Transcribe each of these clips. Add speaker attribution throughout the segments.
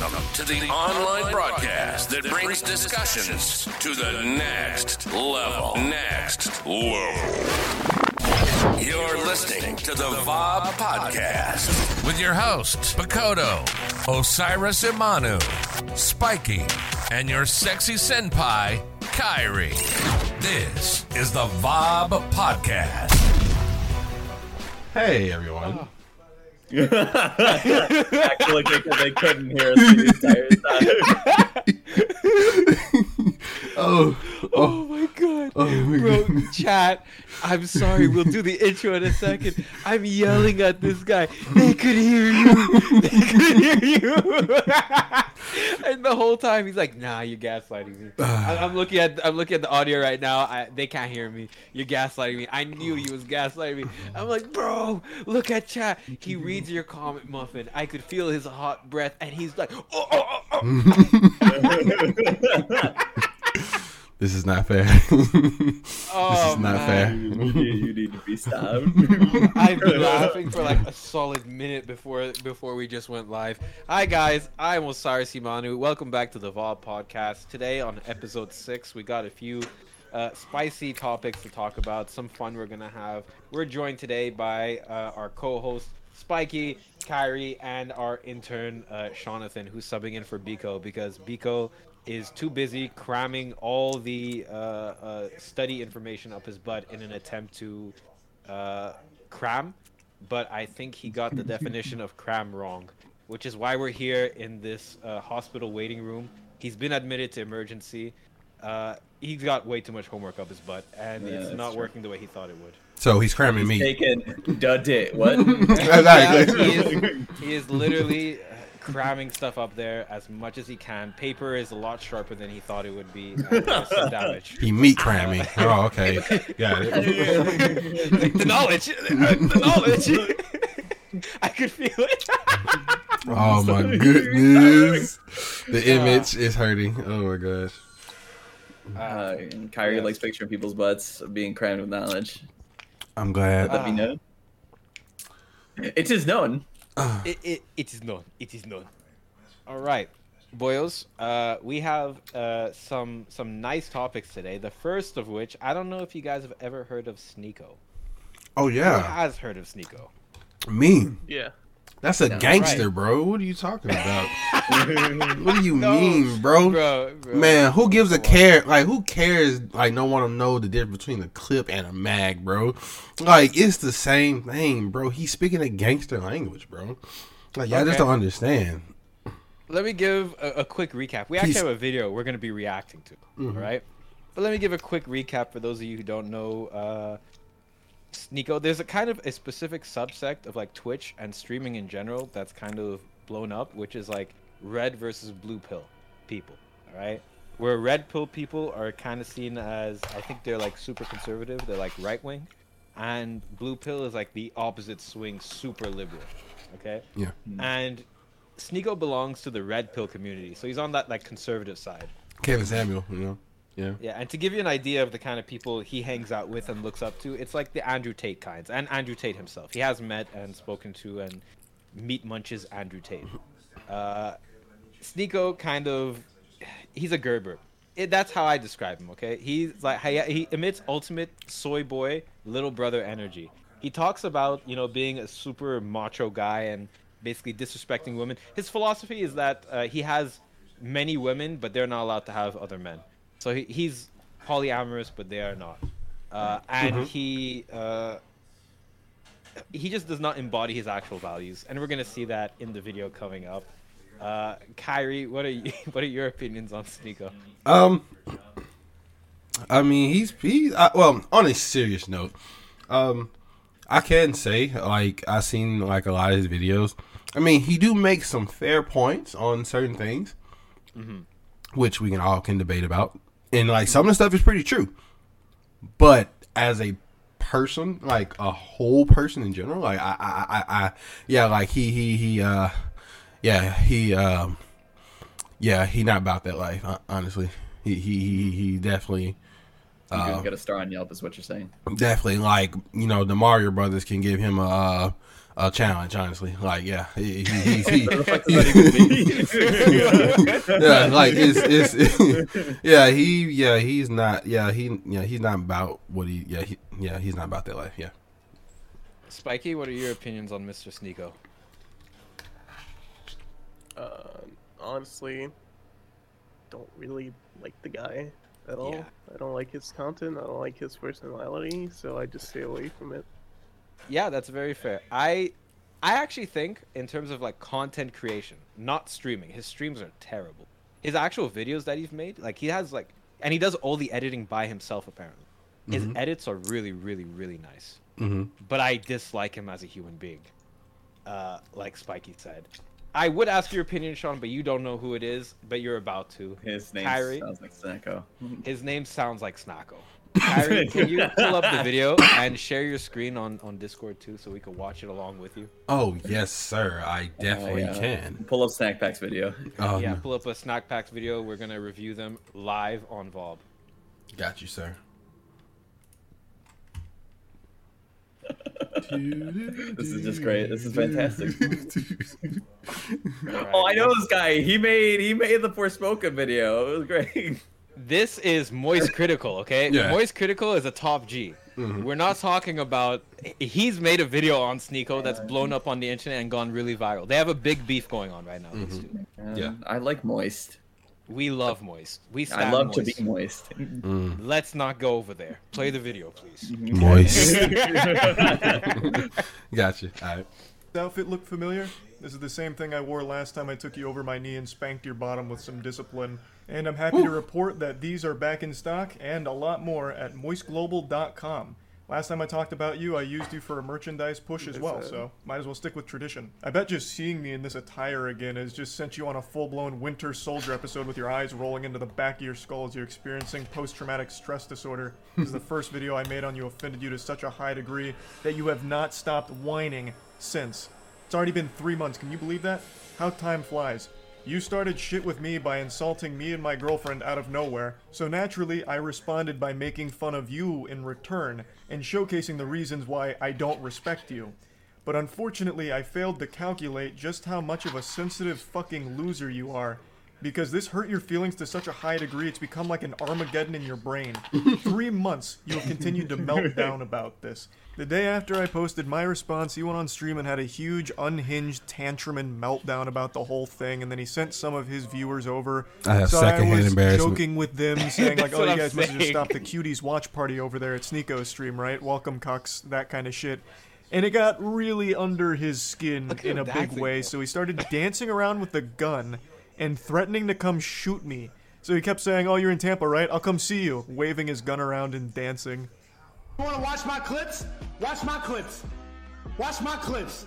Speaker 1: Welcome to the online broadcast that brings discussions to the next level. Next level. You're listening to the VOB Podcast with your hosts, Bakoto, Osiris Imanu, Spiky, and your sexy senpai, Kyrie. This is the VOB Podcast.
Speaker 2: Hey everyone.
Speaker 3: Actually, because they couldn't hear us the entire time.
Speaker 2: Oh,
Speaker 4: oh, Oh my god.
Speaker 2: oh my
Speaker 4: Bro,
Speaker 2: God.
Speaker 4: chat, I'm sorry. We'll do the intro in a second. I'm yelling at this guy. They could hear you. They could hear you. and the whole time he's like, "Nah, you're gaslighting me." Ah. I- I'm looking at I'm looking at the audio right now. I, they can't hear me. You're gaslighting me. I knew you was gaslighting me. I'm like, bro, look at chat. He reads your comment, muffin. I could feel his hot breath, and he's like, oh, oh, oh, oh.
Speaker 2: This is not fair.
Speaker 4: Oh,
Speaker 2: this is not
Speaker 4: man.
Speaker 2: fair.
Speaker 3: you, you need to be stopped.
Speaker 4: I've been laughing for like a solid minute before before we just went live. Hi guys, I'm Osiris Simanu. Welcome back to the VOB podcast. Today on episode six, we got a few uh, spicy topics to talk about. Some fun we're gonna have. We're joined today by uh, our co-host Spiky, Kyrie, and our intern uh, Jonathan, who's subbing in for Biko because Biko is too busy cramming all the uh, uh, study information up his butt in an attempt to uh, cram, but I think he got the definition of cram wrong, which is why we're here in this uh, hospital waiting room. He's been admitted to emergency. Uh, he's got way too much homework up his butt, and
Speaker 3: Yeah,
Speaker 4: it's not
Speaker 3: true.
Speaker 4: working the way he thought it would.
Speaker 2: so he's cramming me.
Speaker 3: Taken the dit. What?
Speaker 2: Exactly.
Speaker 4: he, is, he is literally uh, cramming stuff up there as much as he can. Paper is a lot sharper than he thought it would be. some damage.
Speaker 2: He meat cramming. Oh, okay. Got it.
Speaker 4: the knowledge, the knowledge. I could feel it.
Speaker 2: Oh my goodness. The image is hurting. Oh my gosh.
Speaker 3: Uh, and Kyrie
Speaker 4: Yes.
Speaker 3: likes picturing people's butts being crammed with knowledge.
Speaker 2: I'm glad.
Speaker 3: Let me
Speaker 4: Ah.
Speaker 3: know. It is known.
Speaker 4: It, it, it is known. It is known. All right, boyos. Uh, we have uh, some some nice topics today. The first of which I don't know if you guys have ever heard of Sneako.
Speaker 2: Oh
Speaker 4: Who
Speaker 2: yeah.
Speaker 4: has heard of Sneako?
Speaker 2: Me.
Speaker 3: Yeah.
Speaker 2: That's a
Speaker 3: Yeah,
Speaker 2: gangster,
Speaker 4: right.
Speaker 2: bro. What are you talking about? what do you mean, bro?
Speaker 4: Bro, bro.
Speaker 2: Man, who gives a care? Like, who cares? Like, no one to know the difference between a clip and a mag, bro. Like, it's the same thing, bro. He's speaking a gangster language, bro. Like, y'all just
Speaker 4: Okay.
Speaker 2: don't understand.
Speaker 4: Let me give a, a quick recap. We actually
Speaker 2: Please.
Speaker 4: have a video we're going to be reacting to,
Speaker 2: Mhm.
Speaker 4: all right? But let me give a quick recap for those of you who don't know uh, Sneako. There's a kind of a specific subsect of like Twitch and streaming in general that's kind of blown up, which is like red versus blue pill people, all right? Where red pill people are kind of seen as, I think they're like super conservative, they're like right wing, and blue pill is like the opposite swing, super liberal, okay?
Speaker 2: Yeah. Hmm.
Speaker 4: and Sneako belongs to the red pill community, so he's on that like conservative side.
Speaker 2: Kevin Samuel, you know? Yeah.
Speaker 4: Yeah, and to give you an idea of the kind of people he hangs out with and looks up to, it's like the Andrew Tate kinds, and Andrew Tate himself. He has met and spoken to and meet munches Andrew Tate. Uh, Sneako kind of, he's a Gerber. It, that's how I describe him. Okay, he's like he, he emits ultimate soy boy little brother energy. He talks about you know being a super macho guy and basically disrespecting women. His philosophy is that uh, he has many women, but they're not allowed to have other men. So he, he's polyamorous, but they are not. Uh, and he uh, he just does not embody his actual values, and we're gonna see that in the video coming up. Uh, Kyrie, what are you, what are your opinions on Sneako?
Speaker 2: Um, I mean, he's he's I, well. On a serious note, um, I can say like I've seen like a lot of his videos. I mean, he do make some fair points on certain things, which we can all can debate about, and like some of the stuff is pretty true. But as a person, like a whole person in general, like I, I, I, I yeah, like he, he, he, uh, yeah, he, um, yeah, he not about that life. Honestly, he, he, he, he definitely,
Speaker 3: You
Speaker 2: uh,
Speaker 3: got a star on Yelp, is what you're saying.
Speaker 2: definitely like you know the Mario Brothers can give him a a challenge. Honestly, like yeah, he, he, he's he,
Speaker 3: What the fuck does that even mean?
Speaker 2: yeah, like it's it's yeah he yeah he's not yeah he yeah he's not about what he yeah he yeah he's not about that life yeah.
Speaker 4: Spiky, what are your opinions on Mr. Sneako?
Speaker 5: Uh, honestly, don't really like the guy at all.
Speaker 4: Yeah.
Speaker 5: I don't like his content. I don't like his personality, so I just stay away from it.
Speaker 4: Yeah, that's very fair. I I actually think in terms of like content creation, not streaming, his streams are terrible. His actual videos that he's made, like he has like and he does all the editing by himself apparently. His edits are really really really nice.
Speaker 2: Mm-hmm.
Speaker 4: But I dislike him as a human being. Uh like Spiky said. I would ask your opinion, Shawn, but you don't know who it is, but you're about to.
Speaker 3: His name
Speaker 4: Kyrie.
Speaker 3: sounds like Snacko.
Speaker 4: His name sounds like Snacko. Kyrie, can you pull up the video and share your screen on, on Discord too so we can watch it along with you?
Speaker 2: Oh yes, sir. I oh, definitely
Speaker 3: Oh, yeah.
Speaker 2: can.
Speaker 3: Pull up Snack Packs video.
Speaker 2: Oh
Speaker 4: yeah,
Speaker 2: no.
Speaker 4: pull up a snack packs video. We're gonna review them live on Vob.
Speaker 2: got you, sir.
Speaker 3: This is just great. This is fantastic.
Speaker 4: Alright.
Speaker 3: Oh, I know this guy. He made he made the Forspoken video. It was great.
Speaker 4: This is Moist Critikal, okay?
Speaker 2: Yeah.
Speaker 4: Moist Critikal is a top G. Mm-hmm. We're not talking about. He's made a video on Sneako that's blown up on the internet and gone really viral. They have a big beef going on right now. these mm-hmm. two.
Speaker 2: Yeah.
Speaker 3: Um, I like moist.
Speaker 4: We love Moist. We
Speaker 3: I love
Speaker 4: moist.
Speaker 3: to be moist. Mm.
Speaker 4: Let's not go over there. Play the video, please. Mm-hmm.
Speaker 2: Moist. gotcha. All right.
Speaker 6: outfit look familiar? This is the same thing I wore last time I took you over my knee and spanked your bottom with some discipline. And I'm happy to report that these are back in stock and a lot more at moistglobal.com. Last time I talked about you, I used you for a merchandise push as well, so might as well stick with tradition. I bet just seeing me in this attire again has just sent you on a full blown Winter Soldier episode with your eyes rolling into the back of your skull as you're experiencing post traumatic stress disorder. This is the first video I made on you offended you to such a high degree that you have not stopped whining since. It's already been three months, can you believe that? How time flies. You started shit with me by insulting me and my girlfriend out of nowhere, so naturally I responded by making fun of you in return and showcasing the reasons why I don't respect you. But unfortunately, I failed to calculate just how much of a sensitive fucking loser you are. Because this hurt your feelings to such a high degree, it's become like an Armageddon in your brain. Three months, you have continued to melt down about this. The day after I posted my response, he went on stream and had a huge, unhinged tantrum and meltdown about the whole thing, and then he sent some of his viewers over.
Speaker 2: I have
Speaker 6: so
Speaker 2: secondhand
Speaker 6: I was
Speaker 2: embarrassment.
Speaker 6: joking with them, saying like, "Oh, you
Speaker 4: I'm
Speaker 6: guys must have just
Speaker 4: saying.
Speaker 6: stopped the cuties watch party over there at Sneako's stream, right? Welcome, cucks, that kind of shit." And it got really under his skin
Speaker 4: Look
Speaker 6: in a big way,
Speaker 4: bro.
Speaker 6: so he started dancing around with the gun and threatening to come shoot me. So he kept saying, "Oh, you're in Tampa, right? I'll come see you," waving his gun around and dancing.
Speaker 7: You wanna watch my clips? Watch my clips. Watch my clips.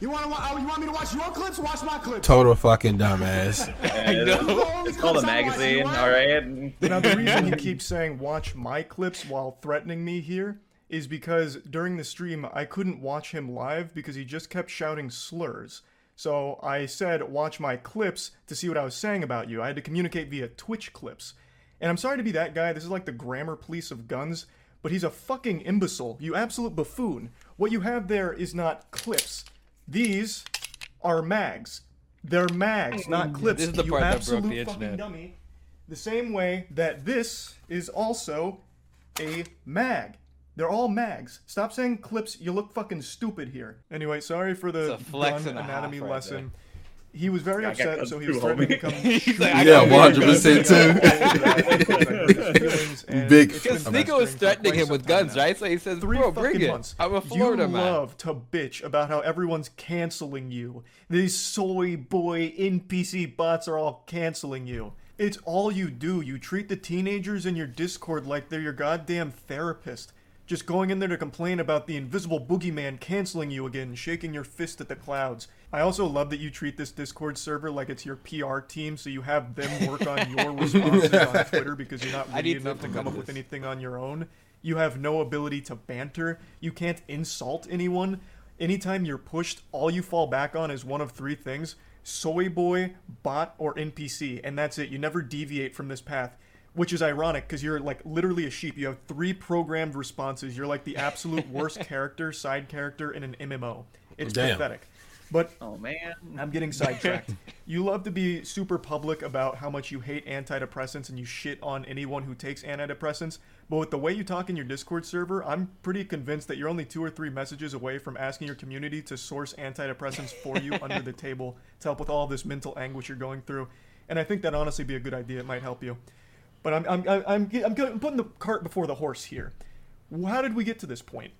Speaker 7: You wanna wa- oh, you want me to watch your clips? Watch my clips.
Speaker 2: Total fucking dumbass.
Speaker 3: It's called a magazine, all right.
Speaker 6: Now, the reason he keeps saying watch my clips while threatening me here is because during the stream I couldn't watch him live because he just kept shouting slurs. So I said watch my clips to see what I was saying about you. I had to communicate via Twitch clips. And I'm sorry to be that guy, this is like the grammar police of guns, but he's a fucking imbecile. You absolute buffoon. What you have there is not clips. These are mags. They're mags, not clips.
Speaker 4: This is the
Speaker 6: you
Speaker 4: part that broke
Speaker 6: absolute
Speaker 4: the internet.
Speaker 6: dummy. The same way that this is also a mag. They're all mags. Stop saying clips. You look fucking stupid here. Anyway, sorry for the
Speaker 4: flex
Speaker 6: gun
Speaker 4: half
Speaker 6: anatomy
Speaker 4: right
Speaker 6: lesson. He was very
Speaker 3: I got
Speaker 6: upset, so he was threatening to come.
Speaker 4: Like,
Speaker 6: shoot
Speaker 4: I
Speaker 6: me.
Speaker 4: got
Speaker 2: Yeah, 100% too.
Speaker 6: Big
Speaker 4: Because
Speaker 6: been
Speaker 4: Sneako was threatening him with guns,
Speaker 6: now.
Speaker 4: right? So he says,
Speaker 6: Three
Speaker 4: "Bro,
Speaker 6: fucking
Speaker 4: bring it.
Speaker 6: months.
Speaker 4: I'm a Florida
Speaker 6: you
Speaker 4: man."
Speaker 6: love to bitch about how everyone's canceling you. These soy boy NPC bots are all canceling you. It's all you do. You treat the teenagers in your Discord like they're your goddamn therapist. Just going in there to complain about the invisible boogeyman canceling you again, shaking your fist at the clouds. I also love that you treat this Discord server like it's your PR team, so you have them work on your responses on Twitter because you're not
Speaker 4: I
Speaker 6: witty enough to come up
Speaker 4: implement
Speaker 6: with anything on your own. You have no ability to banter. You can't insult anyone. Anytime you're pushed, all you fall back on is one of three things soy boy, bot, or NPC, and that's it. You never deviate from this path. which is ironic because you're like literally a sheep. You have three programmed responses. You're like the absolute worst character, side character in an MMO. It's
Speaker 2: Damn.
Speaker 6: pathetic. But
Speaker 5: Oh man.
Speaker 6: I'm getting sidetracked. you love to be super public about how much you hate antidepressants and you shit on anyone who takes antidepressants. But with the way you talk in your Discord server, I'm pretty convinced that you're only two or three messages away from asking your community to source antidepressants for you under the table to help with all this mental anguish you're going through. And I think that honestly be a good idea. It might help you. But I'm I'm I'm I'm, I'm putting the cart before the horse here. How did we get to this point?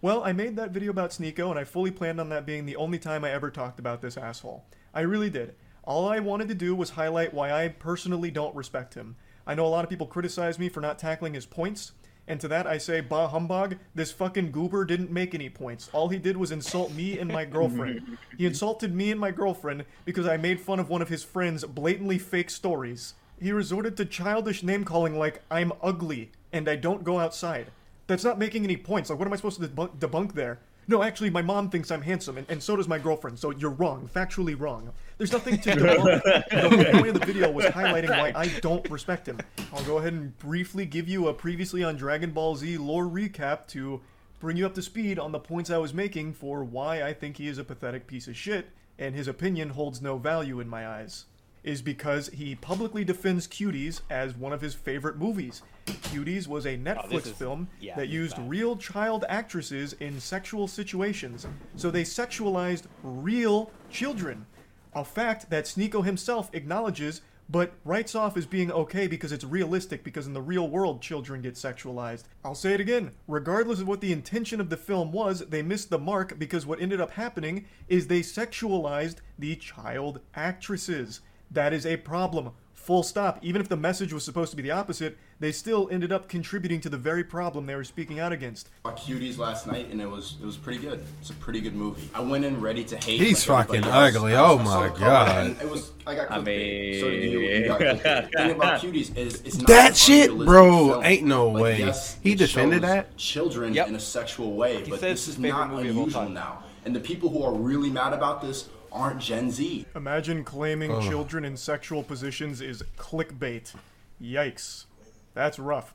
Speaker 6: Well, I made that video about Sneako, and I fully planned on that being the only time I ever talked about this asshole. I really did. All I wanted to do was highlight why I personally don't respect him. I know a lot of people criticize me for not tackling his points, and to that I say, bah humbug, this fucking goober didn't make any points. All he did was insult me and my girlfriend. he insulted me and my girlfriend because I made fun of one of his friend's blatantly fake stories. He resorted to childish name calling like, I'm ugly, and I don't go outside. That's not making any points. Like, what am I supposed to debunk, debunk there? No, actually, my mom thinks I'm handsome, and, and so does my girlfriend, so you're wrong. Factually wrong. There's nothing to debunk. the whole point of the video was highlighting why I don't respect him. I'll go ahead and briefly give you a previously on Dragon Ball Z lore recap to bring you up to speed on the points I was making for why I think he is a pathetic piece of shit, and his opinion holds no value in my eyes. Is because he publicly defends Cuties as one of his favorite movies. Cuties was a oh, Netflix
Speaker 8: is-
Speaker 6: film
Speaker 8: yeah,
Speaker 6: that used
Speaker 8: bad.
Speaker 6: real child actresses in sexual situations. So they sexualized real children. A fact that Sneako himself acknowledges but writes off as being okay because it's realistic because in the real world children get sexualized. I'll say it again. Regardless of what the intention of the film was, they missed the mark because what ended up happening is they sexualized the child actresses. That is a problem. Full stop. Even if the message was supposed to be the opposite, they still ended up contributing to the very problem they were speaking out against.
Speaker 9: saw Cuties last night, and it was it was pretty good. It's a pretty good movie. I went in ready to hate.
Speaker 2: He's
Speaker 9: like
Speaker 2: fucking ugly.
Speaker 9: I-
Speaker 2: Oh my God.
Speaker 9: It was I got
Speaker 5: I
Speaker 9: clickbait. so did you. you got. The thing about Cuties is it's not
Speaker 2: That shit, bro,
Speaker 9: film.
Speaker 2: ain't no
Speaker 9: Like,
Speaker 2: way.
Speaker 9: yes,
Speaker 2: He
Speaker 9: it
Speaker 2: defended
Speaker 9: shows
Speaker 2: that?
Speaker 9: children
Speaker 8: Yep.
Speaker 9: in a sexual way,
Speaker 8: He
Speaker 9: but this is not
Speaker 8: movie of all
Speaker 9: unusual now. And the people who are really mad about this aren't Gen Z.
Speaker 6: Imagine claiming children in sexual positions is clickbait. Yikes. That's rough.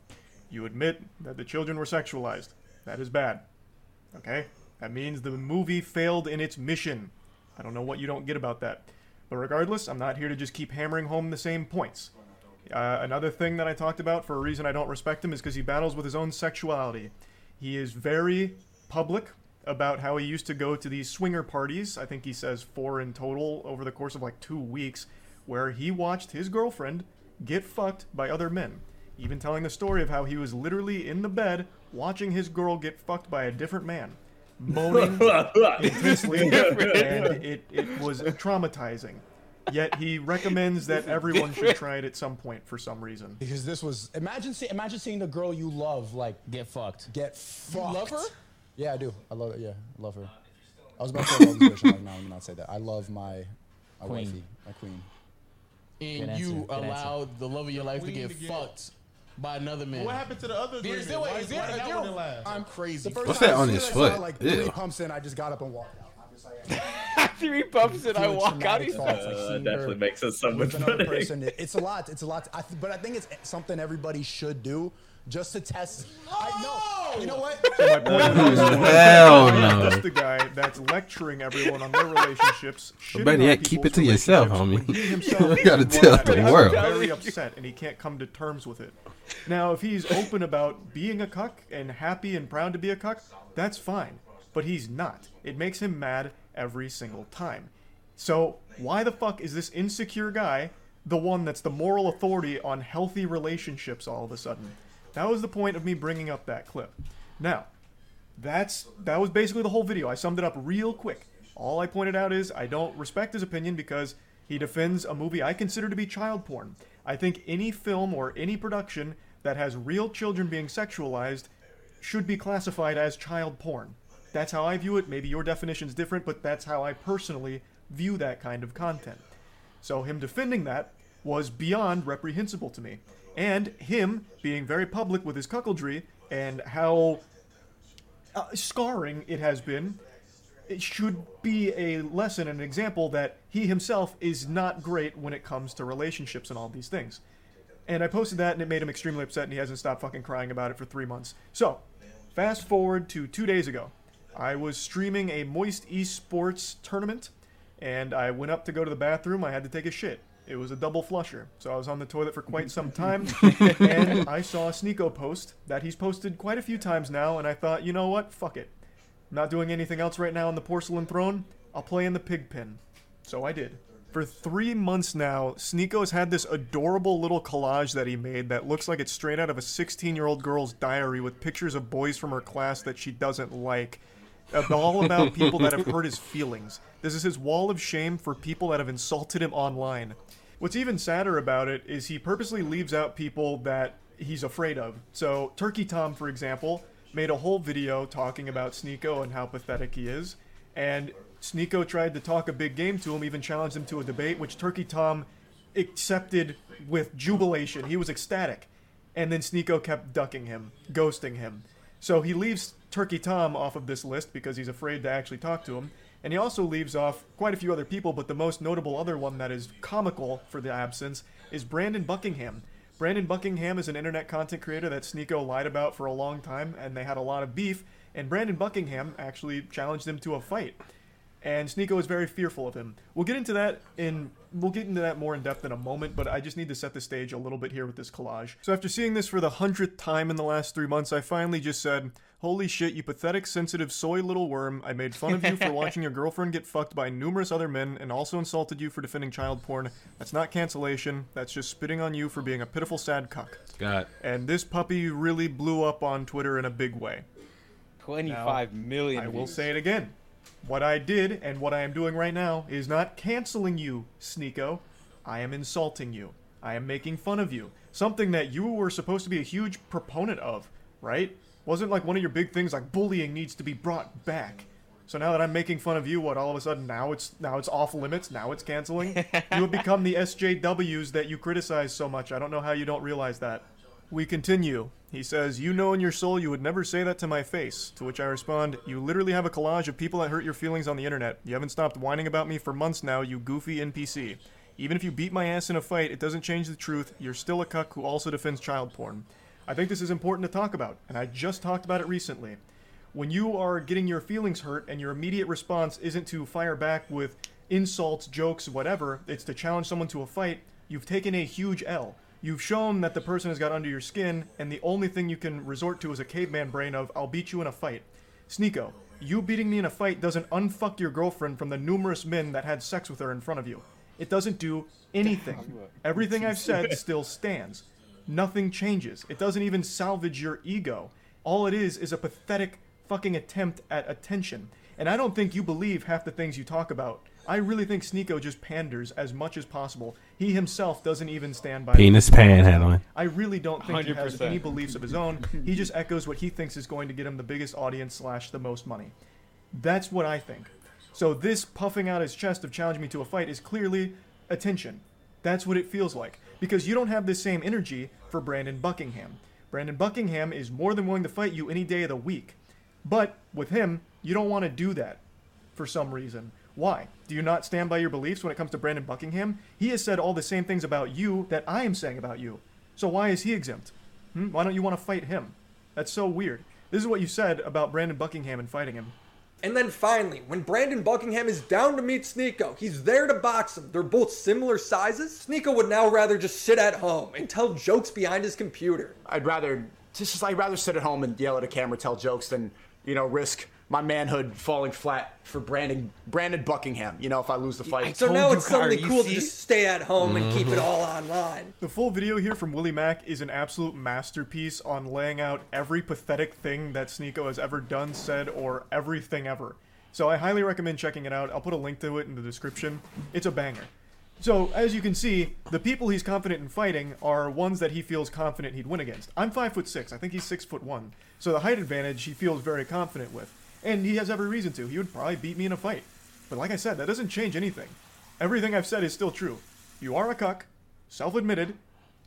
Speaker 6: You admit that the children were sexualized. That is bad. Okay? That means the movie failed in its mission. I don't know what you don't get about that. But regardless, I'm not here to just keep hammering home the same points. Uh, another thing that I talked about for a reason I don't respect him is because he battles with his own sexuality. He is very public about how he used to go to these swinger parties. I think he says four in total over the course of like two weeks, where he watched his girlfriend get fucked by other men. Even telling the story of how he was literally in the bed watching his girl get fucked by a different man, moaning intensely, and it, it was traumatizing. Yet he recommends that everyone should try it at some point for some reason.
Speaker 7: Because this was imagine see, imagine seeing the girl you love like
Speaker 10: Get fucked.
Speaker 7: get fucked.
Speaker 10: You love her?
Speaker 7: Yeah, I do. I love it. Yeah, I love her. I was about to say I love this bitch. I'm like, no, let me not say that. I love my my
Speaker 10: Queen.
Speaker 7: wifey, my queen.
Speaker 10: And
Speaker 11: Good
Speaker 10: you
Speaker 11: answer, good
Speaker 10: allowed the love of your life to
Speaker 12: Queen
Speaker 10: get
Speaker 12: to get-
Speaker 10: fucked by another man.
Speaker 12: What happened to the other
Speaker 10: Is there,
Speaker 12: Why-
Speaker 10: is there,
Speaker 12: why did
Speaker 10: is
Speaker 12: that
Speaker 10: there,
Speaker 12: one didn't last?
Speaker 10: I'm crazy.
Speaker 7: The first
Speaker 2: What's
Speaker 7: time
Speaker 2: that
Speaker 7: as
Speaker 2: on
Speaker 7: soon
Speaker 2: his
Speaker 7: as I saw,
Speaker 2: foot?
Speaker 7: Like
Speaker 2: Ew.
Speaker 7: three pumps in, I just got up and walked out. I'm just like,
Speaker 8: Three bumps and I
Speaker 7: feeling
Speaker 8: walk out.
Speaker 7: traumatic
Speaker 8: He's
Speaker 7: thoughts, like
Speaker 5: Uh,
Speaker 7: seeing
Speaker 5: definitely
Speaker 7: her
Speaker 5: makes us somewhat
Speaker 7: with another
Speaker 5: funny.
Speaker 7: person. It- It's a lot. It's a lot. I th- but I think it's something everybody should do just to test. I know. You know what?
Speaker 6: My point is,
Speaker 2: Hell no.
Speaker 6: that's the guy that's lecturing everyone on their relationships. shitting
Speaker 2: better yet, keep it to yourself, homie.
Speaker 6: when he himself
Speaker 2: You gotta tell the
Speaker 6: that is
Speaker 2: world.
Speaker 6: Very upset, and he can't come to terms with it. Now, if he's open about being a cuck and happy and proud to be a cuck, that's fine. But he's not. It makes him mad every single time. So why the fuck is this insecure guy the one that's the moral authority on healthy relationships all of a sudden? That was the point of me bringing up that clip. Now, that's that was basically the whole video. I summed it up real quick. All I pointed out is I don't respect his opinion because he defends a movie I consider to be child porn. I think any film or any production that has real children being sexualized should be classified as child porn. That's how I view it. Maybe your definition's different, but that's how I personally view that kind of content. So him defending that was beyond reprehensible to me. And him being very public with his cuckoldry and how uh, scarring it has been, it should be a lesson and an example that he himself is not great when it comes to relationships and all these things. And I posted that, and it made him extremely upset, and he hasn't stopped fucking crying about it for three months. So, fast forward to two days ago. I was streaming a Moist Esports tournament, and I went up to go to the bathroom. I had to take a shit. It was a double flusher, so I was on the toilet for quite some time, and I saw a Sneako post that he's posted quite a few times now, and I thought, you know what? Fuck it. I'm not doing anything else right now on the porcelain throne. I'll play in the pig pen. So I did. For three months now, Sneako has had this adorable little collage that he made that looks like it's straight out of a 16 year old girl's diary with pictures of boys from her class that she doesn't like. All about people that have hurt his feelings. This is his wall of shame for people that have insulted him online. What's even sadder about it is he purposely leaves out people that he's afraid of. So, Turkey Tom, for example, made a whole video talking about Sneako and how pathetic he is. And Sneako tried to talk a big game to him, even challenged him to a debate, which Turkey Tom accepted with jubilation. He was ecstatic. And then Sneako kept ducking him, ghosting him. So he leaves Turkey Tom off of this list because he's afraid to actually talk to him. And he also leaves off quite a few other people, but the most notable other one that is comical for the absence is Brandon Buckingham. Brandon Buckingham is an internet content creator that Sneako lied about for a long time, and they had a lot of beef. And Brandon Buckingham actually challenged him to a fight. And Sneako is very fearful of him. We'll get into that in we'll get into that more in depth in a moment, but I just need to set the stage a little bit here with this collage. So after seeing this for the hundredth time in the last three months, I finally just said, Holy shit, you pathetic, sensitive, soy little worm. I made fun of you for watching your girlfriend get fucked by numerous other men and also insulted you for defending child porn. That's not cancellation. That's just spitting on you for being a pitiful, sad cuck.
Speaker 2: Scott.
Speaker 6: And this puppy really blew up on Twitter in a big way.
Speaker 8: Twenty-five million.
Speaker 6: I will
Speaker 8: views.
Speaker 6: say it again. What I did and what I am doing right now is not canceling you, Sneako. I am insulting you. I am making fun of you. Something that you were supposed to be a huge proponent of, right? Wasn't like one of your big things like bullying needs to be brought back. So now that I'm making fun of you, what all of a sudden now it's now it's off limits, now it's canceling? you have become the SJWs that you criticize so much. I don't know how you don't realize that. We continue. He says, You know in your soul you would never say that to my face. To which I respond, You literally have a collage of people that hurt your feelings on the internet. You haven't stopped whining about me for months now, you goofy NPC. Even if you beat my ass in a fight, it doesn't change the truth. You're still a cuck who also defends child porn. I think this is important to talk about, and I just talked about it recently. When you are getting your feelings hurt and your immediate response isn't to fire back with insults, jokes, whatever, it's to challenge someone to a fight, you've taken a huge L. You've shown that the person has got under your skin, and the only thing you can resort to is a caveman brain of, I'll beat you in a fight. Sneako, you beating me in a fight doesn't unfuck your girlfriend from the numerous men that had sex with her in front of you. It doesn't do anything. Everything I've said still stands. Nothing changes. It doesn't even salvage your ego. All it is is a pathetic fucking attempt at attention. And I don't think you believe half the things you talk about. I really think Sneako just panders as much as possible. He himself doesn't even stand by
Speaker 2: Penis
Speaker 6: the-
Speaker 2: panhandling.
Speaker 6: I really don't think he has
Speaker 8: 100%.
Speaker 6: any beliefs of his own. He just echoes what he thinks is going to get him the biggest audience slash the most money. That's what I think. So this puffing out his chest of challenging me to a fight is clearly attention. That's what it feels like. Because you don't have the same energy for Brandon Buckingham. Brandon Buckingham is more than willing to fight you any day of the week. But with him, you don't want to do that for some reason. Why? Do you not stand by your beliefs when it comes to Brandon Buckingham? He has said all the same things about you that I am saying about you. So why is he exempt? Hmm? Why don't you want to fight him? That's so weird. This is what you said about Brandon Buckingham and fighting him.
Speaker 11: And then finally, when Brandon Buckingham is down to meet Sneako, he's there to box him. They're both similar sizes. Sneako would now rather just sit at home and tell jokes behind his computer.
Speaker 12: I'd rather just I'd rather sit at home and yell at a camera, tell jokes than you know risk my manhood falling flat for Brandon Brandon Buckingham. You know, if I lose the fight.
Speaker 11: So now it's suddenly cool to just stay at home and keep it all online.
Speaker 6: The full video here from Willie Mack is an absolute masterpiece on laying out every pathetic thing that Sneako has ever done, said, or everything ever. So I highly recommend checking it out. I'll put a link to it in the description. It's a banger. So, as you can see, the people he's confident in fighting are ones that he feels confident he'd win against. I'm five foot six. I think he's six foot one. So the height advantage he feels very confident with. And he has every reason to. He would probably beat me in a fight. But like I said, that doesn't change anything. Everything I've said is still true. You are a cuck, self admitted,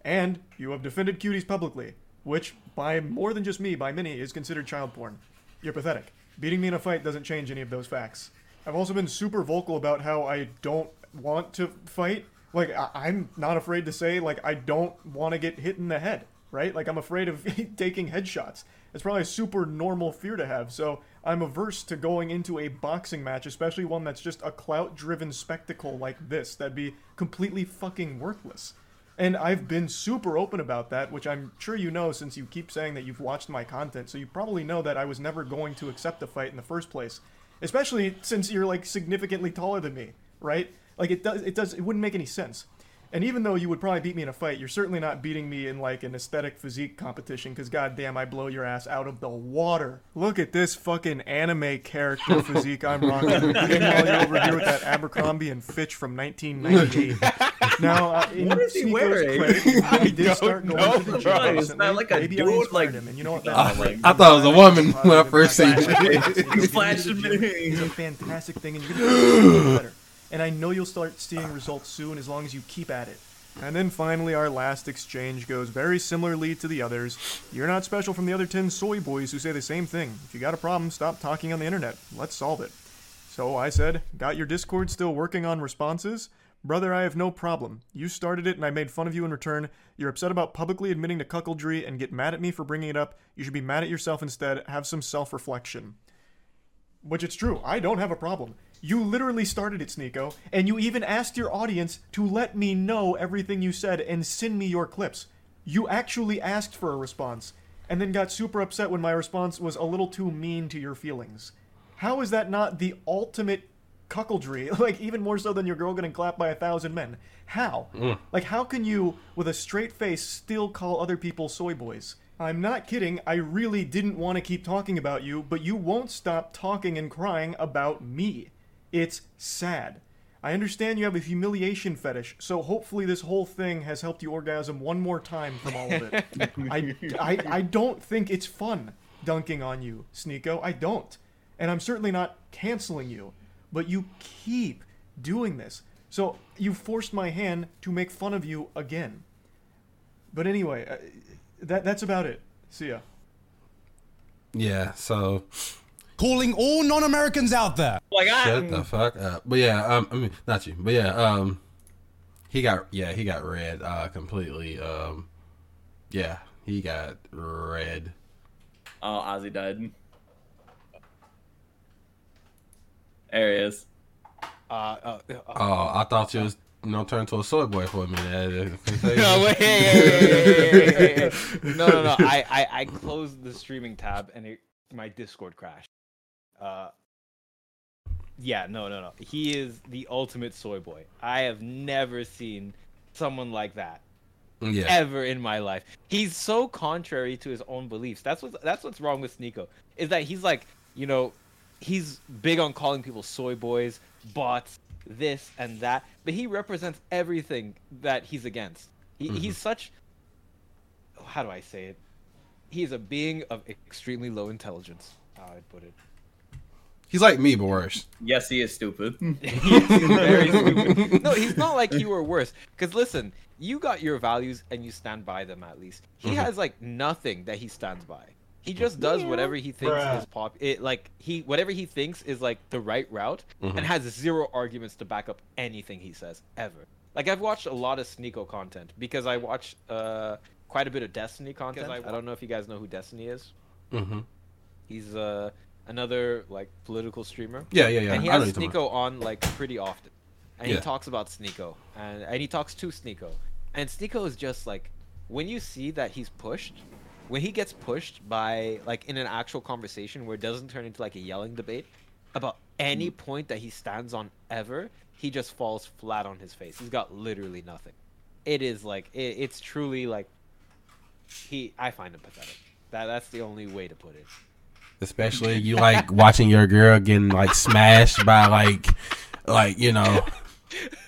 Speaker 6: and you have defended cuties publicly, which, by more than just me, by many, is considered child porn. You're pathetic. Beating me in a fight doesn't change any of those facts. I've also been super vocal about how I don't want to fight. like I- I'm not afraid to say like I don't want to get hit in the head, right? Like I'm afraid of taking headshots. It's probably a super normal fear to have. So I'm averse to going into a boxing match, especially one that's just a clout-driven spectacle like this. That'd be completely fucking worthless. And I've been super open about that, which I'm sure you know since you keep saying that you've watched my content. So you probably know that I was never going to accept a fight in the first place. Especially since you're like significantly taller than me, right? Like it does it does it wouldn't make any sense. And even though you would probably beat me in a fight, you're certainly not beating me in like an aesthetic physique competition because goddamn I blow your ass out of the water. Look at this fucking anime character physique I'm rocking. Meanwhile, you're over here with that Abercrombie and Fitch from 1998. now, uh,
Speaker 3: What is he wearing?
Speaker 6: credit,
Speaker 3: I
Speaker 6: did
Speaker 3: don't
Speaker 6: start going
Speaker 3: know,
Speaker 6: to the gym
Speaker 3: It's not
Speaker 6: recently.
Speaker 3: like a
Speaker 6: Maybe I inspired
Speaker 3: like-
Speaker 6: him, and you know what?
Speaker 2: I,
Speaker 6: That's
Speaker 2: I thought it was a woman when I first seen
Speaker 6: It's
Speaker 2: it.
Speaker 6: a
Speaker 3: Flashing
Speaker 6: It's a fantastic thing, and you're gonna get better. And I know you'll start seeing results soon as long as you keep at it. And then finally, our last exchange goes very similarly to the others. You're not special from the other 10 soy boys who say the same thing. If you got a problem, stop talking on the internet. Let's solve it. So I said, Got your Discord still working on responses? Brother, I have no problem. You started it and I made fun of you in return. You're upset about publicly admitting to cuckoldry and get mad at me for bringing it up. You should be mad at yourself instead. Have some self reflection. Which it's true. I don't have a problem. You literally started it, Sneako, and you even asked your audience to let me know everything you said and send me your clips. You actually asked for a response, and then got super upset when my response was a little too mean to your feelings. How is that not the ultimate cuckoldry? Like, even more so than your girl getting clapped by a thousand men. How?
Speaker 2: Mm.
Speaker 6: Like, how can you, with a straight face, still call other people soy boys? I'm not kidding. I really didn't want to keep talking about you, but you won't stop talking and crying about me. It's sad. I understand you have a humiliation fetish, so hopefully this whole thing has helped you orgasm one more time from all of it. I, I, I don't think it's fun dunking on you, Sneako. I don't. And I'm certainly not canceling you, but you keep doing this. So you forced my hand to make fun of you again. But anyway, uh, that that's about it. See ya.
Speaker 2: Yeah, so
Speaker 7: Calling all non-Americans out there.
Speaker 3: Like I,
Speaker 2: shut the fuck up. But yeah, um, I mean, not you, but yeah, um, he got yeah, he got red, uh, completely. Um, yeah, he got red.
Speaker 3: Oh, Ozzy died. There he is.
Speaker 4: Uh, uh, uh,
Speaker 2: Oh, I thought you was you know turned to a soy boy for a minute.
Speaker 4: no, wait, hey, hey, hey. no, no, no. I, I, I closed the streaming tab and it, my Discord crashed. Uh, yeah, no, no, no. He is the ultimate soy boy. I have never seen someone like that
Speaker 2: Yeah.
Speaker 4: ever in my life. He's so contrary to his own beliefs. That's what's that's what's wrong with Sneako. Is that he's like, you know, he's big on calling people soy boys, bots, this and that, but he represents everything that he's against. He,
Speaker 2: Mhm.
Speaker 4: He's such how do I say it? He is a being of extremely low intelligence. How I'd put it.
Speaker 2: He's like me, but worse.
Speaker 3: Yes, he is stupid.
Speaker 4: He's very stupid. No, he's not like you or worse. Because listen, you got your values and you stand by them at least. He
Speaker 2: Mhm.
Speaker 4: has like nothing that he stands by. He just does whatever he thinks
Speaker 2: Bruh.
Speaker 4: is pop. It like he whatever he thinks is like the right route,
Speaker 2: Mhm.
Speaker 4: and has zero arguments to back up anything he says ever. Like I've watched a lot of Sneako content because I watch uh quite a bit of Destiny content. I, I don't know if you guys know who Destiny is.
Speaker 2: Mm-hmm.
Speaker 4: He's uh another like political streamer.
Speaker 2: Yeah, yeah, yeah.
Speaker 4: And he has Sneako on like pretty often, and he talks about Sneako, and and he talks to Sneako, and Sneako is just like when you see that he's pushed, when he gets pushed by like in an actual conversation where it doesn't turn into like a yelling debate about any point that he stands on ever, he just falls flat on his face. He's got literally nothing. It is like it, it's truly like he. I find him pathetic. That that's the only way to put it.
Speaker 2: Especially you like watching your girl getting like smashed by like like you know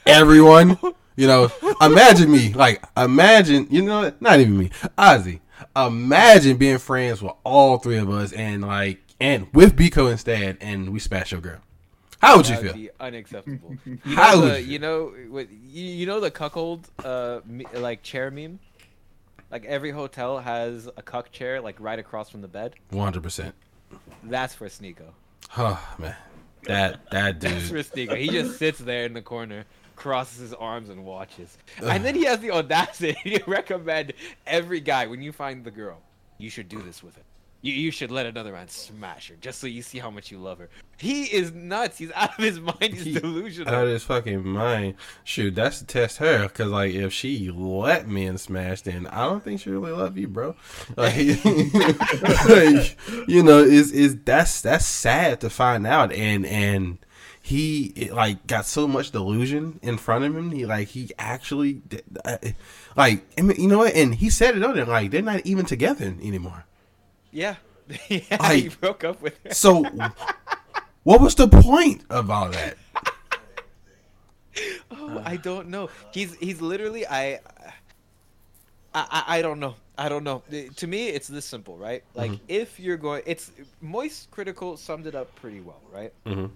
Speaker 2: everyone. You know, imagine me like imagine you know not even me Ozzy. Imagine being friends with all three of us and like and with Biko instead, and we smash your girl. How would you
Speaker 4: That
Speaker 2: feel?
Speaker 4: Be unacceptable. You
Speaker 2: How
Speaker 4: know
Speaker 2: would
Speaker 4: the,
Speaker 2: you
Speaker 4: you know what you, you know the cuckold uh me, like chair meme. Like every hotel has a cuck chair like right across from the bed.
Speaker 2: One hundred percent.
Speaker 4: That's for Sneako.
Speaker 2: Oh man, that that dude.
Speaker 4: That's for. Sneako. He just sits there in the corner crosses his arms and watches. And then he has the audacity to recommend every guy when you find the girl, you should do this with her. You, you should let another man smash her just so you see how much you love her. He is nuts. He's out of his mind. He's delusional.
Speaker 2: Out of his fucking mind. Shoot, that's to test her. Because, like, if she let men smash, then I don't think she really love you, bro. Like, like, you know, is is that's that's sad to find out. And and he it, like got so much delusion in front of him. He like he actually uh, like I mean, you know what? And he said it on there. Like they're not even together anymore.
Speaker 4: Yeah. yeah, he broke up with her.
Speaker 2: So, what was the point of all that?
Speaker 4: Oh, I don't know. He's he's literally I, I I I don't know. I don't know. To me, it's this simple, right? Like
Speaker 2: Mhm.
Speaker 4: if you're going, it's Moist Critikal summed it up pretty well, right?
Speaker 2: Mhm.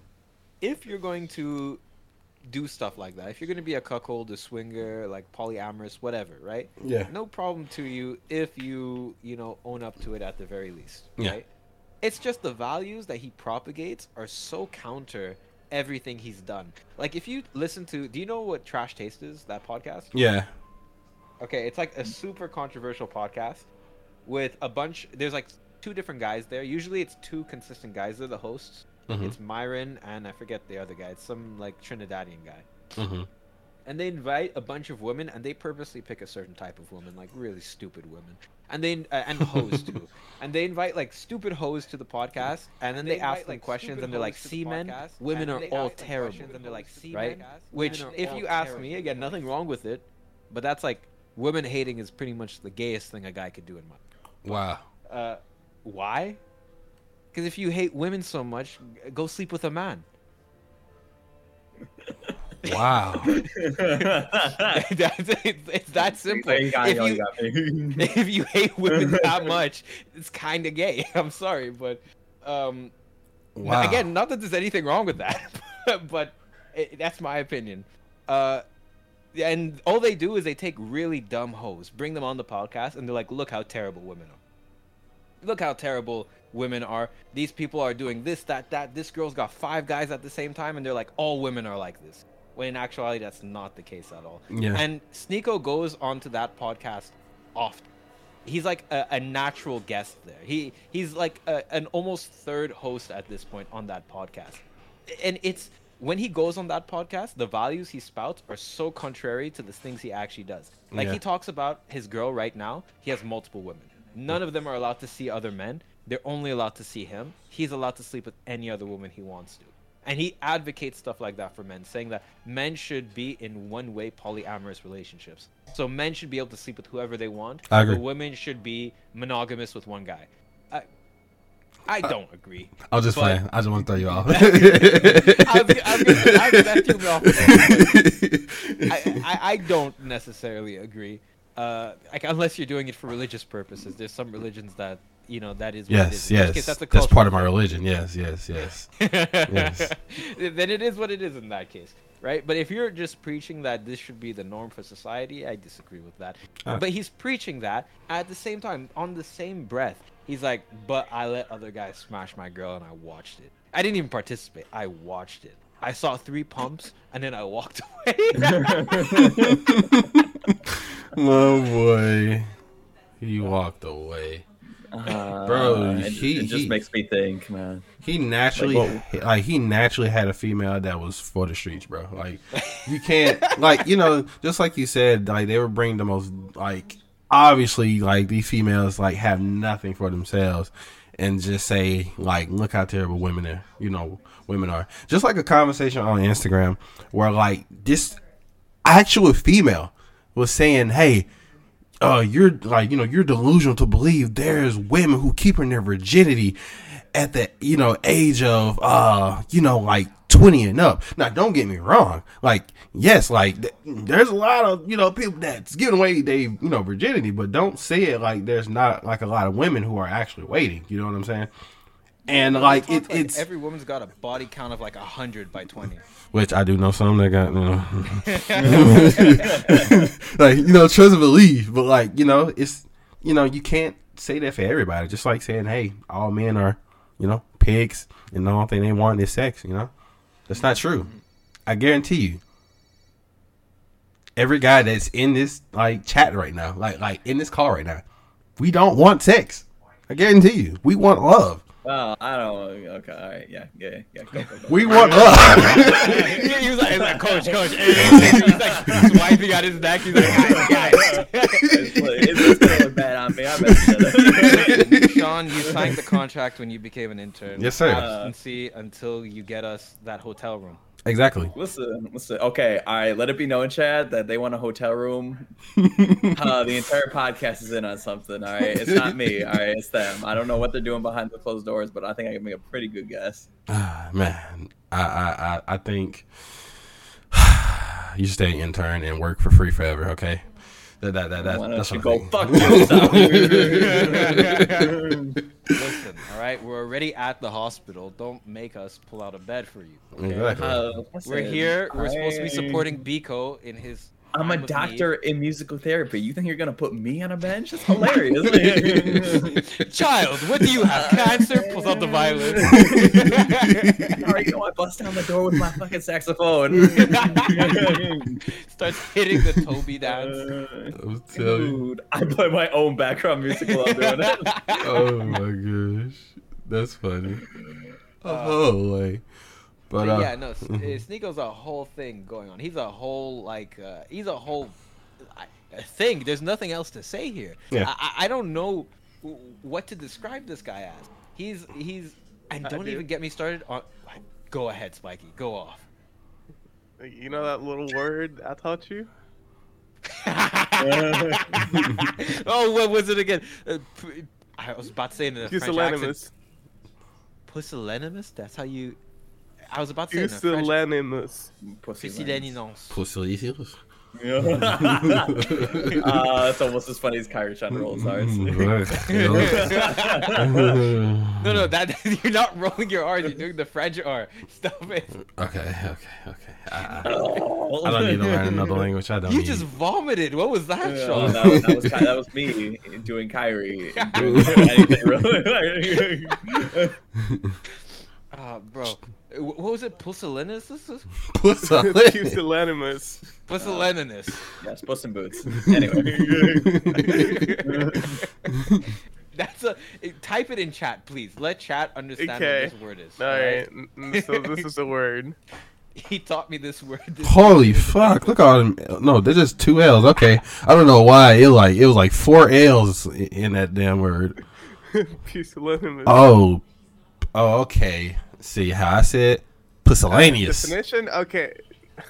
Speaker 4: If you're going to do stuff like that, if you're going to be a cuckold, a swinger, like polyamorous, whatever, right?
Speaker 2: Yeah.
Speaker 4: No problem to you if you you know own up to it at the very least,
Speaker 2: Yeah.
Speaker 4: right? It's just the values that he propagates are so counter everything he's done. Like if you listen to, do you know what Trash Taste is? That podcast?
Speaker 2: Yeah.
Speaker 4: Okay, it's like a super controversial podcast with a bunch. There's like two different guys there. Usually, it's two consistent guys. They're the hosts.
Speaker 2: Mhm.
Speaker 4: It's Myron and I forget the other guy. It's some like Trinidadian guy.
Speaker 2: Mm-hmm.
Speaker 4: And they invite a bunch of women, and they purposely pick a certain type of woman, like really stupid women, and they uh, and hoes too. And they invite like stupid hoes to the podcast, and then they, ask them questions, and they're like, "See, men, women are all terrible." and they're like, "See, right? Which, if you ask terrible." me, again, nothing wrong with it, but that's like women hating is pretty much the gayest thing a guy could do in my.
Speaker 2: Wow.
Speaker 4: Uh, why? Because if you hate women so much, go sleep with a man.
Speaker 2: Wow.
Speaker 4: That's, it's, it's that simple. If
Speaker 3: you
Speaker 4: you,
Speaker 3: got me.
Speaker 4: if you hate women that much, it's kind of gay. I'm sorry, but um,
Speaker 2: Wow.
Speaker 4: again, not that there's anything wrong with that, but it, that's my opinion. Uh, and all they do is they take really dumb hoes, bring them on the podcast, and they're like, "Look how terrible women are. Look how terrible women are. These people are doing this, that, that. This girl's got five guys at the same time, and they're like, all women are like this." When in actuality, that's not the case at all.
Speaker 2: Yeah.
Speaker 4: And Sneako goes onto that podcast often. He's like a, a natural guest there. He he's like a, an almost third host at this point on that podcast, and it's when he goes on that podcast, the values he spouts are so contrary to the things he actually does. Like
Speaker 2: Yeah.
Speaker 4: he talks about his girl right now. He has multiple women. None of them are allowed to see other men. They're only allowed to see him. He's allowed to sleep with any other woman he wants to. And he advocates stuff like that for men, saying that men should be in one way polyamorous relationships. So men should be able to sleep with whoever they want.
Speaker 2: I agree.
Speaker 4: But women should be monogamous with one guy. I, I don't agree.
Speaker 2: I was just
Speaker 4: but-
Speaker 2: playing. I just want to throw you off.
Speaker 4: I was, I was gonna, I, that threw me off. I, I, I don't necessarily agree. Uh, like unless you're doing it for religious purposes. There's some religions that you know that is. what
Speaker 2: yes,
Speaker 4: is.
Speaker 2: Yes.
Speaker 4: case,
Speaker 2: That's,
Speaker 4: a
Speaker 2: part of my religion. Yes, yes, yes. yes.
Speaker 4: then it is what it is in that case, right? But if you're just preaching that this should be the norm for society, I disagree with that.
Speaker 2: Ah.
Speaker 4: But he's preaching that at the same time, on the same breath, he's like, "But I let other guys smash my girl, and I watched it. I didn't even participate. I watched it. I saw three pumps, and then I walked away."
Speaker 2: My boy, he walked away.
Speaker 3: Uh,
Speaker 2: Bro,
Speaker 3: it,
Speaker 2: he,
Speaker 3: it just
Speaker 2: he-
Speaker 3: makes me think, man.
Speaker 2: He naturally,
Speaker 3: Like,
Speaker 2: like, he naturally had a female that was for the streets, bro. Like you can't, like you know, just like you said, like they were bringing the most, like obviously, like these females like have nothing for themselves, and just say like, look how terrible women are, you know, women are. Just like a conversation on Instagram where like this actual female was saying, hey uh, you're like, you know, you're delusional to believe there's women who keeping their virginity at the, you know, age of, uh, you know, like 20 and up. Now, don't get me wrong. Like, yes, like th- there's a lot of, you know, people that's giving away they, you know, virginity, but don't say it like there's not like a lot of women who are actually waiting. You know what I'm saying? And like it, it's
Speaker 4: every woman's got a body count of like a hundred by twenty.
Speaker 2: which I do know some that got, you know, like you know, trust and believe. But like you know, it's you know, you can't say that for everybody. Just like saying, hey, all men are, you know, pigs, and the only thing they want is sex. You know, that's not true. I guarantee you. every guy that's in this like chat right now, like like in this call right now, we don't want sex. I guarantee you, we want love.
Speaker 3: Well, I don't. Okay, all right, yeah, yeah, yeah. Go, go, go.
Speaker 2: We want love.
Speaker 4: he, he was like, he's like, coach, coach. he's like, he's wiping out his neck. He's like, guys, guys.
Speaker 3: it's, it's, it's gonna look bad on me. I bet.
Speaker 4: You Shawn, you signed the contract when you became an intern.
Speaker 2: Yes, sir.
Speaker 4: Abstinency until you get us that hotel room.
Speaker 2: Exactly.
Speaker 3: Listen, listen. Okay, all right. Let it be known, Chad, that they want a hotel room. uh, the entire podcast is in on something. All right, it's not me. All right, it's them. I don't know what they're doing behind the closed doors, but I think I can make a pretty good guess.
Speaker 2: Ah, Man, I I I, I think you stay an intern and work for free forever. Okay. That that that, that
Speaker 3: Why don't
Speaker 2: that's
Speaker 3: you
Speaker 2: what
Speaker 3: go
Speaker 2: I think.
Speaker 3: fuck yourself?
Speaker 4: Listen, all right, we're already at the hospital. Don't make us pull out a bed for you. okay?
Speaker 2: Exactly.
Speaker 3: Uh,
Speaker 4: We're here. We're supposed to be supporting Biko in his.
Speaker 3: I'm a
Speaker 4: time of
Speaker 3: doctor in musical therapy. You think you're gonna put me on a bench? That's hilarious.
Speaker 4: Child, what do you have? Cancer? Pulls out the violin.
Speaker 3: Sorry, you know I bust down the door with my fucking saxophone.
Speaker 4: Starts hitting the Toby dance.
Speaker 2: I'm telling you.
Speaker 3: Dude, I play my own background music while I'm doing it.
Speaker 2: Oh my gosh, that's funny. Uh, oh, like, but
Speaker 4: But
Speaker 2: uh,
Speaker 4: yeah, no, S- uh, Sneako's a whole thing going on. He's a whole like uh, he's a whole thing. There's nothing else to say here.
Speaker 2: Yeah.
Speaker 4: I, I- I don't know what to describe this guy as. He's he's and don't
Speaker 5: do.
Speaker 4: even get me started on. Go ahead, Spiky. Go off.
Speaker 5: You know that little word I taught you?
Speaker 4: oh, what was it again? Uh, p- I was about to say it in a French accent.
Speaker 5: Pusillanimous.
Speaker 4: Pusillanimous. That's how you. I was about to say it in a French.
Speaker 5: Pusillanimous.
Speaker 4: Pusillanimous.
Speaker 2: Pusillanimous.
Speaker 3: uh, it's almost as funny as Kyrie Chan rolls ours.
Speaker 4: no, no, that you're not rolling your R. You're doing the French R. Stop it.
Speaker 2: Okay, okay, okay. I, I, I don't need to learn another language. I don't.
Speaker 4: You
Speaker 2: need.
Speaker 4: just vomited. What was that,
Speaker 3: Oh,
Speaker 4: Sean?
Speaker 3: that, was, that, was, that was me doing Kyrie. Doing anything really.
Speaker 4: Ah, bro. Wh- What was it? Pusillanimous?
Speaker 5: Pusillanimous.
Speaker 4: Pusillanimous.
Speaker 3: yes, Puss in Boots. Anyway.
Speaker 4: That's a. eh, Type it in chat, please. Let chat understand
Speaker 5: Okay.
Speaker 4: what this word is.
Speaker 5: All right. n- So this is the word.
Speaker 4: He taught me this word. This
Speaker 2: Holy fuck! Look at all them. No, there's just two L's. Okay, I don't know why it like it was like four L's in that damn word.
Speaker 5: Pusillanimous.
Speaker 2: Oh, oh, okay. See how I said pusillanimous.
Speaker 5: Uh, definition? Okay.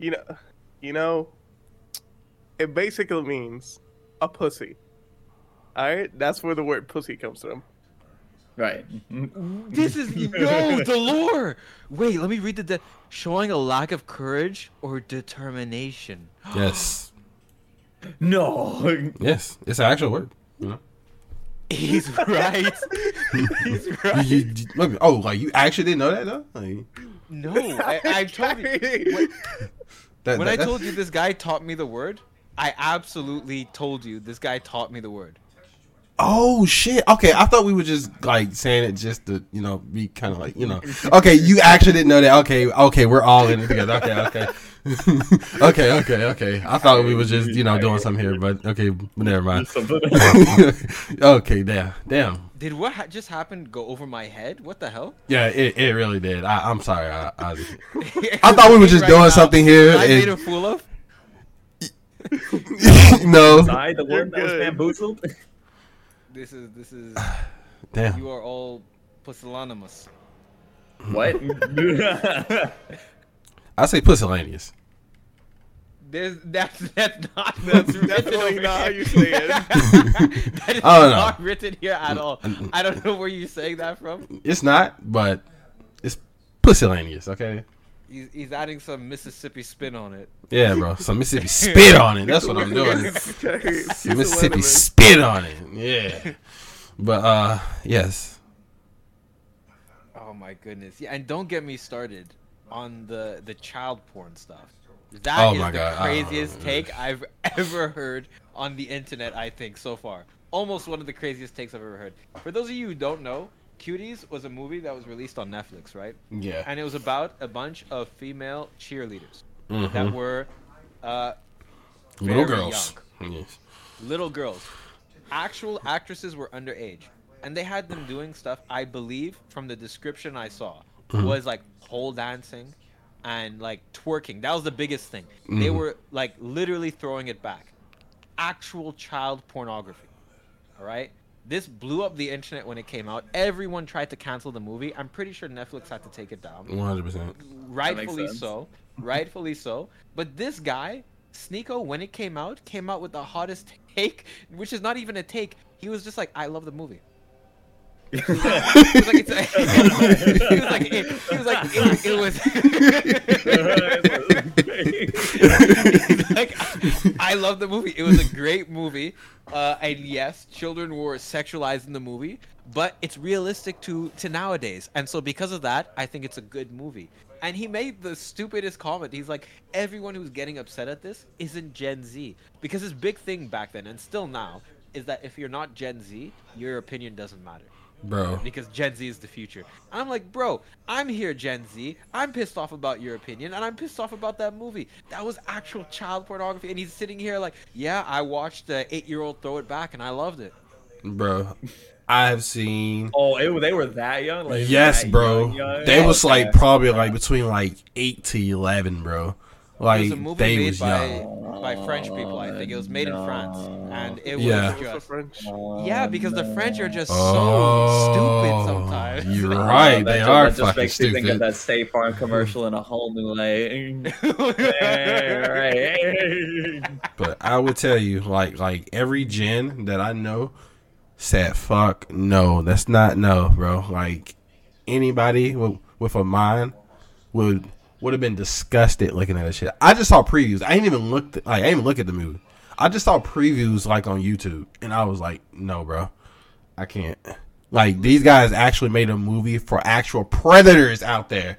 Speaker 5: You know, you know, it basically means a pussy. All right, that's where the word pussy comes from.
Speaker 3: Right.
Speaker 4: This is no the lore. Wait, let me read the de- showing a lack of courage or determination.
Speaker 2: Yes,
Speaker 3: No.
Speaker 2: yes, it's an actual word. You know?
Speaker 4: He's right. He's
Speaker 2: You-
Speaker 4: right.
Speaker 2: you- you- look, oh, like you actually didn't know that though? Like,
Speaker 4: No, I, I told you. When,
Speaker 2: that,
Speaker 4: when
Speaker 2: that-
Speaker 4: I told you this guy taught me the word, I absolutely told you this guy taught me the word.
Speaker 2: Oh shit! Okay, I thought we were just like saying it just to you know be kind of like you know. Okay, you actually didn't know that. Okay, okay, we're all in it together. Okay, okay, okay, okay, okay. I thought we were just you know doing something here, but okay, never mind. okay, damn, damn.
Speaker 4: Did what ha- just happened go over my head? What the hell?
Speaker 2: Yeah, it, it really did. I, I'm sorry. I, I, I thought we were just
Speaker 4: Right
Speaker 2: doing
Speaker 4: now,
Speaker 2: something here.
Speaker 4: I made a fool of.
Speaker 2: no.
Speaker 3: Sorry, the one that was bamboozled.
Speaker 4: This is this is.
Speaker 2: Damn.
Speaker 4: You are all pusillanimous.
Speaker 3: What?
Speaker 2: I say pusillanimous.
Speaker 4: There's that's that's not that's written
Speaker 5: Definitely not how you say it.
Speaker 4: that is
Speaker 2: I don't know.
Speaker 4: written here at all. I don't know where you're saying that from.
Speaker 2: It's not, but it's pusillanimous. Okay.
Speaker 4: He's, he's adding some Mississippi spin on it.
Speaker 2: Yeah, bro. Some Mississippi spit on it. That's what I'm doing. Some Mississippi spit on it. Yeah. But uh yes.
Speaker 4: Oh my goodness! Yeah, and don't get me started on the the child porn stuff. That
Speaker 2: Oh
Speaker 4: is the
Speaker 2: God. Oh,
Speaker 4: craziest take I've ever heard on the internet. I think so far, almost one of the craziest takes I've ever heard. For those of you who don't know, Cuties was a movie that was released on Netflix, right?
Speaker 2: Yeah.
Speaker 4: And it was about a bunch of female cheerleaders that
Speaker 2: Mhm.
Speaker 4: were Uh,
Speaker 2: Little girls. Yes.
Speaker 4: little girls. Actual actresses were underage, and they had them doing stuff. I believe from the description I saw
Speaker 2: Mhm.
Speaker 4: was like pole dancing and like twerking. That was the biggest thing. They
Speaker 2: Mhm.
Speaker 4: were like literally throwing it back. Actual child pornography. All right. This blew up the internet when it came out. Everyone tried to cancel the movie. I'm pretty sure Netflix had to take it down.
Speaker 2: One hundred percent.
Speaker 4: Rightfully so. Rightfully so. But this guy, Sneako, when it came out, came out with the hottest take, which is not even a take. He was just like, I love the movie. He was like, it's a, he was like, it, was like, it, was. like, I love the movie. It was a great movie. Uh, and yes, children were sexualized in the movie, but it's realistic to to nowadays. And so because of that, I think it's a good movie. And he made the stupidest comment. He's like, everyone who's getting upset at this isn't Gen Z. Because his big thing back then, and still now, is that if you're not Gen Z, your opinion doesn't matter.
Speaker 2: Bro.
Speaker 4: Because Gen Z is the future. And I'm like, bro, I'm here, Gen Z. I'm pissed off about your opinion, and I'm pissed off about that movie. That was actual child pornography. And he's sitting here like, yeah, I watched the eight year old throw it back, and I loved it.
Speaker 2: Bro. I've seen
Speaker 3: Oh, it, they were that young. Like,
Speaker 2: Yes,
Speaker 3: that
Speaker 2: bro.
Speaker 3: young, young?
Speaker 2: They was
Speaker 3: Okay.
Speaker 2: like probably like between like eight to eleven, bro.
Speaker 4: It
Speaker 2: Like
Speaker 4: was a movie
Speaker 2: they
Speaker 4: made
Speaker 2: was
Speaker 4: by,
Speaker 2: young.
Speaker 4: by French people, I think. It was made in oh, France. And it was
Speaker 2: Yeah.
Speaker 4: just.
Speaker 5: French.
Speaker 4: Yeah, because the French are just
Speaker 2: Oh,
Speaker 4: so stupid sometimes.
Speaker 2: You're
Speaker 3: Oh,
Speaker 2: right.
Speaker 3: that
Speaker 2: They
Speaker 3: just,
Speaker 2: are
Speaker 3: that just
Speaker 2: fucking
Speaker 3: makes me think of that State Farm commercial in a whole new light.
Speaker 2: But I would tell you, like, like every gen that I know said, "Fuck, no, that's not no, bro." Like anybody with, with a mind would would have been disgusted looking at that shit. I just saw previews. I ain't even looked. Like, I ain't even look at the movie. I just saw previews like on YouTube, and I was like, "No, bro, I can't." Like these guys actually made a movie for actual predators out there.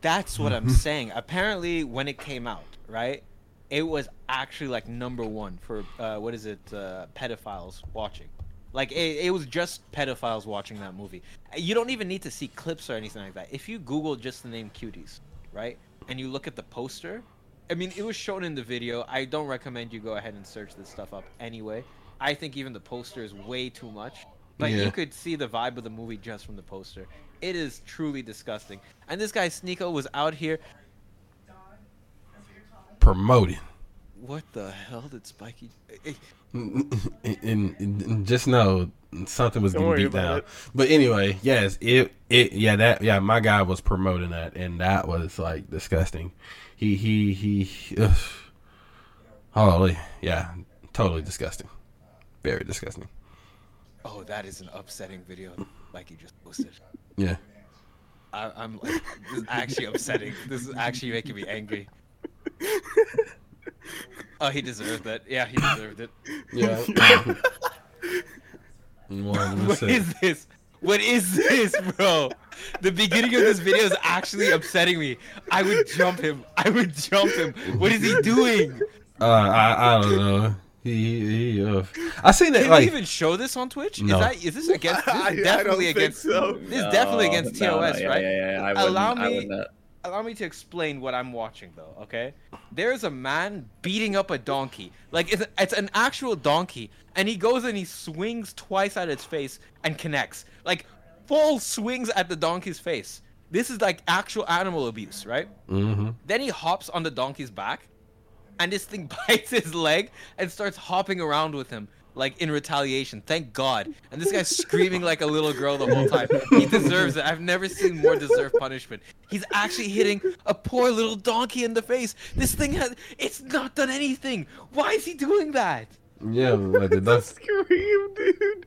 Speaker 4: That's what I'm saying. Apparently, when it came out, right, it was actually like number one for uh, what is it, uh, pedophiles watching. Like it, it was just pedophiles watching that movie. You don't even need to see clips or anything like that. If you Google just the name "cuties," right, and you look at the poster, I mean, it was shown in the video. I don't recommend you go ahead and search this stuff up anyway. I think even the poster is way too much. But
Speaker 2: Yeah.
Speaker 4: you could see the vibe of the movie just from the poster. It is truly disgusting. And this guy Sneako was out here.
Speaker 2: Promoting.
Speaker 4: What the hell did
Speaker 2: and, and- and just know something was
Speaker 5: Don't
Speaker 2: getting beat down.
Speaker 5: it.
Speaker 2: But anyway, yes, it it yeah that yeah my guy was promoting that and that was like disgusting. He he he. Ugh. Holy yeah, totally disgusting. Very disgusting.
Speaker 4: Oh, that is an upsetting video. Like you just posted.
Speaker 2: Yeah.
Speaker 4: I, I'm like, this is actually upsetting. This is actually making me angry. Oh, he deserved it. Yeah, he deserved it.
Speaker 2: Yeah. One
Speaker 4: What is this? What is this, bro? The beginning of this video is actually upsetting me. I would jump him. I would jump him. What is he doing?
Speaker 2: Uh, I I don't know. He he. he uh, I seen that
Speaker 4: Can
Speaker 2: like
Speaker 4: we even show this on Twitch?
Speaker 2: No.
Speaker 4: Is that is this against? This is
Speaker 5: I- I don't
Speaker 4: definitely
Speaker 5: think
Speaker 4: against.
Speaker 5: so.
Speaker 4: This is definitely
Speaker 3: No,
Speaker 4: against
Speaker 3: no, no,
Speaker 4: TOS,
Speaker 3: yeah,
Speaker 4: right?
Speaker 3: yeah, yeah, I
Speaker 4: allow me.
Speaker 3: wouldn't.
Speaker 4: Allow me to explain what I'm watching, though. Okay, there's a man beating up a donkey. Like it's, it's an actual donkey, and he goes and he swings twice at its face and connects. Like full swings at the donkey's face. This is like actual animal abuse, right?
Speaker 2: Mm-hmm.
Speaker 4: Then he hops on the donkey's back, and this thing bites his leg and starts hopping around with him, like in retaliation. Thank God. And this guy's screaming like a little girl the whole time. He deserves it. I've never seen more deserved punishment. He's actually hitting a poor little donkey in the face. This thing has. It's not done anything. Why is he doing that?
Speaker 2: yeah like the duck.
Speaker 5: Scream, dude.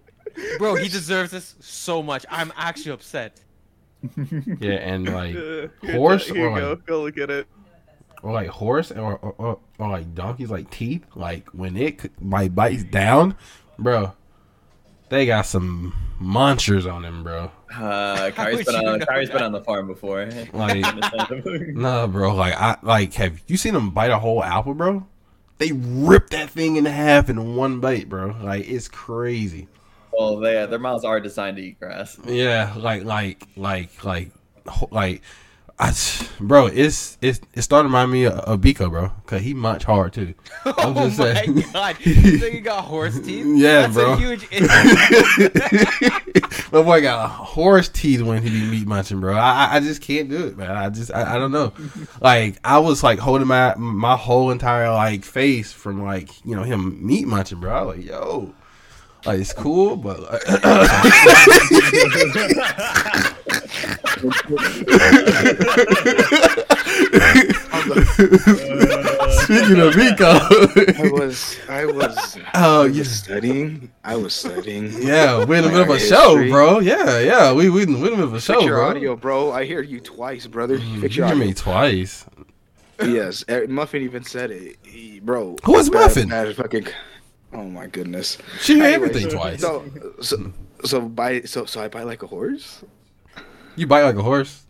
Speaker 4: Bro, he deserves this so much. I'm actually upset.
Speaker 2: Yeah, and like
Speaker 5: Uh, here,
Speaker 2: horse
Speaker 5: Here
Speaker 2: or
Speaker 5: you go.
Speaker 2: like
Speaker 5: Go look at it.
Speaker 2: Or like horse or or, or, or like donkeys like teeth like when it c- like bites down bro they got some monsters on them bro
Speaker 3: Uh, Kari's
Speaker 4: would
Speaker 3: been
Speaker 4: you
Speaker 3: on.
Speaker 4: know
Speaker 3: Kari's been on the farm before.
Speaker 2: Like- nah bro like i like have you seen them bite a whole apple bro they rip that thing in half in one bite bro like it's crazy
Speaker 3: well, they, their mouths are designed to eat grass.
Speaker 2: yeah like like like like like I, bro, it's it's it started to remind me of, of Biko, bro, cause he munch hard too. Oh I'm
Speaker 8: Oh my
Speaker 2: saying.
Speaker 8: god! You think he got horse teeth?
Speaker 2: Yeah,
Speaker 8: That's
Speaker 2: bro.
Speaker 8: A huge.
Speaker 2: My boy got horse teeth when he be meat munching, bro. I I- just can't do it, man. I just I, I don't know. Like I was like holding my my whole entire like face from like you know him meat munching, bro. I was like yo, like it's cool, but Speaking of Miko,
Speaker 13: I was, I was,
Speaker 2: Oh,
Speaker 13: I was
Speaker 2: yeah.
Speaker 13: studying. I was studying.
Speaker 2: yeah, we're in the middle of a show, bro. Yeah, yeah, we we in the middle of a show,
Speaker 13: Fix your
Speaker 2: bro.
Speaker 13: audio, bro. I hear you twice, brother. Fix
Speaker 2: You hear
Speaker 13: audio.
Speaker 2: me twice.
Speaker 13: Yes, eh, Muffin even said it, He- bro.
Speaker 2: Who is Muffin?
Speaker 13: bad fucking, oh my goodness.
Speaker 2: She hear
Speaker 13: Anyways,
Speaker 2: everything twice.
Speaker 13: So, so, so buy, so, so I buy like a horse.
Speaker 2: You bite like a horse.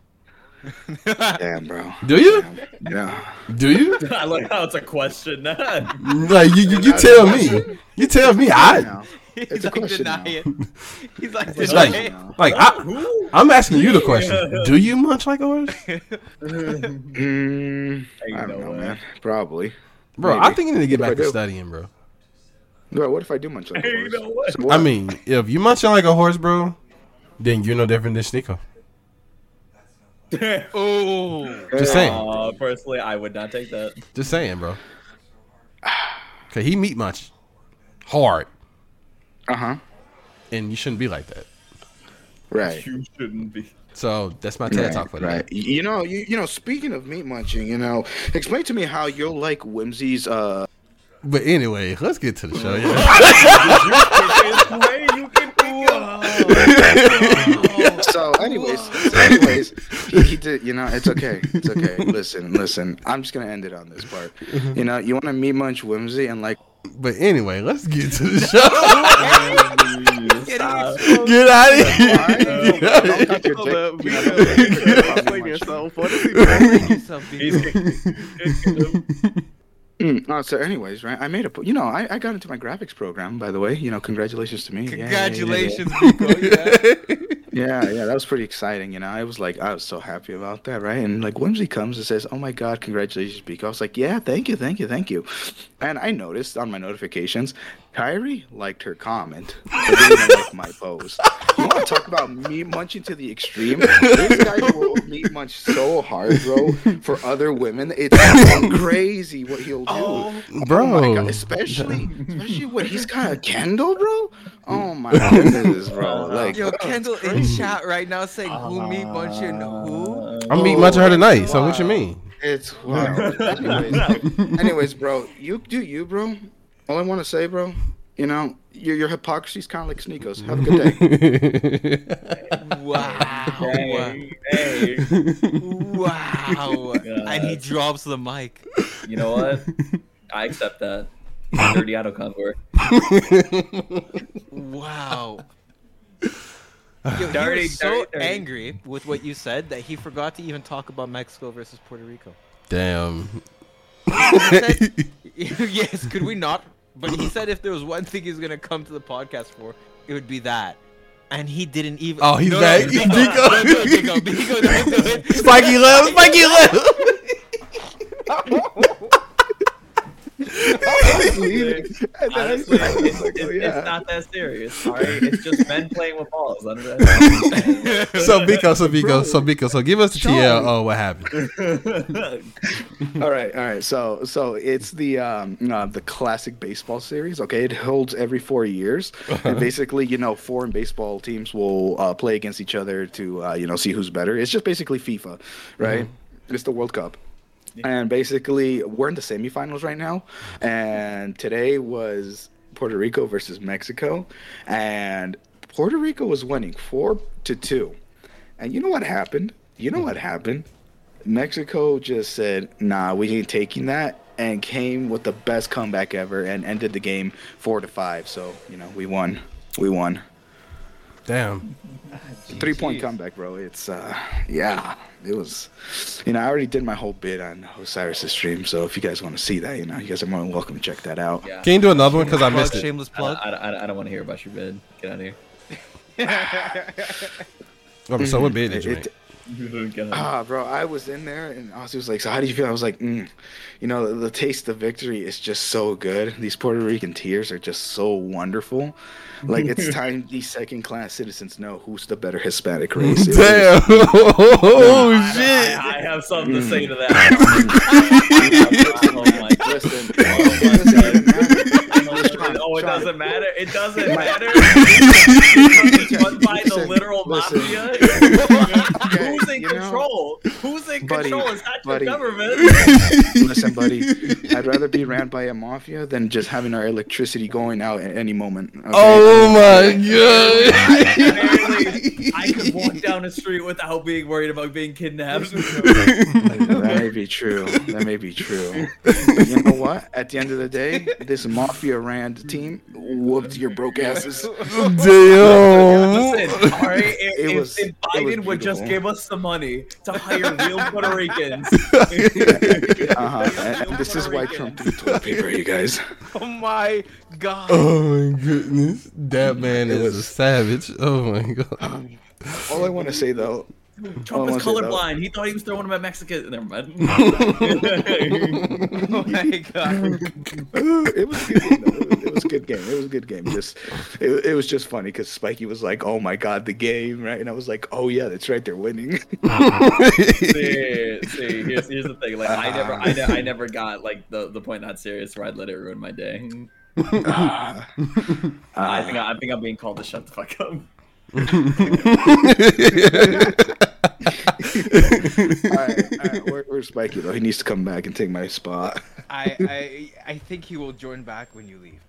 Speaker 13: Damn, bro.
Speaker 2: Do you?
Speaker 13: Yeah.
Speaker 2: Do you?
Speaker 3: I like how it's a question.
Speaker 2: Like you, you, you tell me. You tell me. I.
Speaker 8: He's like deny it. He's like
Speaker 2: It's
Speaker 8: deny
Speaker 2: like, like I, I'm asking you the question. Do you munch like a horse,
Speaker 13: Mm, I don't know, man. Probably.
Speaker 2: bro? I think you need to get
Speaker 13: What
Speaker 2: back to studying, bro.
Speaker 13: Bro, what if I do munch like a horse? So
Speaker 2: I
Speaker 13: what?
Speaker 2: mean, if you munching like a horse, bro, then you're no different than Sneako.
Speaker 3: oh,
Speaker 2: Just saying.
Speaker 3: Uh, personally, I would not take that.
Speaker 2: Just saying, bro. Cause he meat munch hard,
Speaker 13: Uh huh.
Speaker 2: and you shouldn't be like that.
Speaker 13: Right.
Speaker 3: You shouldn't be.
Speaker 2: So that's my TED
Speaker 13: Right,
Speaker 2: talk for
Speaker 13: right.
Speaker 2: that.
Speaker 13: You know, you, you know. Speaking of meat munching, you know, explain to me how you'll like Whimsy's. Uh,
Speaker 2: But anyway, let's get to the show. Yeah.
Speaker 13: so, anyways, so anyways, he, he did. You know, it's okay. It's okay. Listen, listen. I'm just gonna end it on this part. Mm-hmm. You know, you want to meat munch Whimsy and like.
Speaker 2: But anyway, let's get to the show.
Speaker 3: Get
Speaker 2: Get out of here. Get outta here.
Speaker 5: Hold up,
Speaker 13: contradict- you
Speaker 5: Miko,
Speaker 13: know,
Speaker 5: you can't explain yourself. What is he doing?
Speaker 13: Mm, uh, so, anyways, right? I made a. You know, I, I got into my graphics program. By the way, you know, congratulations to me. Yeah, yeah, yeah, yeah.
Speaker 8: Congratulations, Yeah.
Speaker 13: Yeah, yeah, that was pretty exciting. You know, I was like, I was so happy about that, right? And like, Whimsy comes and says, "Oh my God, congratulations, Biko." I was like, "Yeah, thank you, thank you, thank you." And I noticed on my notifications, Kyrie liked her comment, but didn't like my post. You want to talk about me munching to the extreme? This guy will meat munch so hard, bro, for other women. It's crazy what he'll do, oh, oh
Speaker 2: Bro.
Speaker 13: Oh my God, especially, especially when he's kind of Kendall, bro. Oh my goodness, bro. Like,
Speaker 8: Yo, Kendall in chat right now saying who meat munching who?
Speaker 2: I'm meeting munching her tonight. So what you mean?
Speaker 13: It's wow. anyways, anyways, bro, you do you, bro. All I want to say, bro, you know, your your hypocrisy is kind of like Sneako's. Have a good day.
Speaker 8: Wow.
Speaker 3: Hey, hey.
Speaker 8: Wow. And he drops the mic.
Speaker 3: You know what? I accept that. Dirty auto contour.
Speaker 8: Wow. Yo, he
Speaker 3: Dirty,
Speaker 8: was so
Speaker 3: dirty, dirty.
Speaker 8: angry with what you said that he forgot to even talk about Mexico versus Puerto Rico.
Speaker 2: Damn.
Speaker 8: Said- yes, could we not? But he said if there was one thing he's gonna come to the podcast for, it would be that. And he didn't even.
Speaker 2: Oh, he's
Speaker 8: no,
Speaker 2: back.
Speaker 8: No,
Speaker 2: Biko.
Speaker 8: Biko, don't do it, Biko, Biko, don't do it.
Speaker 2: Spiky left. Spiky left.
Speaker 3: Honestly, it's, it's, it's not that serious. All right, it's just men playing with balls. Under that.
Speaker 2: so Biko, so Biko, so Biko, so give us the TL. Oh, what happened?
Speaker 13: all right, all right. So so it's the um uh, the classic baseball series. Okay, it holds every four years, and basically, you know, foreign baseball teams will uh, play against each other to uh, you know see who's better. It's just basically FIFA, right? It's the World Cup. And basically, we're in the semifinals right now. And today was Puerto Rico versus Mexico. And Puerto Rico was winning four to two. And you know what happened? You know what happened? Mexico just said, nah, we ain't taking that. And came with the best comeback ever and ended the game four to five. So, you know, we won. We won.
Speaker 2: Damn.
Speaker 13: Three point comeback, bro. It's uh yeah. It was you know, I already did my whole bit on Osiris' stream, so if you guys want to see that, you know, you guys are more than welcome to check that out.
Speaker 3: Yeah.
Speaker 2: Can you do another one? Because I
Speaker 8: Plug,
Speaker 2: missed it.
Speaker 8: shameless plug.
Speaker 3: I, I, I don't want to hear about your bid. Get out of here.
Speaker 2: Okay, so what bid did you
Speaker 13: It-
Speaker 2: make?
Speaker 13: Ah, bro, I was in there and Ozzy was like, "So how do you feel?" I was like, mm, "You know, the, the taste of victory is just so good. These Puerto Rican tears are just so wonderful. Like it's time these second-class citizens know who's the better Hispanic race."
Speaker 2: Damn. oh
Speaker 3: I,
Speaker 2: shit.
Speaker 3: I, I have something to
Speaker 13: Mm.
Speaker 3: say to that. oh my god. Oh, it doesn't matter. It doesn't matter. It's run by the literal mafia. Who's in control? Who's in
Speaker 13: Buddy,
Speaker 3: control? It's not your
Speaker 13: buddy.
Speaker 3: government.
Speaker 13: Listen, buddy, I'd rather be ran by a mafia than just having our electricity going out at any moment. okay?
Speaker 2: Oh my
Speaker 3: Apparently, I could walk down the street without being worried about being kidnapped.
Speaker 13: that may be true. That may be true. But you know what? At the end of the day, this mafia ran team whooped your broke asses.
Speaker 2: Damn.
Speaker 3: Listen, all right, if,
Speaker 13: It
Speaker 3: if-
Speaker 13: was-
Speaker 3: if
Speaker 13: it
Speaker 3: Biden would just give us some money to hire real Puerto Ricans,
Speaker 13: Uh-huh. And, and this is why Trump did toilet paper, you guys.
Speaker 8: Oh my god.
Speaker 2: Oh my goodness. That man is a savage. Oh my god.
Speaker 13: All I want to say though. All I
Speaker 3: Trump
Speaker 13: wanna
Speaker 3: is colorblind. He thought he was throwing them at Mexicans. Never mind.
Speaker 8: oh my god.
Speaker 13: it was good game. It, was, a good game. It was a good game. Just it, it was just funny because Spikey was like, "Oh my god, the game!" Right, and I was like, "Oh yeah, that's right, they're winning."
Speaker 3: see, see, here's, here's the thing. Like, I never, I, ne- I never got like the the point not serious where I'd let it ruin my day.
Speaker 13: Ah.
Speaker 3: I think I, I think I'm being called to shut the fuck up.
Speaker 13: All right, all right, where, where's Spikey though? He needs to come back and take my spot.
Speaker 8: I, I I think he will join back when you leave.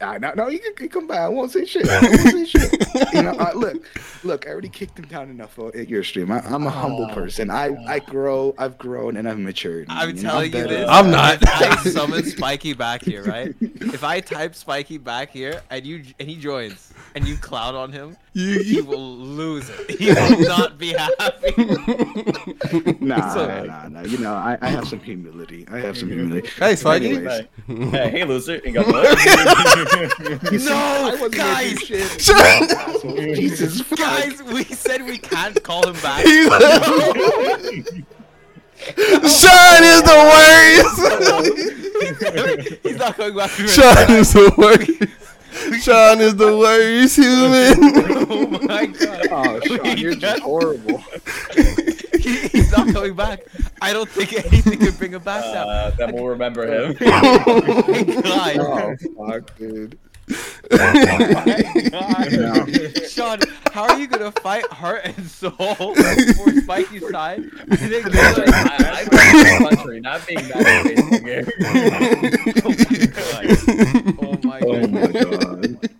Speaker 13: Ah, no, no, you can, you can come by. I won't say shit. I won't say shit. You know, uh, look, look. I already kicked him down enough at your stream. I, I'm a humble person. I, I grow. I've grown and I've matured.
Speaker 4: I'm
Speaker 13: you know,
Speaker 4: telling you this.
Speaker 2: I'm not.
Speaker 4: If I summon Spiky back here, right? If I type Spiky back here and you and he joins and you cloud on him, he will lose it. He will not be happy.
Speaker 13: Nah,
Speaker 4: So-
Speaker 13: nah, nah, nah. You know, I, I have some humility. I have some humility.
Speaker 2: Hey, Spikey.
Speaker 13: Anyways.
Speaker 3: Hey, hey, loser. You got what?
Speaker 4: No, guys,
Speaker 13: Jesus,
Speaker 4: guys, we said we can't call him back.
Speaker 2: Sean is the worst.
Speaker 4: He's not going back. to
Speaker 2: Sean is the worst. Sean is the worst human.
Speaker 4: Oh my god.
Speaker 13: Oh, Sean, you're just horrible.
Speaker 4: He- he's not coming back. I don't think anything could bring him back now.
Speaker 3: Uh, then we'll remember him.
Speaker 4: Oh god.
Speaker 13: Oh, fuck, dude.
Speaker 4: God. Sean, how are you gonna fight heart and soul for Spikey's side? And then go like,
Speaker 3: I, I'm country, not being mad at a baseball
Speaker 4: oh my
Speaker 13: Oh my god.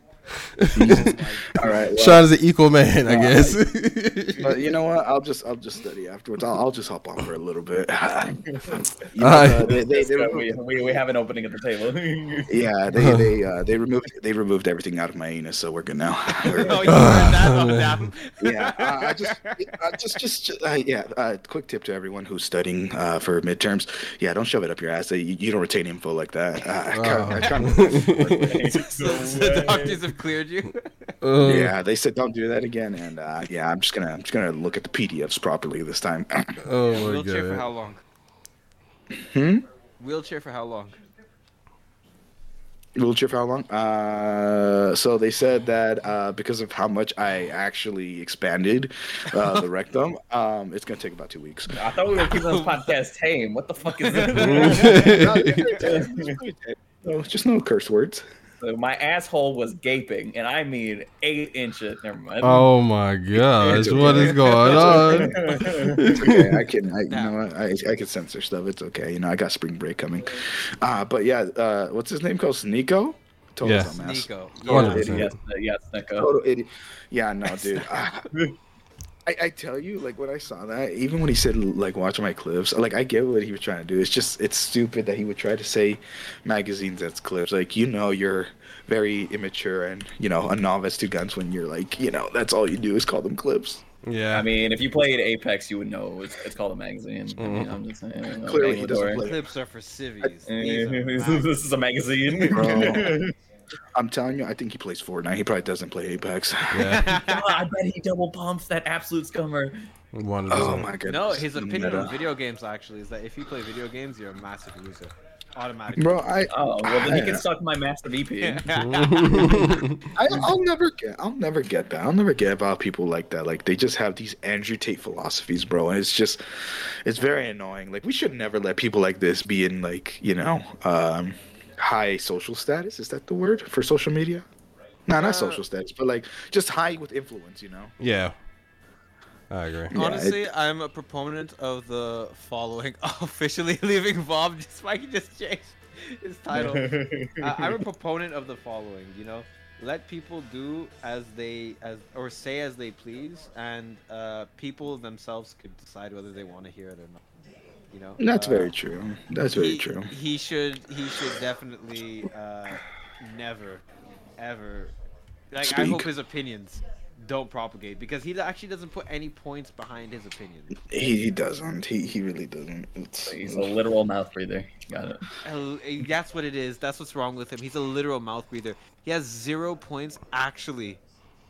Speaker 13: All right. well,
Speaker 2: Sean is an equal man, I guess.
Speaker 13: But you know what? I'll just I'll just study afterwards. I'll, I'll just hop on for a little bit. You know, uh, they, they, they removed-
Speaker 3: we, we, we have an opening at the table.
Speaker 13: yeah, they they uh, they removed they removed everything out of my anus, so we're good now. We're-
Speaker 4: Oh, you? Oh,
Speaker 13: yeah, uh, I just, uh, just, just, just uh, yeah. Uh, quick tip to everyone who's studying uh, for midterms: yeah, don't shove it up your ass. You, you don't retain info like that. Uh, I kinda- I kinda-
Speaker 4: the doctors have cleared you.
Speaker 2: Uh,
Speaker 13: yeah, they said don't do that again, and uh, yeah, I'm just gonna, I'm just gonna look at the PDFs properly this time.
Speaker 2: Oh my
Speaker 8: Wheelchair for how long?
Speaker 13: hmm.
Speaker 8: Wheelchair for how long?
Speaker 13: Wheelchair for how long? Uh, so they said that uh, because of how much I actually expanded uh, the rectum, um, it's gonna take about two weeks.
Speaker 3: I thought we were keeping this podcast tame. What the fuck is this?
Speaker 13: No, just no curse words.
Speaker 3: So my asshole was gaping, and I mean eight inches. Never mind.
Speaker 2: Oh my gosh, what is going on?
Speaker 13: It's okay. I can, I, you know. I, I can censor stuff. It's okay. You know, I got spring break coming. Uh, but yeah, uh, what's his name called? Nico. Total
Speaker 2: Yeah.
Speaker 13: dumbass.
Speaker 4: Nico.
Speaker 13: Total
Speaker 2: Yeah.
Speaker 13: idiot.
Speaker 3: yes, uh, yes, Nico.
Speaker 13: Total idiot. Yeah, no, dude. I, I tell you, like when I saw that, even when he said like watch my clips, like I get what he was trying to do. It's just it's stupid that he would try to say magazines as clips. Like you know you're very immature and you know a novice to guns when you're like you know that's all you do is call them clips.
Speaker 2: Yeah.
Speaker 3: I mean, if you played Apex, you would know it's, it's called a magazine. I mean, I'm just saying. I'm
Speaker 13: Clearly he doesn't play.
Speaker 8: Clips are for civvies. These are
Speaker 3: this is a magazine.
Speaker 13: Bro. I'm telling you, I think he plays Fortnite. He probably doesn't play Apex.
Speaker 2: Yeah.
Speaker 3: God, I bet he double pumps that absolute scummer.
Speaker 2: One
Speaker 13: Oh my goodness.
Speaker 4: No, his opinion
Speaker 13: meta.
Speaker 4: on video games actually is that if you play video games, you're a massive loser. Automatically.
Speaker 13: Bro, I
Speaker 3: Oh, well, then he
Speaker 13: I-
Speaker 3: can suck my master VP.
Speaker 13: I, I'll never get. I'll never get that. I'll never get about people like that. Like they just have these Andrew Tate philosophies, bro, and it's just, it's very annoying. Like we should never let people like this be in like you know, um, high social status. Is that the word for social media? No, not social status, but like just high with influence. You know.
Speaker 2: Yeah. I agree.
Speaker 13: Yeah,
Speaker 4: Honestly, I'm a proponent of the following. Officially leaving VOB, just Mikey just changed his title. uh, I'm a proponent of the following. You know, let people do as they as or say as they please, and uh, people themselves could decide whether they want to hear it or not. You know,
Speaker 13: That's
Speaker 4: Uh,
Speaker 13: very true. That's very
Speaker 4: he,
Speaker 13: true.
Speaker 4: He should he should definitely uh, never ever like I hope his opinions don't propagate because he actually doesn't put any points behind his opinion.
Speaker 13: He, he doesn't. He he really doesn't. It's,
Speaker 3: He's a literal mouth breather. Got it.
Speaker 4: Uh, That's what it is. That's what's wrong with him. He's a literal mouth breather. He has zero points actually.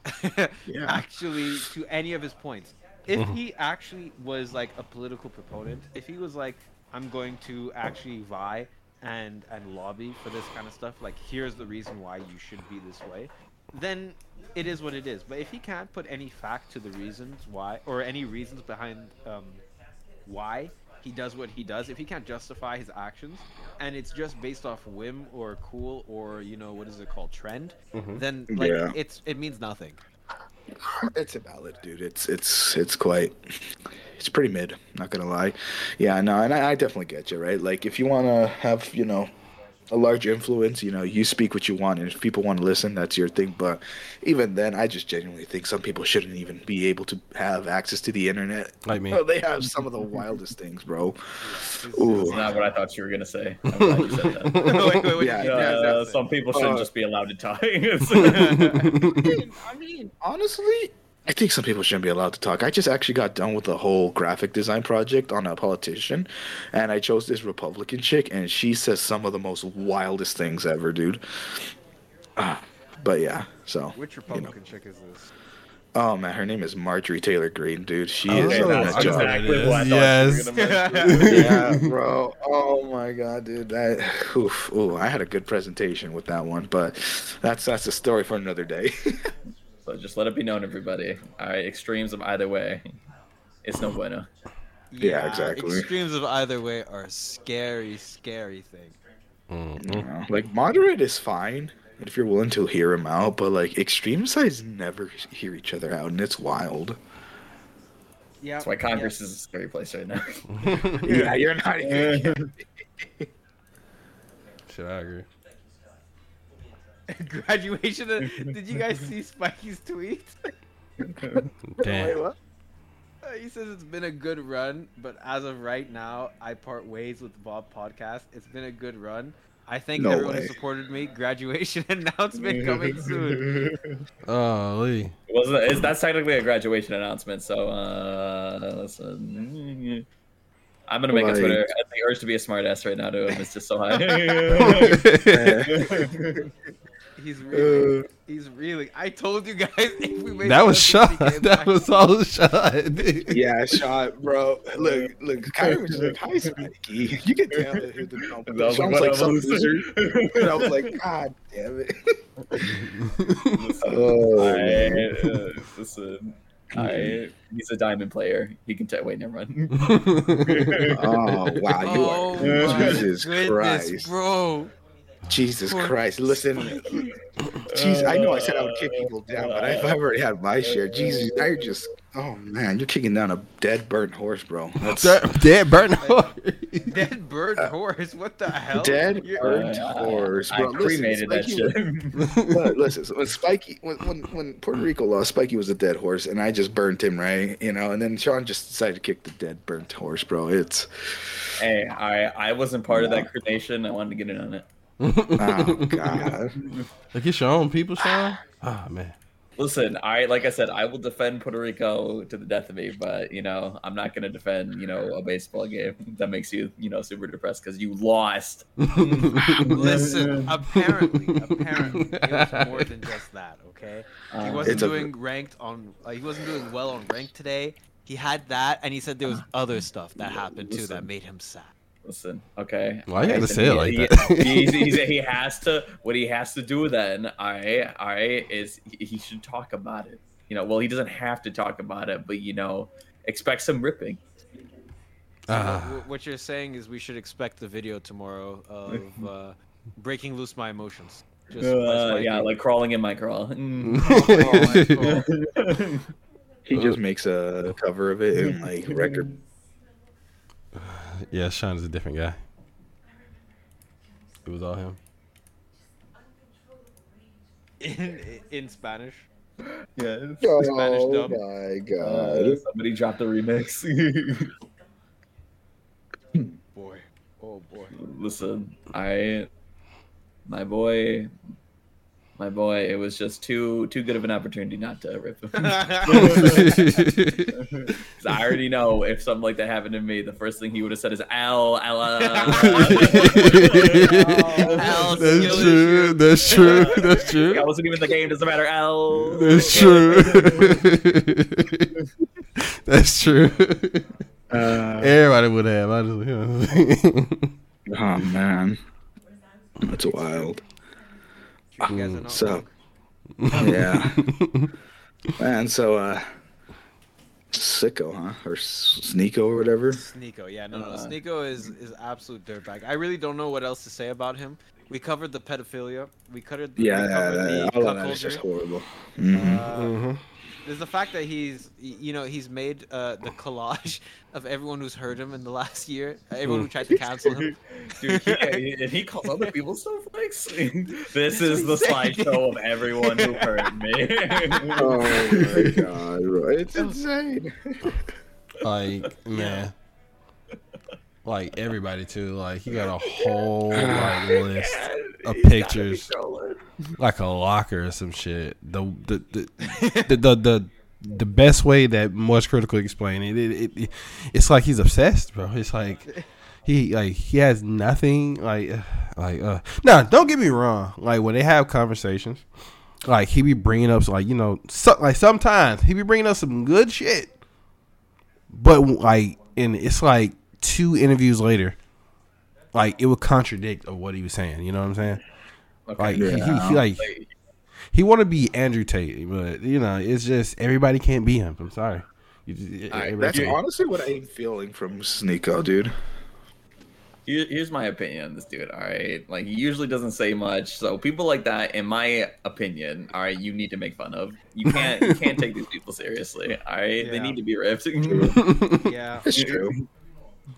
Speaker 13: Yeah.
Speaker 4: Actually, to any of his points. If he actually was like a political proponent, if he was like, I'm going to actually vie and and lobby for this kind of stuff, like here's the reason why you should be this way, then it is what it is. But if he can't put any fact to the reasons why, or any reasons behind um, why he does what he does, if he can't justify his actions, and it's just based off whim or cool or you know what is it called trend,
Speaker 13: Mhm.
Speaker 4: then like
Speaker 13: Yeah.
Speaker 4: it's it means nothing.
Speaker 13: It's invalid, dude. It's it's it's quite it's pretty mid. Not gonna lie. Yeah, no, and I, I definitely get you, right? Like if you wanna have you know a large influence, you know, you speak what you want, and if people want to listen, that's your thing. But even then, I just genuinely think some people shouldn't even be able to have access to the internet.
Speaker 2: Like me.
Speaker 13: Oh, they have some of the wildest things, bro. Ooh.
Speaker 3: That's not what I thought you were gonna say. I'm glad you said that.
Speaker 4: Wait, wait, wait,
Speaker 13: Yeah,
Speaker 3: Uh,
Speaker 13: yeah,
Speaker 3: some people shouldn't
Speaker 13: Uh,
Speaker 3: just be allowed to talk.
Speaker 13: I mean, honestly, I think some people shouldn't be allowed to talk. I just actually got done with the whole graphic design project on a politician, and I chose this Republican chick, and she says some of the most wildest things ever, dude. Ah, but yeah, so.
Speaker 4: Which Republican chick is this?
Speaker 13: Oh man, her name is Marjorie Taylor Greene, dude. She
Speaker 2: Oh,
Speaker 13: is a
Speaker 2: that's
Speaker 13: job.
Speaker 2: exactly who I thought you were Yes.
Speaker 13: yeah, bro. Oh my god, dude. That oof, ooh, I had a good presentation with that one, but that's that's a story for another day.
Speaker 3: so just let it be known, everybody. All right, extremes of either way, it's no bueno.
Speaker 13: Yeah, exactly.
Speaker 4: Extremes of either way are a scary, scary thing. Mm-hmm.
Speaker 13: You know, like moderate is fine if you're willing to hear him out, but like extreme sides never hear each other out, and it's wild.
Speaker 4: Yeah.
Speaker 3: That's why Congress is a scary place right now.
Speaker 13: yeah, you're not even.
Speaker 2: Shit, I agree.
Speaker 4: Graduation. Did you guys see Spikey's tweet?
Speaker 2: Damn.
Speaker 13: what?
Speaker 4: Uh, he says it's been a good run, but as of right now, I part ways with the VOB podcast. It's been a good run. I thank
Speaker 13: No
Speaker 4: everyone
Speaker 13: way.
Speaker 4: who supported me. Graduation announcement coming soon.
Speaker 2: Oh, Lee.
Speaker 3: Wasn't it? Is that's technically a graduation announcement? So uh, listen. I'm gonna make
Speaker 13: Like-
Speaker 3: a Twitter. I the urge to be a smartass right now to him. It's just so high.
Speaker 4: He's really, he's really. I told you guys if we made
Speaker 2: That was shot.
Speaker 4: up,
Speaker 2: That
Speaker 4: back.
Speaker 2: was all shot.
Speaker 13: Yeah, shot, bro. Look, look. Kyrie was just like, "Hi, Spiky." You can tell that it didn't know.
Speaker 3: That was
Speaker 13: Sean's like
Speaker 3: I
Speaker 13: some
Speaker 3: was-
Speaker 13: loser. And I was like, "God damn it." oh,
Speaker 3: I,
Speaker 13: man.
Speaker 3: uh, listen, I, he's a diamond player. He can take. Wait, never mind.
Speaker 13: Oh wow, you
Speaker 4: Oh
Speaker 13: are
Speaker 4: my
Speaker 13: Jesus
Speaker 4: goodness,
Speaker 13: Christ,
Speaker 4: bro.
Speaker 13: Jesus
Speaker 4: Poor
Speaker 13: Christ. Listen, jeez, I know I said I would kick people down, but I've already had my share. Jesus, now you're just, oh man, you're kicking down a dead burnt horse, bro. That's
Speaker 2: Dead, dead burnt horse.
Speaker 4: Dead bird horse. What the hell?
Speaker 13: dead
Speaker 4: You're-
Speaker 13: burnt
Speaker 3: Uh,
Speaker 13: horse,
Speaker 3: I
Speaker 13: bro. Listen,
Speaker 3: cremated that
Speaker 13: Spikey
Speaker 3: shit.
Speaker 13: Look, listen, so when Spiky, when, when when Puerto Rico lost, Spiky was a dead horse, and I just burnt him, right? You know, and then Sean just decided to kick the dead burnt horse, bro. It's
Speaker 3: hey, I I wasn't part of that cremation. I wanted to get in on it.
Speaker 13: Oh god.
Speaker 2: Like it's your own people, Sean. Oh man.
Speaker 3: Listen, I like I said, I will defend Puerto Rico to the death of me, but you know, I'm not gonna defend you know a baseball game that makes you you know super depressed because you lost.
Speaker 4: Listen, apparently, apparently, it was more than just that. Okay, he
Speaker 3: Uh,
Speaker 4: wasn't
Speaker 13: It's a-
Speaker 4: doing ranked on. Uh, he wasn't doing well on ranked today. He had that, and he said there was other stuff that happened too that made him sad.
Speaker 3: Listen, okay.
Speaker 2: Why you gotta
Speaker 3: Listen,
Speaker 2: say it like
Speaker 3: he,
Speaker 2: that?
Speaker 3: he's- he's- he has to. What he has to do then, all right, all right, is he, he should talk about it. You know, well, he doesn't have to talk about it, but you know, expect some ripping.
Speaker 4: So
Speaker 2: Ah.
Speaker 4: what- what, what you're saying is we should expect the video tomorrow of uh, breaking loose my emotions. Just
Speaker 3: Uh, yeah, like crawling in my crawl. Mm.
Speaker 13: He just makes a cover of it and like record.
Speaker 2: Yeah, Sean is a different guy. It was all him.
Speaker 4: in in Spanish.
Speaker 3: Yeah.
Speaker 4: Spanish
Speaker 13: Oh
Speaker 4: dub.
Speaker 13: my
Speaker 3: Uh,
Speaker 13: god.
Speaker 3: somebody dropped a remix.
Speaker 4: Boy, oh boy.
Speaker 3: Listen, I, my boy, my boy, it was just too too good of an opportunity not to rip him. 'Cause I already know if something like that happened to me, the first thing he would have said is "L L." L."
Speaker 4: Al,
Speaker 2: That's
Speaker 4: skill
Speaker 2: true.
Speaker 4: issue.
Speaker 2: That's true. That's true.
Speaker 3: I wasn't even in the game. Doesn't matter. L.
Speaker 2: That's true. That's true.
Speaker 13: Uh,
Speaker 2: Everybody would have. I just, you know.
Speaker 13: oh man, that's wild.
Speaker 4: You guys are not
Speaker 13: So,
Speaker 4: wrong.
Speaker 13: yeah, and So, uh, sicko, huh, or S- Sneako or whatever.
Speaker 4: Sneako, yeah, no, no.
Speaker 3: Uh,
Speaker 4: Sneako is is absolute dirtbag. I really don't know what else to say about him. We covered the pedophilia. We covered. we
Speaker 13: Yeah,
Speaker 4: covered
Speaker 13: yeah,
Speaker 4: the
Speaker 13: yeah, all of that is just
Speaker 4: cuckoldry.
Speaker 13: horrible. Mhm.
Speaker 4: Uh, There's the fact that he's, you know, he's made uh, the collage of everyone who's heard him in the last year. uh, Everyone who tried to cancel him.
Speaker 3: Dude, he, and he calls other people snowflakes. this is the slideshow of everyone who heard me.
Speaker 13: oh my god, bro, it's insane.
Speaker 2: like man like everybody too like he got a whole like list of pictures like a locker or some shit the the the the, the, the the best way that Moist Critikal explain it, it, it, it it's like he's obsessed bro it's like he like he has nothing like like uh now don't get me wrong like when they have conversations like he be bringing up like you know so, like sometimes he be bringing up some good shit but like, and it's like two interviews later, like it would contradict of what he was saying. You know what I'm saying? Like he, he, he like he want to be Andrew Tate, but you know it's just everybody can't be him. I'm sorry. You just- everybody
Speaker 13: That's
Speaker 2: can't.
Speaker 13: honestly what I'm feeling from Sneako, dude.
Speaker 3: Here's my opinion on this dude. All right, like he usually doesn't say much. So people like that, in my opinion, all right, you need to make fun of. You can't, you can't take these people seriously. All right, they need to be ripped.
Speaker 4: Yeah.
Speaker 13: It's true.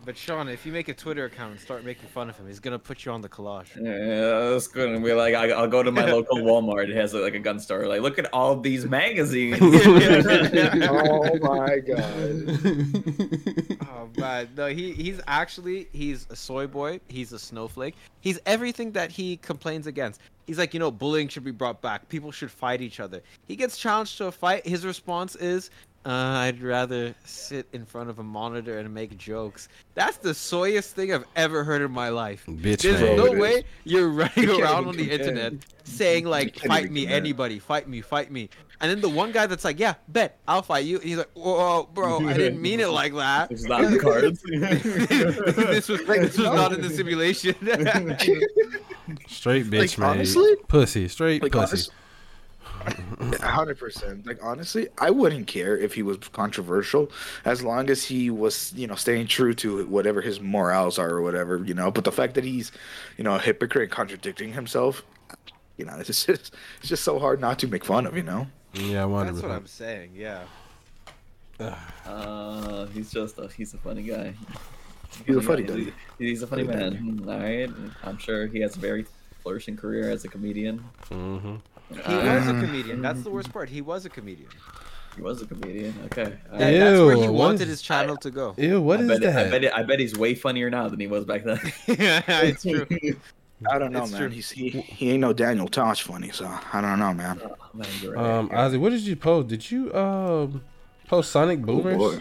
Speaker 4: But Sean, if you make a Twitter account and start making fun of him, he's gonna put you on the collage.
Speaker 3: Yeah, that's good. And we're like, I, I'll go to my local Walmart. It has like a gun store. Like, look at all these magazines.
Speaker 13: oh my god.
Speaker 4: Oh man, no, he he's actually he's a soy boy. He's a snowflake. He's everything that he complains against. He's like, you know, bullying should be brought back. People should fight each other. He gets challenged to a fight. His response is, uh, "I'd rather sit in front of a monitor and make jokes." That's the soyest thing I've ever heard in my life.
Speaker 2: Bitch
Speaker 4: There's
Speaker 2: made.
Speaker 4: no
Speaker 13: It
Speaker 4: way
Speaker 13: is.
Speaker 4: you're running
Speaker 3: can't
Speaker 4: around on the
Speaker 3: compare.
Speaker 4: internet saying like, "Fight me,
Speaker 13: compare.
Speaker 4: anybody, fight me, fight me." And then the one guy that's like, "Yeah, bet I'll fight you," and he's like, "Whoa, bro, I didn't mean it like that."
Speaker 3: It's not in the cards.
Speaker 4: this was this was not in the simulation.
Speaker 2: Straight bitch
Speaker 13: Like,
Speaker 2: made
Speaker 13: honestly?
Speaker 2: pussy straight
Speaker 13: Like
Speaker 2: pussy.
Speaker 13: hundred percent. Like honestly, I wouldn't care if he was controversial, as long as he was, you know, staying true to whatever his morals are or whatever, you know. But the fact that he's, you know, a hypocrite, contradicting himself, you know, it's just it's just so hard not to make fun of, you know.
Speaker 2: Yeah, I wonder.
Speaker 4: That's what I'm saying. Yeah.
Speaker 3: Uh, he's just a, he's a funny guy.
Speaker 13: He's a funny
Speaker 3: guy. He's, he's a funny
Speaker 13: Funny
Speaker 3: man. All right, I'm sure he has a very flourishing career as a comedian.
Speaker 2: Mm-hmm.
Speaker 4: He
Speaker 3: Uh,
Speaker 4: was a comedian. That's the worst part. He was a comedian.
Speaker 3: He was a comedian. Okay.
Speaker 4: That- that's where he wanted
Speaker 2: is-
Speaker 4: his channel to go.
Speaker 2: Ew, what
Speaker 3: I
Speaker 2: is
Speaker 3: bet,
Speaker 2: that?
Speaker 3: I bet, I bet he's way funnier now than he was back then.
Speaker 4: yeah, it's true.
Speaker 13: I don't know,
Speaker 8: It's
Speaker 13: man. He's he, he ain't no Daniel Tosh funny, so I don't know, man.
Speaker 2: Um, Ozzy, what did you post? Did you um post Sonic Boomers?
Speaker 13: boy.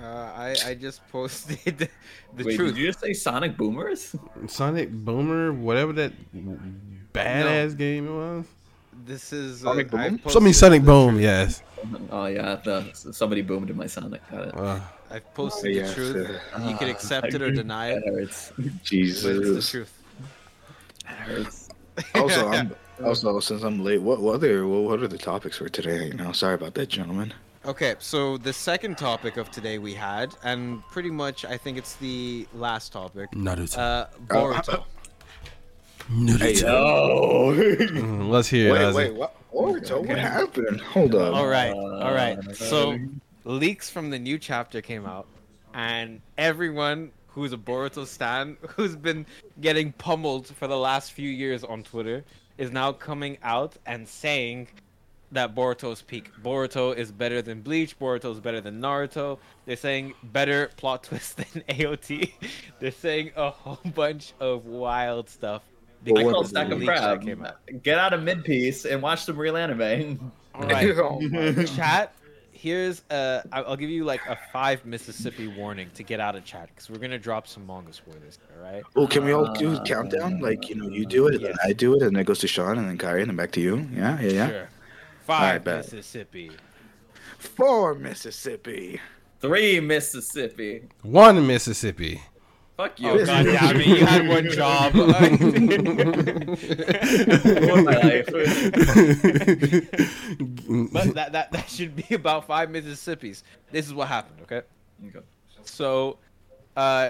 Speaker 4: Uh, I I just posted the, the
Speaker 3: Wait,
Speaker 4: truth.
Speaker 3: did you just say Sonic Boomers?
Speaker 2: Sonic Boomer, whatever that badass game it was.
Speaker 4: This is uh,
Speaker 3: Sonic
Speaker 4: I
Speaker 3: Boom?
Speaker 4: posted
Speaker 2: Something Sonic Boom,
Speaker 4: truth.
Speaker 2: yes.
Speaker 3: Oh yeah, the, somebody boomed in my Sonic. Got it.
Speaker 2: Uh,
Speaker 4: I've posted
Speaker 13: Yes,
Speaker 4: the truth.
Speaker 13: sir.
Speaker 4: You can accept it or deny it.
Speaker 3: That hurts.
Speaker 4: But it's the truth.
Speaker 3: That hurts.
Speaker 13: Also, I'm, also since I'm late, what what other what are the topics for today? You know, sorry about that, gentlemen.
Speaker 4: Okay, so the second topic of today we had, and pretty much I think it's the last topic.
Speaker 2: Naruto.
Speaker 4: Uh, Boruto.
Speaker 13: Hey,
Speaker 3: Oh.
Speaker 2: Mm, Let's hear
Speaker 13: wait,
Speaker 2: it, Ozzy.
Speaker 13: wait, what? Boruto, what happened? Hold on.
Speaker 4: All right, all right.
Speaker 3: Uh,
Speaker 4: So leaks from the new chapter came out, and everyone who's a Boruto stan, who's been getting pummeled for the last few years on Twitter, is now coming out and saying that Boruto's peak. Boruto is better than Bleach. Boruto is better than Naruto. They're saying better plot twist than AOT. They're saying a whole bunch of wild stuff.
Speaker 3: I
Speaker 4: because
Speaker 3: call
Speaker 4: of
Speaker 3: Stack
Speaker 4: the
Speaker 3: of Crab.
Speaker 4: came out.
Speaker 3: Get out of mid piece and watch some real anime.
Speaker 4: All right,
Speaker 13: Oh
Speaker 4: chat. Here's uh, I- I'll give you like a five Mississippi warning to get out of chat because we're gonna drop some manga spoilers. All right.
Speaker 13: Well, can we all do a countdown? Like, you know, you do it, and then I do it, and then it goes to Sean, and then Kyrie, and then back to you. Yeah, yeah, yeah.
Speaker 4: Sure. Five
Speaker 13: bet.
Speaker 4: Mississippi.
Speaker 13: Four Mississippi.
Speaker 3: Three Mississippi.
Speaker 2: One Mississippi.
Speaker 3: Fuck you.
Speaker 4: Oh god damn it! You had one job.
Speaker 3: Ruined my life.
Speaker 4: but that, that that should be about five Mississippis. This is what happened. Okay.
Speaker 3: Okay.
Speaker 4: So, uh,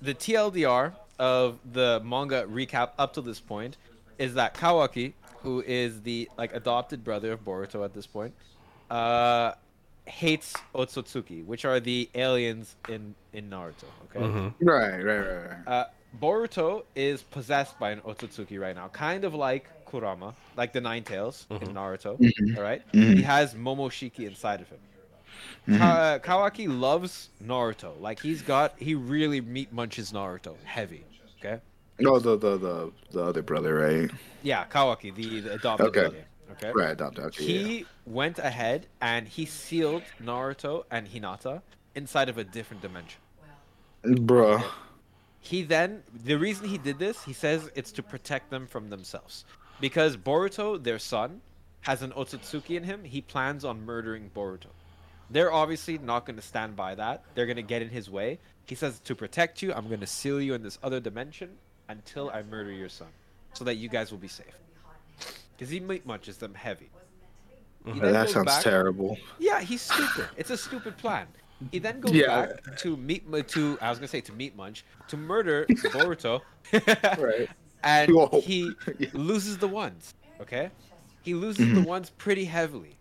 Speaker 4: the TLDR of the manga recap up to this point is that Kawaki, who is the like adopted brother of Boruto at this point, uh, hates Otsutsuki, which are the aliens in in Naruto. Okay.
Speaker 13: Right, right, right, right.
Speaker 4: Uh, Boruto is possessed by an Otsutsuki right now, kind of like Kurama, like the Nine Tails in Naruto.
Speaker 13: Mhm.
Speaker 4: All right?
Speaker 13: Mhm.
Speaker 4: he has Momoshiki inside of him.
Speaker 13: Mhm.
Speaker 4: Ka- Kawaki loves Naruto. Like he's got, he really meat munches Naruto heavy. Okay.
Speaker 13: No, the the the the other brother, right?
Speaker 4: Yeah, Kawaki, the, the adopted
Speaker 13: Okay.
Speaker 4: brother. Okay.
Speaker 13: Right, adopted, okay,
Speaker 4: He went ahead and he sealed Naruto and Hinata inside of a different dimension.
Speaker 13: Bruh.
Speaker 4: He then the reason he did this, he says it's to protect them from themselves. Because Boruto, their son, has an Otsutsuki in him, he plans on murdering Boruto. They're obviously not going to stand by that. They're going to get in his way. He says to protect you, I'm going to seal you in this other dimension until I murder your son so that you guys will be safe. Cuz he meat munches them heavy. He then
Speaker 13: That sounds
Speaker 4: back-
Speaker 13: terrible.
Speaker 4: yeah, he's stupid. It's a stupid plan. He then goes
Speaker 13: Yeah.
Speaker 4: back to meet to I was gonna say to meet Munch to murder Boruto.
Speaker 13: right.
Speaker 4: And
Speaker 13: Whoa.
Speaker 4: he loses the ones. Okay, he loses the
Speaker 13: Mhm.
Speaker 4: ones pretty heavily,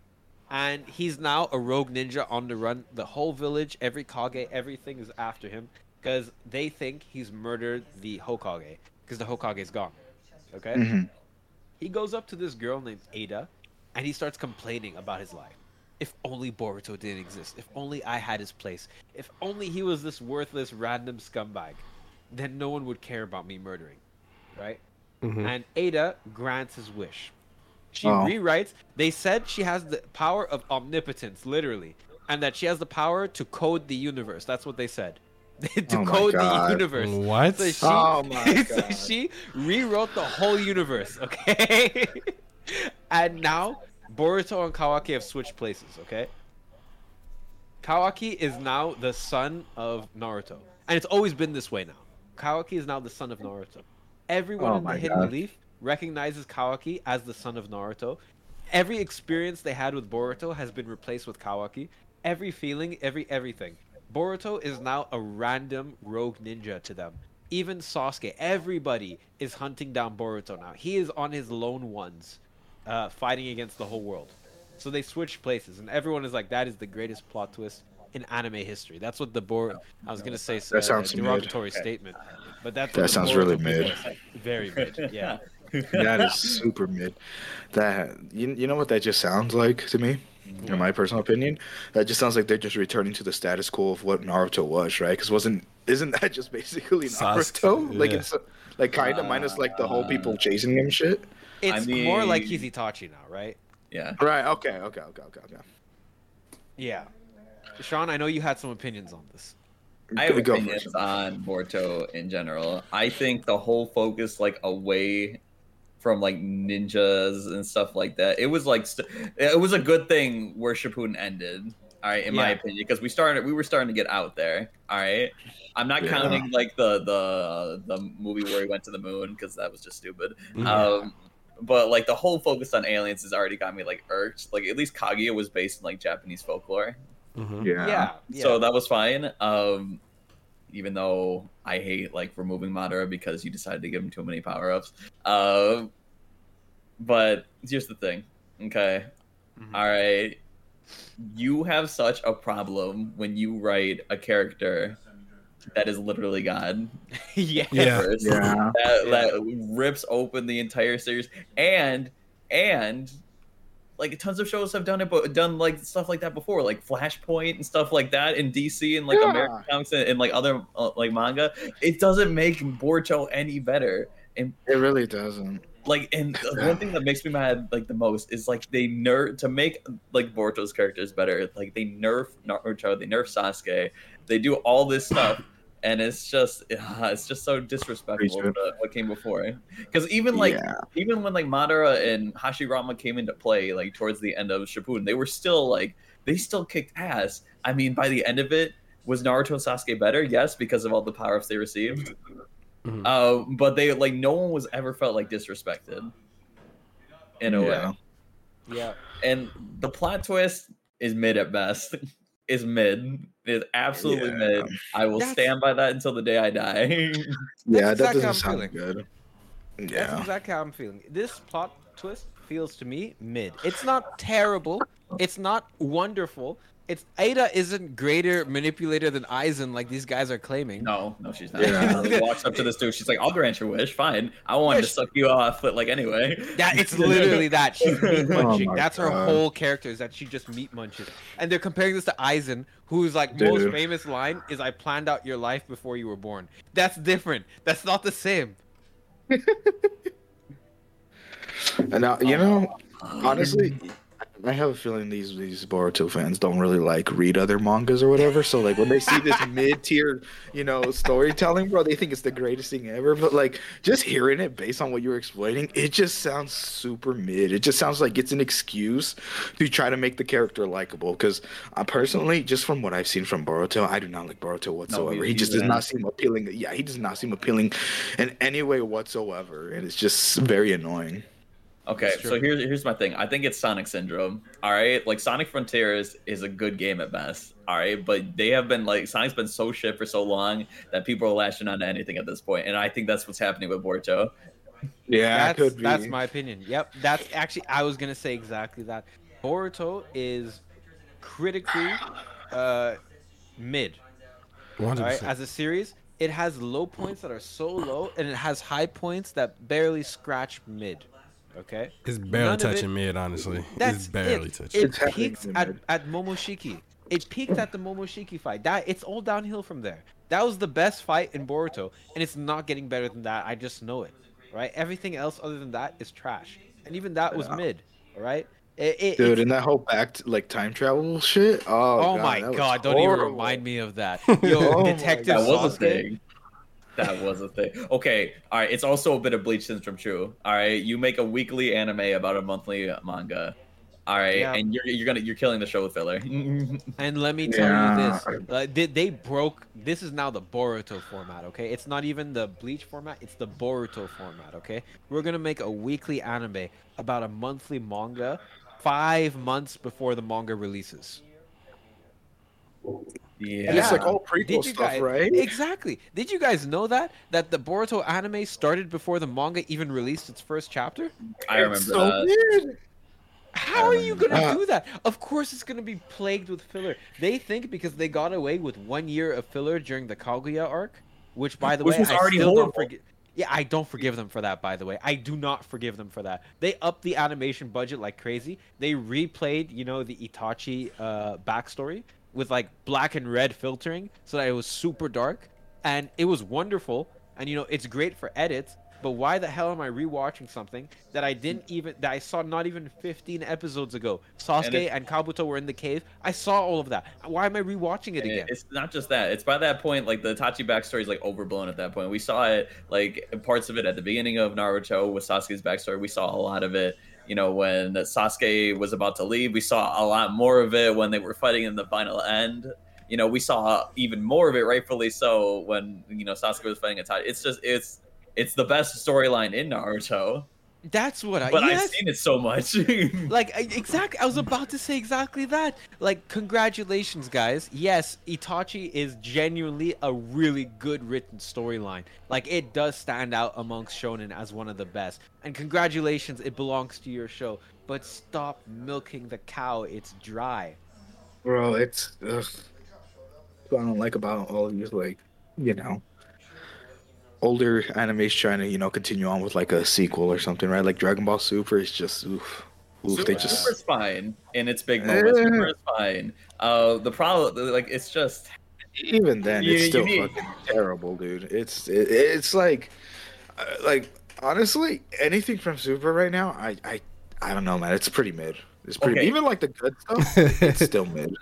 Speaker 4: and he's now a rogue ninja on the run. The whole village, every Kage, everything is after him because they think he's murdered the Hokage because the Hokage is gone. Okay.
Speaker 13: Mhm.
Speaker 4: He goes up to this girl named Ada, and he starts complaining about his life. If only Boruto didn't exist. If only I had his place. If only he was this worthless random scumbag, then no one would care about me murdering, right?
Speaker 2: Mhm.
Speaker 4: And Ada grants his wish. She
Speaker 13: Oh.
Speaker 4: rewrites. They said she has the power of omnipotence, literally, and that she has the power to code the universe. That's what they said. to
Speaker 13: Oh
Speaker 4: code the universe.
Speaker 2: What?
Speaker 4: So she,
Speaker 13: Oh my
Speaker 4: so she rewrote the whole universe, okay? and now Boruto and Kawaki have switched places, okay? Kawaki is now the son of Naruto. And it's always been this way now. Kawaki is now the son of Naruto. Everyone
Speaker 13: Oh
Speaker 4: in the
Speaker 13: my
Speaker 4: Hidden
Speaker 13: God.
Speaker 4: Leaf recognizes Kawaki as the son of Naruto. Every experience they had with Boruto has been replaced with Kawaki. Every feeling, every everything. Boruto is now a random rogue ninja to them. Even Sasuke, everybody is hunting down Boruto now. He is on his lone ones, uh, fighting against the whole world. So they switch places, and everyone is like, "That is the greatest plot twist in anime history." That's what the Bor. I was gonna say
Speaker 13: That
Speaker 4: uh,
Speaker 13: sounds mid.
Speaker 4: derogatory statement, but that's
Speaker 13: That sounds
Speaker 4: Boruto
Speaker 13: really mid.
Speaker 4: are. Very mid. Yeah.
Speaker 13: that is super mid. That you, you know what that just sounds like to me, in my personal opinion. That just sounds like they're just returning to the status quo of what Naruto was, right? Because wasn't isn't that just basically Naruto?
Speaker 2: Sasuke,
Speaker 13: like
Speaker 2: yeah.
Speaker 13: it's Like kind of minus like the whole people uh, chasing him shit.
Speaker 4: It's more like he's Itachi now, right?
Speaker 3: Yeah.
Speaker 13: Right. Okay. Okay. Okay. Okay. Okay.
Speaker 4: Yeah. Sean, I know you had some opinions on this.
Speaker 3: I have
Speaker 13: Go
Speaker 3: opinions on Boruto in general. I think the whole focus like away from like ninjas and stuff like that. It was like st- it was a good thing where Shippuden ended. All right, in my opinion, because we started we were starting to get out there. All right, I'm not
Speaker 13: Yeah.
Speaker 3: counting like the the the movie where he went to the moon because that was just stupid.
Speaker 2: Mhm.
Speaker 3: Um, but like the whole focus on aliens has already got me like irked. Like at least Kaguya was based in like Japanese folklore.
Speaker 13: Yeah.
Speaker 3: So that was fine. Um, even though I hate like removing Madara because you decided to give him too many power ups. Uh, but here's the thing. Okay. All right. You have such a problem when you write a character that is literally God.
Speaker 4: yeah.
Speaker 2: Yeah.
Speaker 3: First,
Speaker 13: Yeah.
Speaker 3: That, that rips open the entire series and and like tons of shows have done it but done like stuff like that before like flashpoint and stuff like that in dc and like
Speaker 13: Yeah.
Speaker 3: american comics and, and like other uh, like manga it doesn't make boruto any better and
Speaker 13: It really doesn't.
Speaker 3: like and the one thing that makes me mad like the most is like they nerf to make like boruto's characters better like they nerf naruto they nerf sasuke they do all this stuff and it's just uh, it's just so disrespectful
Speaker 13: Preach
Speaker 3: to what came before because even like
Speaker 13: Yeah.
Speaker 3: even when like madara and hashirama came into play like towards the end of shippuden they were still like they still kicked ass i mean by the end of it was naruto and sasuke better yes because of all the power-ups they received
Speaker 2: Mhm.
Speaker 3: uh, but they like no one was ever felt like disrespected in a
Speaker 13: Yeah.
Speaker 3: way.
Speaker 4: Yeah.
Speaker 3: And the plot twist is mid at best. is mid. Is absolutely
Speaker 13: Yeah.
Speaker 3: mid. I will
Speaker 4: That's-
Speaker 3: maybe by that until the day I die.
Speaker 13: Yeah,
Speaker 4: That's
Speaker 13: that
Speaker 4: exactly
Speaker 13: doesn't sound
Speaker 4: feeling.
Speaker 13: good.
Speaker 4: That's exactly how I'm feeling. This plot twist feels to me mid. It's not terrible. It's not wonderful. It's Ada isn't greater manipulator than Aizen like these guys are claiming.
Speaker 3: no, no, she's not.
Speaker 13: Yeah.
Speaker 3: She walks up to this dude. She's like, "I'll grant your wish. Fine. I wanted to suck you off, but like anyway."
Speaker 4: That it's literally that she's meat munching.
Speaker 13: Oh my
Speaker 4: That's her
Speaker 13: God.
Speaker 4: whole character is that she just meat munches. And they're comparing this to Aizen, whose like most famous line is "I planned out your life before you were born." That's different. That's not the same.
Speaker 13: And now, you know, honestly, I have a feeling these these Boruto fans don't really like read other mangas or whatever. So like when they see this mid tier, you know, storytelling, bro, they think it's the greatest thing ever. But like just hearing it based on what you're explaining, it just sounds super mid. It just sounds like it's an excuse to try to make the character likable. Because I personally, just from what I've seen from Boruto, I do not like Boruto whatsoever. he
Speaker 3: he's
Speaker 13: just does not seem appealing. Yeah, he does not seem appealing in any way whatsoever, and it's just very annoying.
Speaker 3: Okay, so here's here's my thing. I think it's Sonic Syndrome. All right, like Sonic Frontiers is a good game at best. All right, but they have been like Sonic's been so shit for so long that people are lashing on to anything at this point, and I think that's what's happening with Boruto.
Speaker 13: Yeah,
Speaker 4: that's,
Speaker 13: could be.
Speaker 4: That's my opinion. Yep. That's actually I was gonna say exactly that. Boruto is critically uh, mid. All right,
Speaker 2: 100%.
Speaker 4: as a series, it has low points that are so low, and it has high points that barely scratch mid. Okay.
Speaker 2: It's barely
Speaker 4: None
Speaker 2: touching
Speaker 4: it-
Speaker 2: mid, honestly.
Speaker 4: That's
Speaker 2: it's barely
Speaker 4: it.
Speaker 2: touching.
Speaker 4: It
Speaker 13: It's
Speaker 4: peaked at,
Speaker 13: mid.
Speaker 4: at Momoshiki. It peaked at the Momoshiki fight. That it's all downhill from there. That was the best fight in Boruto, and it's not getting better than that. I just know it. Right? Everything else other than that is trash, and even that was
Speaker 13: Yeah.
Speaker 4: mid. right? It, it,
Speaker 13: Dude,
Speaker 4: it's-
Speaker 13: and that whole back to, like time travel shit. Oh,
Speaker 4: Oh,
Speaker 13: God,
Speaker 4: my
Speaker 13: that was
Speaker 4: god! Don't even remind me of that. Yo,
Speaker 13: Oh
Speaker 4: Detective
Speaker 3: That was a
Speaker 4: Sasuke.
Speaker 3: Thing. That was a thing. Okay, all right. It's also a bit of Bleach syndrome, true. All right, you make a weekly anime about a monthly manga. All right,
Speaker 4: Yeah.
Speaker 3: and you're you're gonna you're killing the show with filler.
Speaker 4: And let me tell
Speaker 13: Yeah.
Speaker 4: you this: uh, they, they broke. This is now the Boruto format. Okay, it's not even the Bleach format; it's the Boruto format. Okay, we're gonna make a weekly anime about a monthly manga, five months before the manga releases.
Speaker 3: Yeah,
Speaker 13: And it's like all prequel
Speaker 4: Did you
Speaker 13: stuff,
Speaker 4: guys,
Speaker 13: right?
Speaker 4: Exactly. Did you guys know that that the Boruto anime started before the manga even released its first chapter?
Speaker 3: I remember
Speaker 13: It's so
Speaker 3: that.
Speaker 13: weird.
Speaker 4: How are you gonna do that? Of course, it's gonna be plagued with filler. They think because they got away with one year of filler during the Kaguya arc, which, by the
Speaker 3: Which
Speaker 4: way,
Speaker 3: was
Speaker 4: I
Speaker 3: already
Speaker 4: still
Speaker 3: horrible.
Speaker 4: don't forgive. Yeah, I don't forgive them for that. By the way, I do not forgive them for that. They upped the animation budget like crazy. They replayed, you know, the Itachi uh, backstory with like black and red filtering, so that it was super dark, and it was wonderful. and you know it's great for edits. But why the hell am I rewatching something that I didn't even that I saw not even 15 episodes ago? Sasuke
Speaker 3: it-
Speaker 4: and, Kabuto were in the cave. I saw all of that. Why am I rewatching it again?
Speaker 3: It's not just that. It's by that point, like the Tachi backstory is like overblown at that point. We saw it, like parts of it at the beginning of Naruto with Sasuke's backstory. We saw a lot of it, you know, when Sasuke was about to leave. We saw a lot more of it when they were fighting in the final end. You know, we saw even more of it, rightfully so, when you know Sasuke was fighting Itachi. It's just it's it's the best storyline in Naruto.
Speaker 4: That's what I.
Speaker 3: But I've seen it so much.
Speaker 4: like I- exactly i was about to say exactly that. Like congratulations guys. Yes itachi is genuinely a really good written storyline. Like it does stand out amongst shonen as one of the best. And congratulations it belongs to your show. But stop milking the cow it's dry.
Speaker 13: Bro, it's ugh. what I don't like about all of these, like, you know, older animes trying to, you know, continue on with like a sequel or something, right? Like Dragon Ball Super is just oof. Oof,
Speaker 3: Super,
Speaker 13: they just
Speaker 3: Super's fine in its big moments.
Speaker 13: Eh.
Speaker 3: Super is fine. Uh, the problem, like, it's just
Speaker 13: even then
Speaker 3: You-
Speaker 13: it's still
Speaker 3: need-
Speaker 13: fucking terrible, dude. It's it, it's like uh, like honestly, anything from Super right now, I I I don't know, man. It's pretty mid. It's pretty
Speaker 3: Okay.
Speaker 13: even like the good stuff. it's still mid.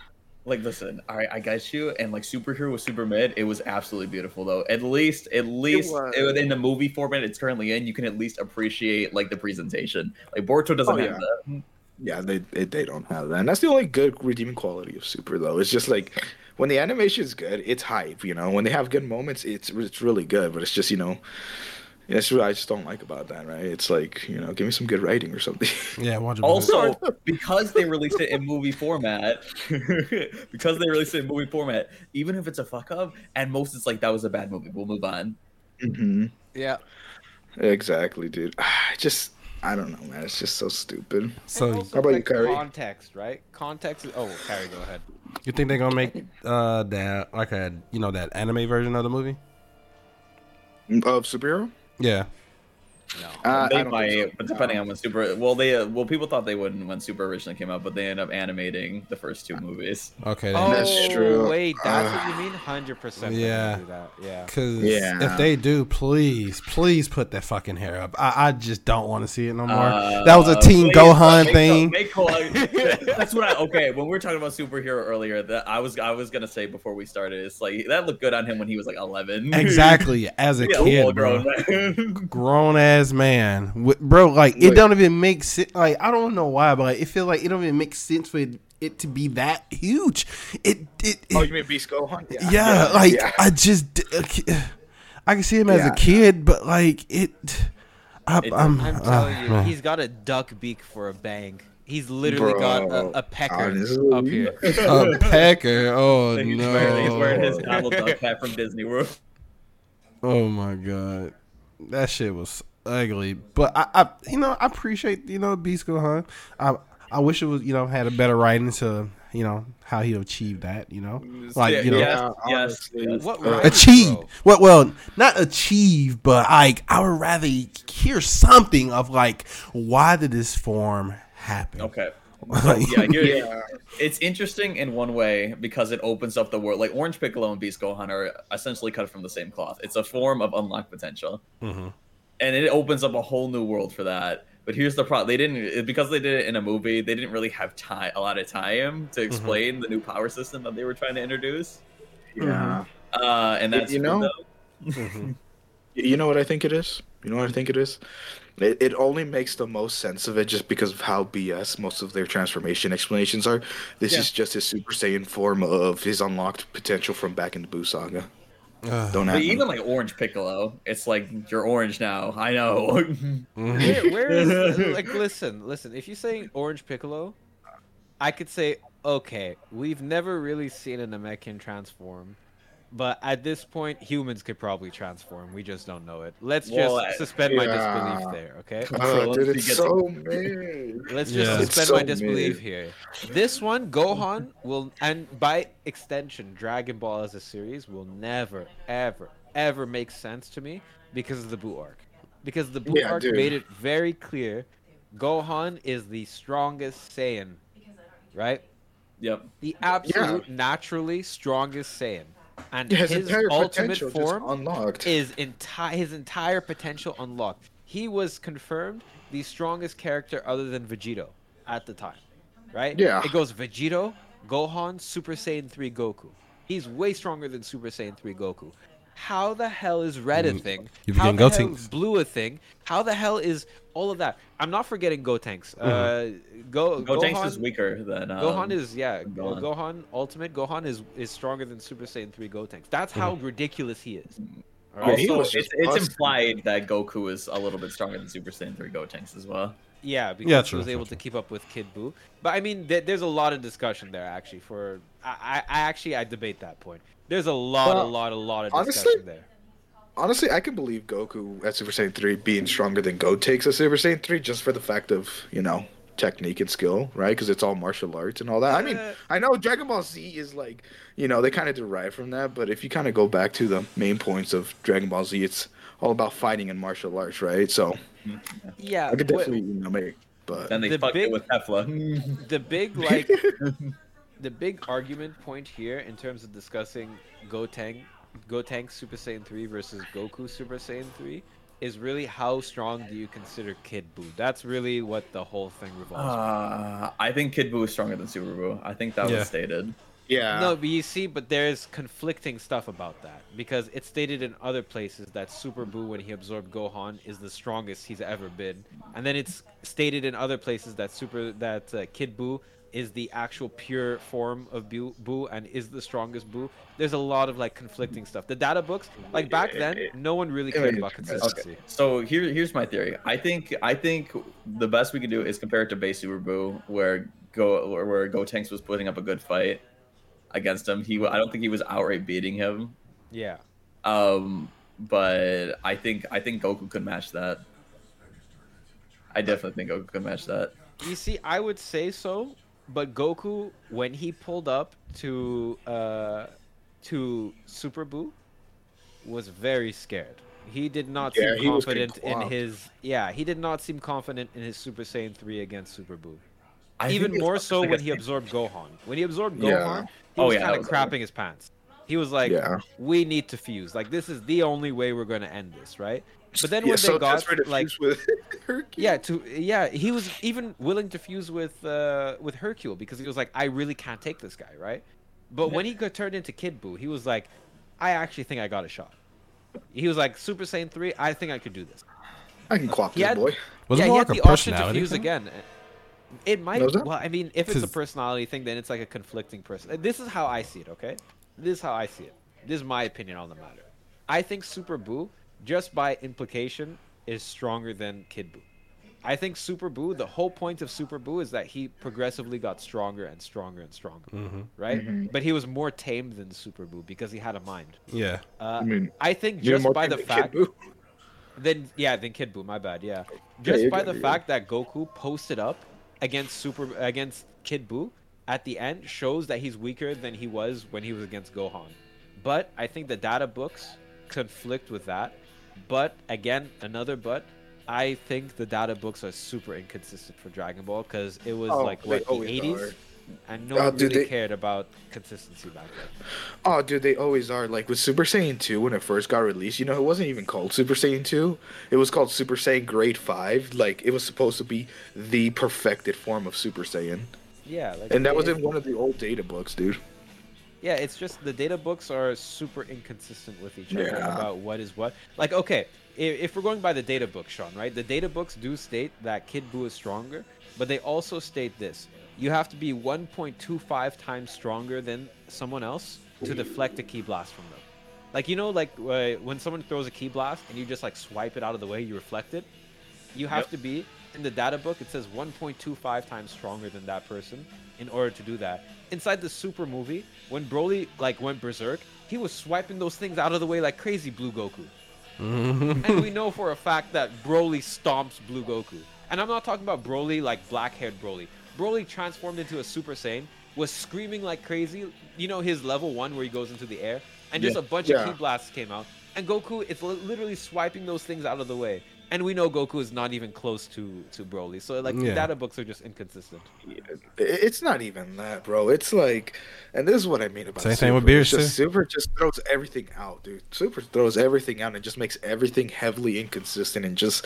Speaker 3: Like listen. All right, I got you. And like superhero was super mid. It was absolutely beautiful though. At least, at least
Speaker 13: was.
Speaker 3: it- in the movie format it's currently in, you can at least appreciate like the presentation. Like Boruto doesn't
Speaker 13: Oh,
Speaker 3: have
Speaker 13: yeah.
Speaker 3: that.
Speaker 13: Yeah, they, they they don't have that, and that's the only good redeeming quality of Super though. It's just like when the animation is good, it's hype. You know, when they have good moments, it's it's really good. But it's just you know, that's what I just don't like about that. Right? It's like you know, give me some good writing or something.
Speaker 2: Yeah, watch it.
Speaker 3: Also, because they released it in movie format, because they released it in movie format, even if it's a fuck up, and most it's like that was a bad movie, we'll move on.
Speaker 13: hmm
Speaker 4: yeah
Speaker 13: Exactly, dude. I just I don't know, man. It's just so stupid.
Speaker 2: So-
Speaker 13: how about you, Kyrie?
Speaker 4: context right context is oh Kyrie, go ahead
Speaker 2: You think they're gonna make uh that like a you know that anime version of the movie?
Speaker 13: Of superhero?
Speaker 2: Yeah.
Speaker 13: Uh,
Speaker 3: they might,
Speaker 13: so.
Speaker 3: but depending on when Super. Well, they uh, well people thought they wouldn't when Super originally came out, but they ended up animating the first two movies.
Speaker 2: Okay. then.
Speaker 4: oh
Speaker 13: That's true.
Speaker 4: wait that's
Speaker 13: Uh,
Speaker 4: what you mean 100%
Speaker 2: Yeah.
Speaker 4: yeah
Speaker 2: Cause
Speaker 13: Yeah.
Speaker 2: if they do, please, please put that fucking hair up. I, I just don't want to see it no more.
Speaker 3: Uh,
Speaker 2: that was a Teen
Speaker 3: please,
Speaker 2: Gohan
Speaker 3: make-
Speaker 2: thing.
Speaker 3: make Gohan- that's what I okay. When we were talking about superhero earlier, that I was I was gonna say before we started, it's like that looked good on him when he was like eleven.
Speaker 2: Exactly, as a
Speaker 3: Yeah,
Speaker 2: kid, bro.
Speaker 3: grown man.
Speaker 2: Grown ass man, Wi- bro. Like it
Speaker 13: Look.
Speaker 2: don't even make sense. Like I don't know why, but like, it feels like it don't even make sense for it, it to be that huge. It it, it
Speaker 13: Oh, you mean Beast Gohan?
Speaker 2: yeah, yeah. like
Speaker 13: yeah.
Speaker 2: I just I can see him as
Speaker 13: Yeah.
Speaker 2: a kid, but like it. I,
Speaker 3: It-
Speaker 2: I'm,
Speaker 4: I'm
Speaker 2: uh,
Speaker 4: you,
Speaker 2: man.
Speaker 4: he's got a duck beak for a bang. He's literally got a, a pecker
Speaker 13: honestly.
Speaker 4: up here.
Speaker 2: a pecker. Oh
Speaker 3: he's, wearing, he's wearing his
Speaker 2: no!
Speaker 3: Donald Duck hat from Disney World.
Speaker 2: Oh my god, that shit was ugly. But I, I you know, I appreciate you know Beast Gohan. I I wish it was you know had a better writing to you know how he achieved that. You know, like
Speaker 3: Yeah,
Speaker 2: you know.
Speaker 3: yes,
Speaker 13: Yeah,
Speaker 3: yes,
Speaker 13: honestly.
Speaker 3: yes.
Speaker 4: What
Speaker 13: Uh,
Speaker 2: Achieve
Speaker 4: bro?
Speaker 2: well, well, not achieve, but like I would rather hear something of like why did this form happen?
Speaker 3: Okay.
Speaker 2: Like-
Speaker 3: yeah,
Speaker 13: Yeah.
Speaker 3: it's interesting in one way because it opens up the world. Like Orange Piccolo and Beast Gohan are essentially cut from the same cloth. It's a form of unlocked potential,
Speaker 2: Mhm.
Speaker 3: And it opens up a whole new world for that. But here's the problem: they didn't because they did it in a movie. They didn't really have time, a lot of time to mm-hmm. explain the new power system that they were trying to introduce. Mm-hmm.
Speaker 13: Yeah.
Speaker 3: Uh, and
Speaker 13: You-
Speaker 3: that's
Speaker 13: you
Speaker 3: good,
Speaker 13: know-
Speaker 3: though. Mm-hmm.
Speaker 13: You know what I think it is? You know what I think it is? It, it only makes the most sense of it just because of how BS most of their transformation explanations are. This
Speaker 3: Yeah.
Speaker 13: is just his Super Saiyan form of his unlocked potential from back in the Buu Saga.
Speaker 2: Ugh.
Speaker 13: Don't
Speaker 3: But even like Orange Piccolo, it's like you're orange now. I know.
Speaker 4: Where, where is mm-hmm. like listen, listen. If you say Orange Piccolo, I could say okay. We've never really seen a Namekian transform, but at this point, humans could probably transform. We just don't know it. Let's
Speaker 3: Well,
Speaker 4: just
Speaker 3: I-
Speaker 4: suspend my disbelief there. Okay.
Speaker 13: Oh, dude, it's so mid.
Speaker 4: Let's just
Speaker 2: Yeah.
Speaker 4: Suspend
Speaker 13: so
Speaker 4: my disbelief
Speaker 13: mid.
Speaker 4: here. This one, Gohan will, and by extension, Dragon Ball as a series will never, ever, ever make sense to me because of the Buu arc. Because the Buu
Speaker 13: Yeah,
Speaker 4: arc
Speaker 13: dude.
Speaker 4: made it very clear, Gohan is the strongest Saiyan, right?
Speaker 3: yep.
Speaker 4: The absolute naturally strongest Saiyan. And
Speaker 13: Yeah, his
Speaker 4: his, ultimate form
Speaker 13: unlocked.
Speaker 4: is entire his entire potential unlocked. He was confirmed the strongest character other than Vegito at the time, right?
Speaker 13: Yeah.
Speaker 4: It goes Vegito, Gohan, Super Saiyan 3 Goku. He's way stronger than Super Saiyan 3 Goku. How the hell is Red a
Speaker 2: Mm,
Speaker 4: thing?
Speaker 2: you've
Speaker 4: How
Speaker 2: been
Speaker 4: the hell
Speaker 2: Gotenks.
Speaker 4: is Blue a thing? How the hell is all of that? I'm not forgetting Gotenks. Uh, Go
Speaker 3: Gotenks
Speaker 4: Gohan
Speaker 3: is weaker than um,
Speaker 4: Gohan is yeah.
Speaker 3: Gohan.
Speaker 4: Gohan Ultimate Gohan is is stronger than Super Saiyan 3 Gotenks. That's how
Speaker 2: Mm-hmm.
Speaker 4: ridiculous he is.
Speaker 3: Also,
Speaker 4: Alright?
Speaker 3: it's, it's implied that Goku is a little bit stronger than Super Saiyan 3 Gotenks as well.
Speaker 4: Yeah, because
Speaker 2: Yeah,
Speaker 4: he was
Speaker 2: true,
Speaker 4: able to keep up with Kid Buu. But I mean, th- there's a lot of discussion there actually. For I, I, I actually I debate that point. There's a lot,
Speaker 13: Well,
Speaker 4: a lot, a lot of
Speaker 13: honestly,
Speaker 4: discussion there.
Speaker 13: Honestly, I can believe Goku at Super Saiyan 3 being stronger than Gotenks at Super Saiyan 3 just for the fact of, you know, technique and skill, right? Because it's all martial arts and all that. I mean, I know Dragon Ball Z is like, you know, they kind of derive from that, but if you kind of go back to the main points of Dragon Ball Z, it's all about fighting and martial arts, right? So,
Speaker 4: Yeah,
Speaker 13: I could
Speaker 4: what-
Speaker 13: definitely, you know, make, but.
Speaker 3: Then they
Speaker 4: The
Speaker 3: fucked
Speaker 4: big-
Speaker 3: it with Tefla.
Speaker 4: the big like the big argument point here in terms of discussing Gotenks Gotenks Super Saiyan 3 versus Goku Super Saiyan 3 is really how strong do you consider Kid Buu? That's really what the whole thing revolves around.
Speaker 3: Uh, I think Kid Buu is stronger than Super Buu. I think that
Speaker 2: Yeah.
Speaker 3: was stated.
Speaker 13: Yeah.
Speaker 4: No, but you see, but there's conflicting stuff about that because it's stated in other places that Super Buu, when he absorbed Gohan, is the strongest he's ever been, and then it's stated in other places that Super that uh, Kid Buu is the actual pure form of Buu, Buu and is the strongest Buu. There's a lot of like conflicting stuff. The data books, like back then, no one really cared about consistency.
Speaker 3: Okay. So here, here's my theory. I think I think the best we can do is compare it to base Super Buu, where Go where, where Gotenks was putting up a good fight against him. He I don't think he was outright beating him.
Speaker 4: Yeah.
Speaker 3: Um, but I think I think Goku could match that. I definitely think Goku could match that.
Speaker 4: You see, I would say so, but Goku, when he pulled up to uh, to Super Buu, was very scared. He did not
Speaker 13: Yeah,
Speaker 4: seem
Speaker 13: he was getting
Speaker 4: confident in his. Yeah, he did not seem confident in his Super Saiyan 3 against Super Buu.
Speaker 3: I
Speaker 4: Even more so
Speaker 3: like
Speaker 4: when
Speaker 3: a
Speaker 4: he absorbed Gohan. When he absorbed
Speaker 13: Yeah.
Speaker 4: Gohan, he
Speaker 3: Oh,
Speaker 4: was
Speaker 3: yeah,
Speaker 4: kind of
Speaker 3: was
Speaker 4: crapping his pants. He was like,
Speaker 13: Yeah.
Speaker 4: "We need to fuse. Like this is the only way we're going to end this, right?" But then
Speaker 13: yeah,
Speaker 4: when
Speaker 13: so
Speaker 4: they got
Speaker 13: desperate to
Speaker 4: like
Speaker 13: fuse with Hercule.
Speaker 4: yeah, to yeah, he was even willing to fuse with uh with Hercule because he was like, I really can't take this guy, right? But when he got turned into Kid Buu, he was like, I actually think I got a shot. He was like, Super Saiyan three, I think I could do this.
Speaker 13: I can quack
Speaker 4: He
Speaker 13: this boy.
Speaker 2: Was
Speaker 4: yeah, he
Speaker 2: more
Speaker 4: had
Speaker 2: like a
Speaker 4: the option to
Speaker 2: personality
Speaker 4: fuse
Speaker 2: thing?
Speaker 4: again. It might.
Speaker 13: Was?
Speaker 4: Well, I mean, if it's a personality thing, then it's like a conflicting person. This is how I see it. Okay, this is how I see it. This is my opinion on the matter. I think Super Buu, just by implication, is stronger than Kid Buu. I think Super Buu. The whole point of Super Buu is that he progressively got stronger and stronger and stronger,
Speaker 2: Mhm.
Speaker 4: right?
Speaker 13: Mm-hmm.
Speaker 4: But he was more tamed than Super Buu because he had a mind.
Speaker 2: Yeah.
Speaker 4: Uh,
Speaker 13: I mean,
Speaker 4: I think just by the fact then yeah, then Kid Buu. My bad. Yeah, just
Speaker 13: you're
Speaker 4: by the fact that Goku posted up against Super against Kid Buu at the end shows that he's weaker than he was when he was against Gohan. But I think the data books conflict with that. But again, another but. I think the data books are super inconsistent for Dragon Ball because it was
Speaker 13: Oh,
Speaker 4: like what the 80s,
Speaker 13: are.
Speaker 4: and no
Speaker 13: Oh,
Speaker 4: one really
Speaker 13: they-
Speaker 4: cared about consistency back then.
Speaker 13: Oh, dude, they always are. Like with Super Saiyan 2, when it first got released, you know, it wasn't even called Super Saiyan 2. It was called Super Saiyan Grade 5. Like, it was supposed to be the perfected form of Super Saiyan.
Speaker 4: Yeah, like
Speaker 13: And that was in one of the old data books, dude.
Speaker 4: Yeah, it's just the data books are super inconsistent with each other
Speaker 13: Yeah.
Speaker 4: about what is what. Like, okay, if, if we're going by the data book, Sean, right? The data books do state that Kid Buu is stronger, but they also state this: you have to be 1.25 times stronger than someone else to deflect a ki blast from them. Like you know, like uh, when someone throws a ki blast and you just like swipe it out of the way, you reflect it. You have
Speaker 3: Yep.
Speaker 4: to be in the data book. It says 1.25 times stronger than that person in order to do that. Inside the Super movie, when Broly like went berserk, he was swiping those things out of the way like crazy. Blue Goku, and we know for a fact that Broly stomps Blue Goku. And I'm not talking about Broly like black-haired Broly. Broly transformed into a Super Saiyan, was screaming like crazy. You know his level one where he goes into the air, and just
Speaker 13: Yeah.
Speaker 4: a bunch
Speaker 13: Yeah.
Speaker 4: of ki blasts came out. And Goku is li- literally swiping those things out of the way. And we know Goku is not even close to to Broly. So like the
Speaker 13: Yeah.
Speaker 4: data books are just inconsistent.
Speaker 13: It's not even that, bro. It's like, and this is what I mean about
Speaker 2: Same
Speaker 13: Super.
Speaker 2: thing with Beerus,
Speaker 13: just. Super just throws everything out, dude. Super throws everything out and just makes everything heavily inconsistent and just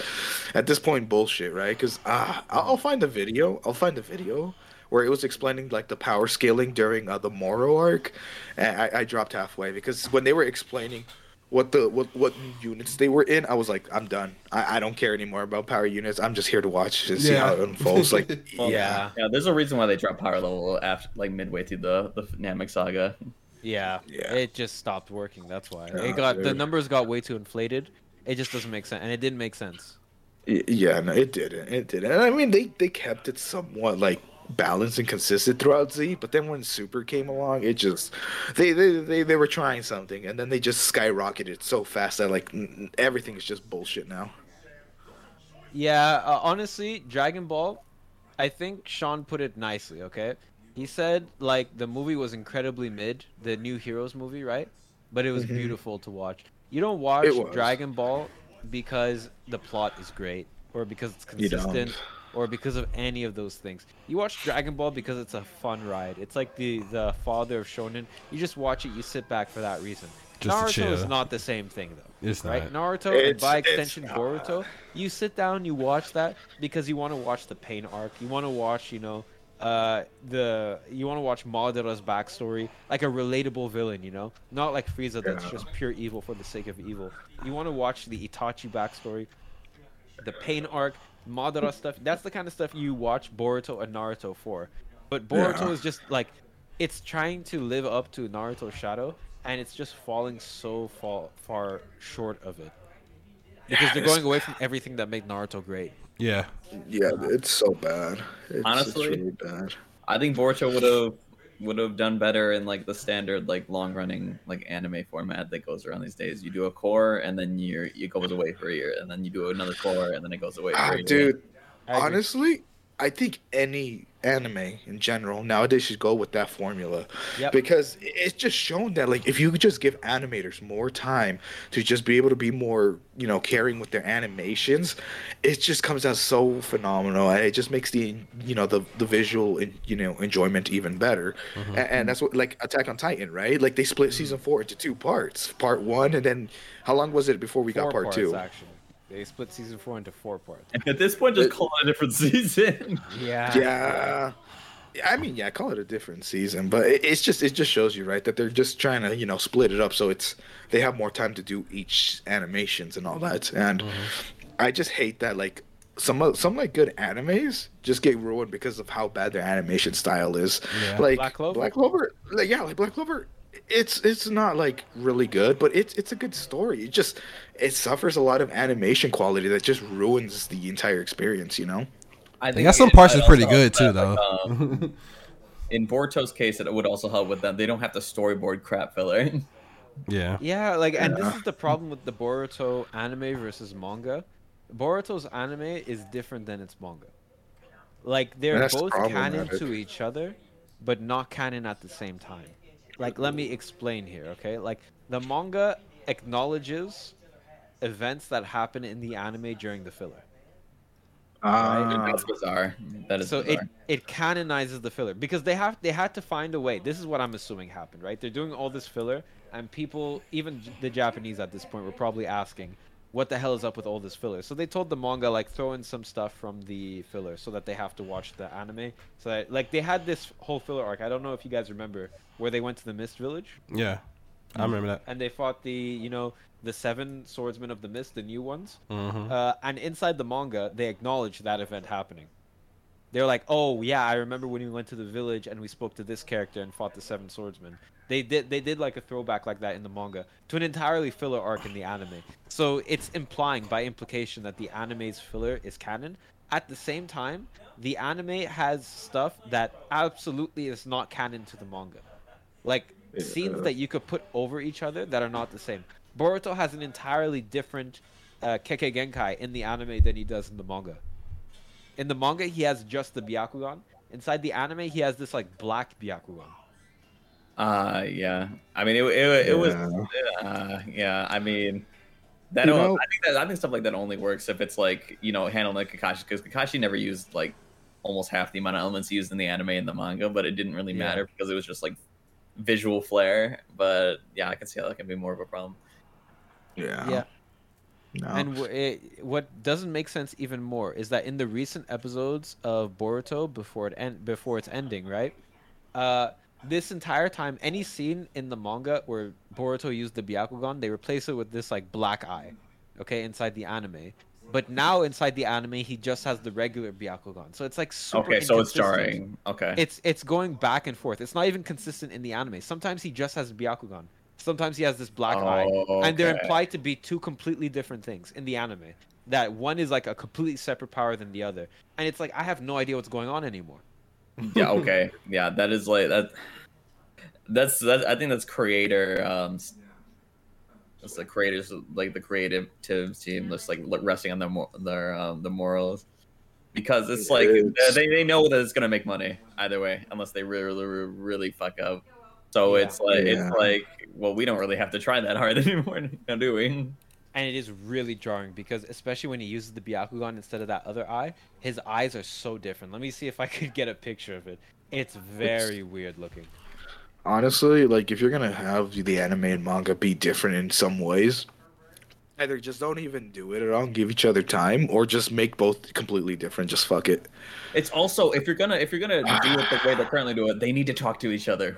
Speaker 13: at this point bullshit, right? Because ah, I'll I'll find the video. I'll find the video where it was explaining like the power scaling during uh, the Moro arc, and I, I dropped halfway because when they were explaining what the what what units they were in, I was like, I'm done. I, I don't care anymore about power units. I'm just here to watch and see how it unfolds. Like,
Speaker 3: Well,
Speaker 13: yeah.
Speaker 3: yeah. There's a reason why they dropped power level after like midway through the the Namek saga.
Speaker 4: Yeah, yeah, it just stopped working. That's why
Speaker 13: Yeah,
Speaker 4: it got the numbers got way too inflated. It just doesn't make sense, and it didn't make sense.
Speaker 13: Yeah, no, it didn't. It didn't. And I mean, they they kept it somewhat like balanced and consistent throughout Z. But then when Super came along, it just they they they, they were trying something, and then they just skyrocketed so fast that like everything is just bullshit now.
Speaker 4: Yeah, uh, honestly, Dragon Ball, I think Sean put it nicely, okay? He said like the movie was incredibly mid, the new Heroes movie, right? But it was
Speaker 13: Mhm.
Speaker 4: beautiful to watch. You don't watch Dragon Ball because the plot is great or because it's consistent or because of any of those things. You watch Dragon Ball because it's a fun ride. It's like the the father of shonen. You just watch it, you sit back for that reason.
Speaker 2: Just
Speaker 4: Naruto is not the same thing though.
Speaker 2: It's
Speaker 4: right?
Speaker 2: not.
Speaker 4: Naruto and by extension. Boruto, you sit down, you watch that because you want to watch the pain arc. You want to watch, you know, uh, the you want to watch Madara's backstory, like a relatable villain, you know, not like Frieza that's
Speaker 13: Yeah.
Speaker 4: just pure evil for the sake of evil. You want to watch the Itachi backstory, the pain arc, Madara stuff. That's the kind of stuff you watch Boruto and Naruto for. But Boruto
Speaker 13: Yeah.
Speaker 4: is just like it's trying to live up to Naruto's shadow, and it's just falling so far far short of it. Because they're going away from everything that made Naruto great.
Speaker 2: Yeah.
Speaker 13: Yeah, it's so bad. It's,
Speaker 3: Honestly,
Speaker 13: it's really bad.
Speaker 3: I think Boruto would have would have done better in like the standard like long running like anime format that goes around these days. You do a cour and then you you goes away for a year, and then you do another cour and then it goes away for a ah, year.
Speaker 13: dude, honestly, I think any anime in general nowadays should go with that formula
Speaker 4: Yep.
Speaker 13: because it's just shown that like if you could just give animators more time to just be able to be more you know caring with their animations it just comes out so phenomenal and it just makes the you know the the visual you know enjoyment even better
Speaker 4: Mm-hmm.
Speaker 13: and, and that's what like attack on titan right like they split season four into two parts part one and then how long was it before we
Speaker 4: Four
Speaker 13: got part
Speaker 4: parts,
Speaker 13: two
Speaker 4: actually. They split season four into four parts.
Speaker 3: At this point, just call it a different season.
Speaker 4: Yeah.
Speaker 13: Yeah. I mean, yeah, call it a different season, but it, it's just it just shows you right that they're just trying to you know split it up so it's they have more time to do each animations and all that. And mm-hmm. I just hate that like some of- some like good animes just get ruined because of how bad their animation style is.
Speaker 4: Yeah.
Speaker 13: Like
Speaker 4: Black Clover?
Speaker 13: Black Clover, like, yeah, like Black Clover. It's it's not like really good, but it's it's a good story. It just it suffers a lot of animation quality that just ruins the entire experience. You know.
Speaker 3: I
Speaker 2: They got some parts that's pretty good too, though.
Speaker 3: like, um, in Boruto's case, it would also help with them. They don't have to storyboard crap filler.
Speaker 2: yeah.
Speaker 4: Yeah, like, and
Speaker 3: Yeah.
Speaker 4: this is the problem with the Boruto anime versus manga. Boruto's anime is different than its manga. Like, they're both canon to each other, but not canon at the same time. Like, let me explain here, okay? Like, the manga acknowledges events that happen in the anime during the filler.
Speaker 13: Ah.
Speaker 3: That's bizarre. That is
Speaker 4: so
Speaker 3: bizarre.
Speaker 4: it it canonizes the filler because they have they had to find a way. This is what I'm assuming happened, right? They're doing all this filler, and people, even the Japanese at this point, were probably asking, "What the hell is up with all this filler?" So they told the manga like throw in some stuff from the filler so that they have to watch the anime. So that, like they had this whole filler arc. I don't know if you guys remember where they went to the Mist Village.
Speaker 2: Yeah. I remember that.
Speaker 4: And they fought the you know the seven swordsmen of the mist, the new ones.
Speaker 2: Mhm.
Speaker 4: Uh, and inside the manga, they acknowledge that event happening. They're like, "Oh yeah, I remember when we went to the village and we spoke to this character and fought the seven swordsmen." They did they did like a throwback like that in the manga to an entirely filler arc in the anime. So it's implying by implication that the anime's filler is canon. At the same time, the anime has stuff that absolutely is not canon to the manga. Like scenes that you could put over each other that are not the same. Boruto has an entirely different uh, Kekkei Genkai in the anime than he does in the manga. In the manga, he has just the Byakugan. Inside the anime, he has this like black Byakugan.
Speaker 3: Uh, yeah. I mean, it it, it was. Uh, yeah. I mean, That
Speaker 13: You know-
Speaker 3: I think that I think stuff like that only works if it's like you know handling like Kakashi because Kakashi never used like almost half the amount of elements used in the anime and the manga, but it didn't really
Speaker 4: Yeah.
Speaker 3: matter because it was just like visual flair. But yeah, I can see how that can be more of a problem.
Speaker 13: Yeah.
Speaker 4: Yeah.
Speaker 13: No.
Speaker 4: And w- it, what doesn't make sense even more is that in the recent episodes of Boruto before it end, before its ending, right? Uh, this entire time, any scene in the manga where Boruto used the Byakugan, they replace it with this like black eye, okay, inside the anime. But now inside the anime, he just has the regular Byakugan, so it's like super.
Speaker 3: okay, so it's
Speaker 4: inconsistent.
Speaker 3: jarring. Okay,
Speaker 4: It's it's going back and forth. It's not even consistent in the anime. Sometimes he just has Byakugan. Sometimes he has this black eye,
Speaker 3: Oh,
Speaker 4: and they're implied to be two completely different things in the anime. That one is like a completely separate power than the other, and it's like I have no idea what's going on anymore.
Speaker 3: yeah, okay, yeah, that is like that. That's that. I think that's creator. Um, s- that's the creators, like the creative team, just like resting on their their um, the morals, because it's like
Speaker 13: It's-
Speaker 3: they they know that it's gonna make money either way, unless they really really, really fuck up. So
Speaker 4: Yeah.
Speaker 3: it's like
Speaker 13: Yeah.
Speaker 3: it's like well, we don't really have to try that hard anymore, now, do we?
Speaker 4: And it is really jarring because especially when he uses the Byakugan instead of that other eye, his eyes are so different. Let me see if I could get a picture of it. It's very weird looking.
Speaker 13: honestly, like if you're gonna have the anime and manga be different in some ways, either just don't even do it at all, give each other time, or just make both completely different. Just fuck it.
Speaker 3: It's also if you're gonna if you're gonna do it the way they currently do it, they need to talk to each other.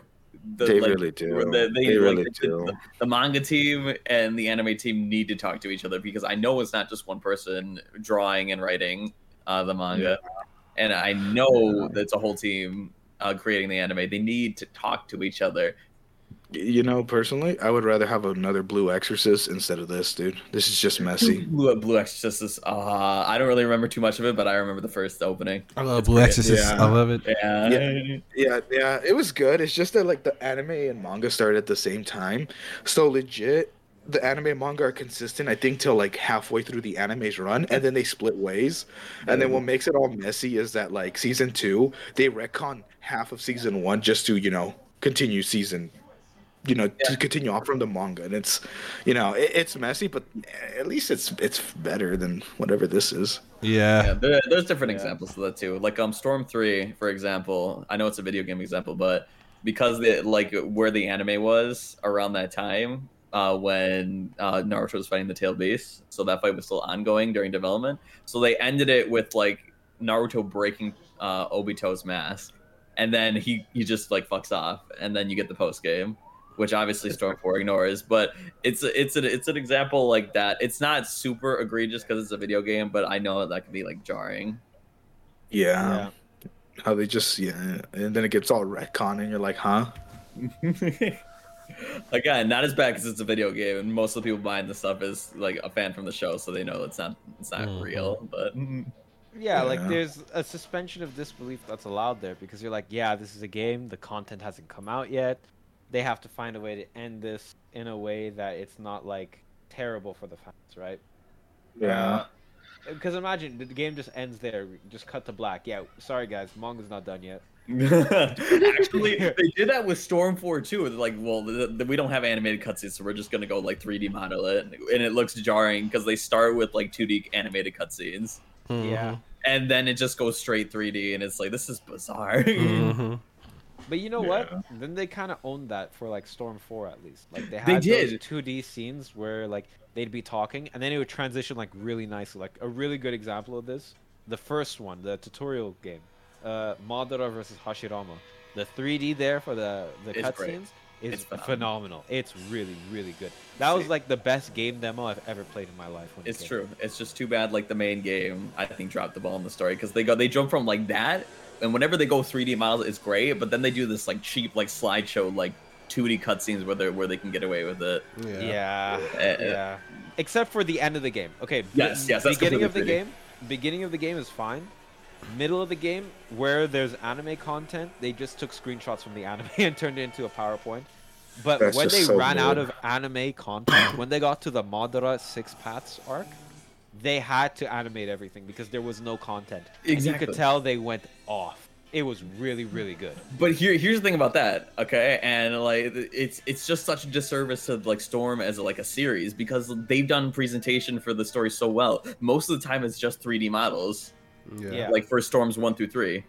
Speaker 3: The-
Speaker 13: They
Speaker 3: like,
Speaker 13: really do.
Speaker 3: the-
Speaker 13: They
Speaker 3: like,
Speaker 13: really
Speaker 3: the,
Speaker 13: do.
Speaker 3: The, the manga team and the anime team need to talk to each other because I know it's not just one person drawing and writing uh, the manga, and I know that it's a whole team uh, creating the anime. They need to talk to each other.
Speaker 13: You know, personally, I would rather have another Blue Exorcist instead of this, dude. This is just messy.
Speaker 3: Blue, Blue Exorcist is. Uh, I don't really remember too much of it, but I remember the first opening.
Speaker 2: I love
Speaker 3: It's
Speaker 2: Blue
Speaker 3: great.
Speaker 2: Exorcist.
Speaker 13: Yeah.
Speaker 2: I love it.
Speaker 3: Yeah.
Speaker 13: Yeah. Yeah, yeah, it was good. It's just that like the anime and manga started at the same time, so legit. The anime and manga are consistent, I think, till like halfway through the anime's run, and then they split ways. And then what makes it all messy is that like season two, they retcon half of season one just to you know continue season, you know, to continue on from the manga, and it's, you know, it, it's messy, but at least it's it's better than whatever this is.
Speaker 2: Yeah.
Speaker 3: Yeah, there, there's different examples of that too. Like um, Storm Three, for example. I know it's a video game example, but because the like where the anime was around that time, uh, when uh, Naruto was fighting the Tail Beast, so that fight was still ongoing during development. So they ended it with like Naruto breaking uh, Obito's mask, and then he he just like fucks off, and then you get the post game. Which obviously Storm Four ignores, but it's it's an it's an example like that. It's not super egregious because it's a video game, but I know that can be like jarring.
Speaker 13: Yeah. How they just yeah, and then it gets all retcon, and you're like, huh?
Speaker 3: Again, not as bad because it's a video game, and most of the people buying the stuff is like a fan from the show, so they know it's not it's not
Speaker 4: Mhm.
Speaker 3: real. But
Speaker 4: Yeah, like there's a suspension of disbelief that's allowed there because you're like, yeah, this is a game. The content hasn't come out yet. They have to find a way to end this in a way that it's not like terrible for the fans, right?
Speaker 13: Yeah.
Speaker 4: Uh, because imagine the game just ends there, just cut to black. Yeah, sorry guys, manga's not done yet.
Speaker 3: actually, they did that with Storm Four too. They're like, well, th- th- we don't have animated cutscenes, so we're just gonna go like 3D model it, and it looks jarring because they start with like 2D animated cutscenes. Mm-hmm.
Speaker 4: Yeah.
Speaker 3: And then it just goes straight 3D, and it's like this is bizarre.
Speaker 2: Mm-hmm. mm-hmm.
Speaker 4: But you know what? Then they kind of owned that for like Storm Four at least. Like they
Speaker 3: They
Speaker 4: had those 2D scenes where like they'd be talking and then it would transition like really nicely. Like a really good example of this, the first one, the tutorial game, uh, Madara versus Hashirama. The 3D there for the the cutscenes is
Speaker 3: It's
Speaker 4: phenomenal.
Speaker 3: phenomenal.
Speaker 4: It's really really good. That was like the best game demo I've ever played in my life. It
Speaker 3: It's
Speaker 4: came
Speaker 3: true. It's just too bad like the main game I think dropped the ball in the story because they go they jump from like that and whenever they go 3D models it's great, but then they do this like cheap like slideshow like 2D cutscenes where they where they can get away with it.
Speaker 4: Yeah.
Speaker 3: Eh.
Speaker 4: Yeah. Except for the end of the game. Okay.
Speaker 3: Yes,
Speaker 4: be-
Speaker 3: yes, that's
Speaker 4: beginning of the
Speaker 3: completely
Speaker 4: game. Beginning of the game is fine. Middle of the game, where there's anime content, they just took screenshots from the anime and turned it into a PowerPoint. But
Speaker 13: That's
Speaker 4: when they
Speaker 13: so
Speaker 4: ran out of anime content, when they got to the Madara Six Paths arc, they had to animate everything because there was no content. And you could tell they went off. it was really really good.
Speaker 3: But here, here's the thing about that, okay? And like, it's it's just such a disservice to like Storm as like a series because they've done presentation for the story so well. Most of the time, it's just 3D models.
Speaker 2: Yeah.
Speaker 4: Yeah.
Speaker 3: Like for Storms one through three,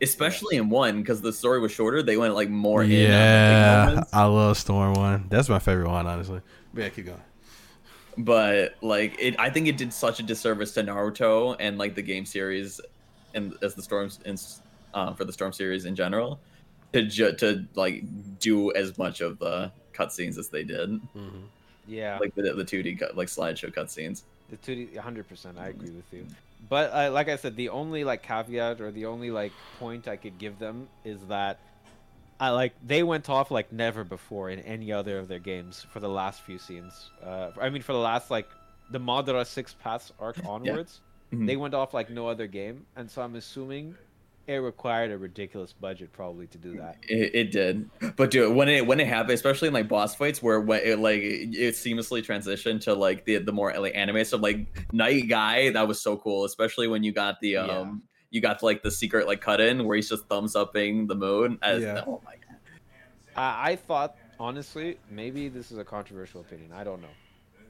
Speaker 3: especially in one because the story was shorter. They went like more in. on
Speaker 2: Yeah. I love Storm One. That's my favorite one, honestly. But yeah, keep going.
Speaker 3: But like it i think it did such a disservice to naruto and like the game series and as the storms in uh, for the storm series in general to ju- to like do as much of the cutscenes as they did
Speaker 4: Yeah.
Speaker 3: like the, the 2d cut, like slideshow cutscenes
Speaker 4: The two D, hundred percent. I agree with you. But uh, like I said, the only like caveat or the only like point I could give them is that I like they went off like never before in any other of their games for the last few scenes. Uh, I mean, for the last like the Madara six paths arc onwards,
Speaker 3: Mhm.
Speaker 4: they went off like no other game, and so I'm assuming it required a ridiculous budget probably to do that.
Speaker 3: it, it did but dude when it when it happened especially in like boss fights where when it like it, seamlessly transitioned to like the the more like anime stuff like night guy that was so cool especially when you got the um you got like the secret like cut in where he's just thumbs upping the moon as
Speaker 4: Yeah.
Speaker 3: oh my god
Speaker 4: I, I thought honestly, maybe this is a controversial opinion. I don't know,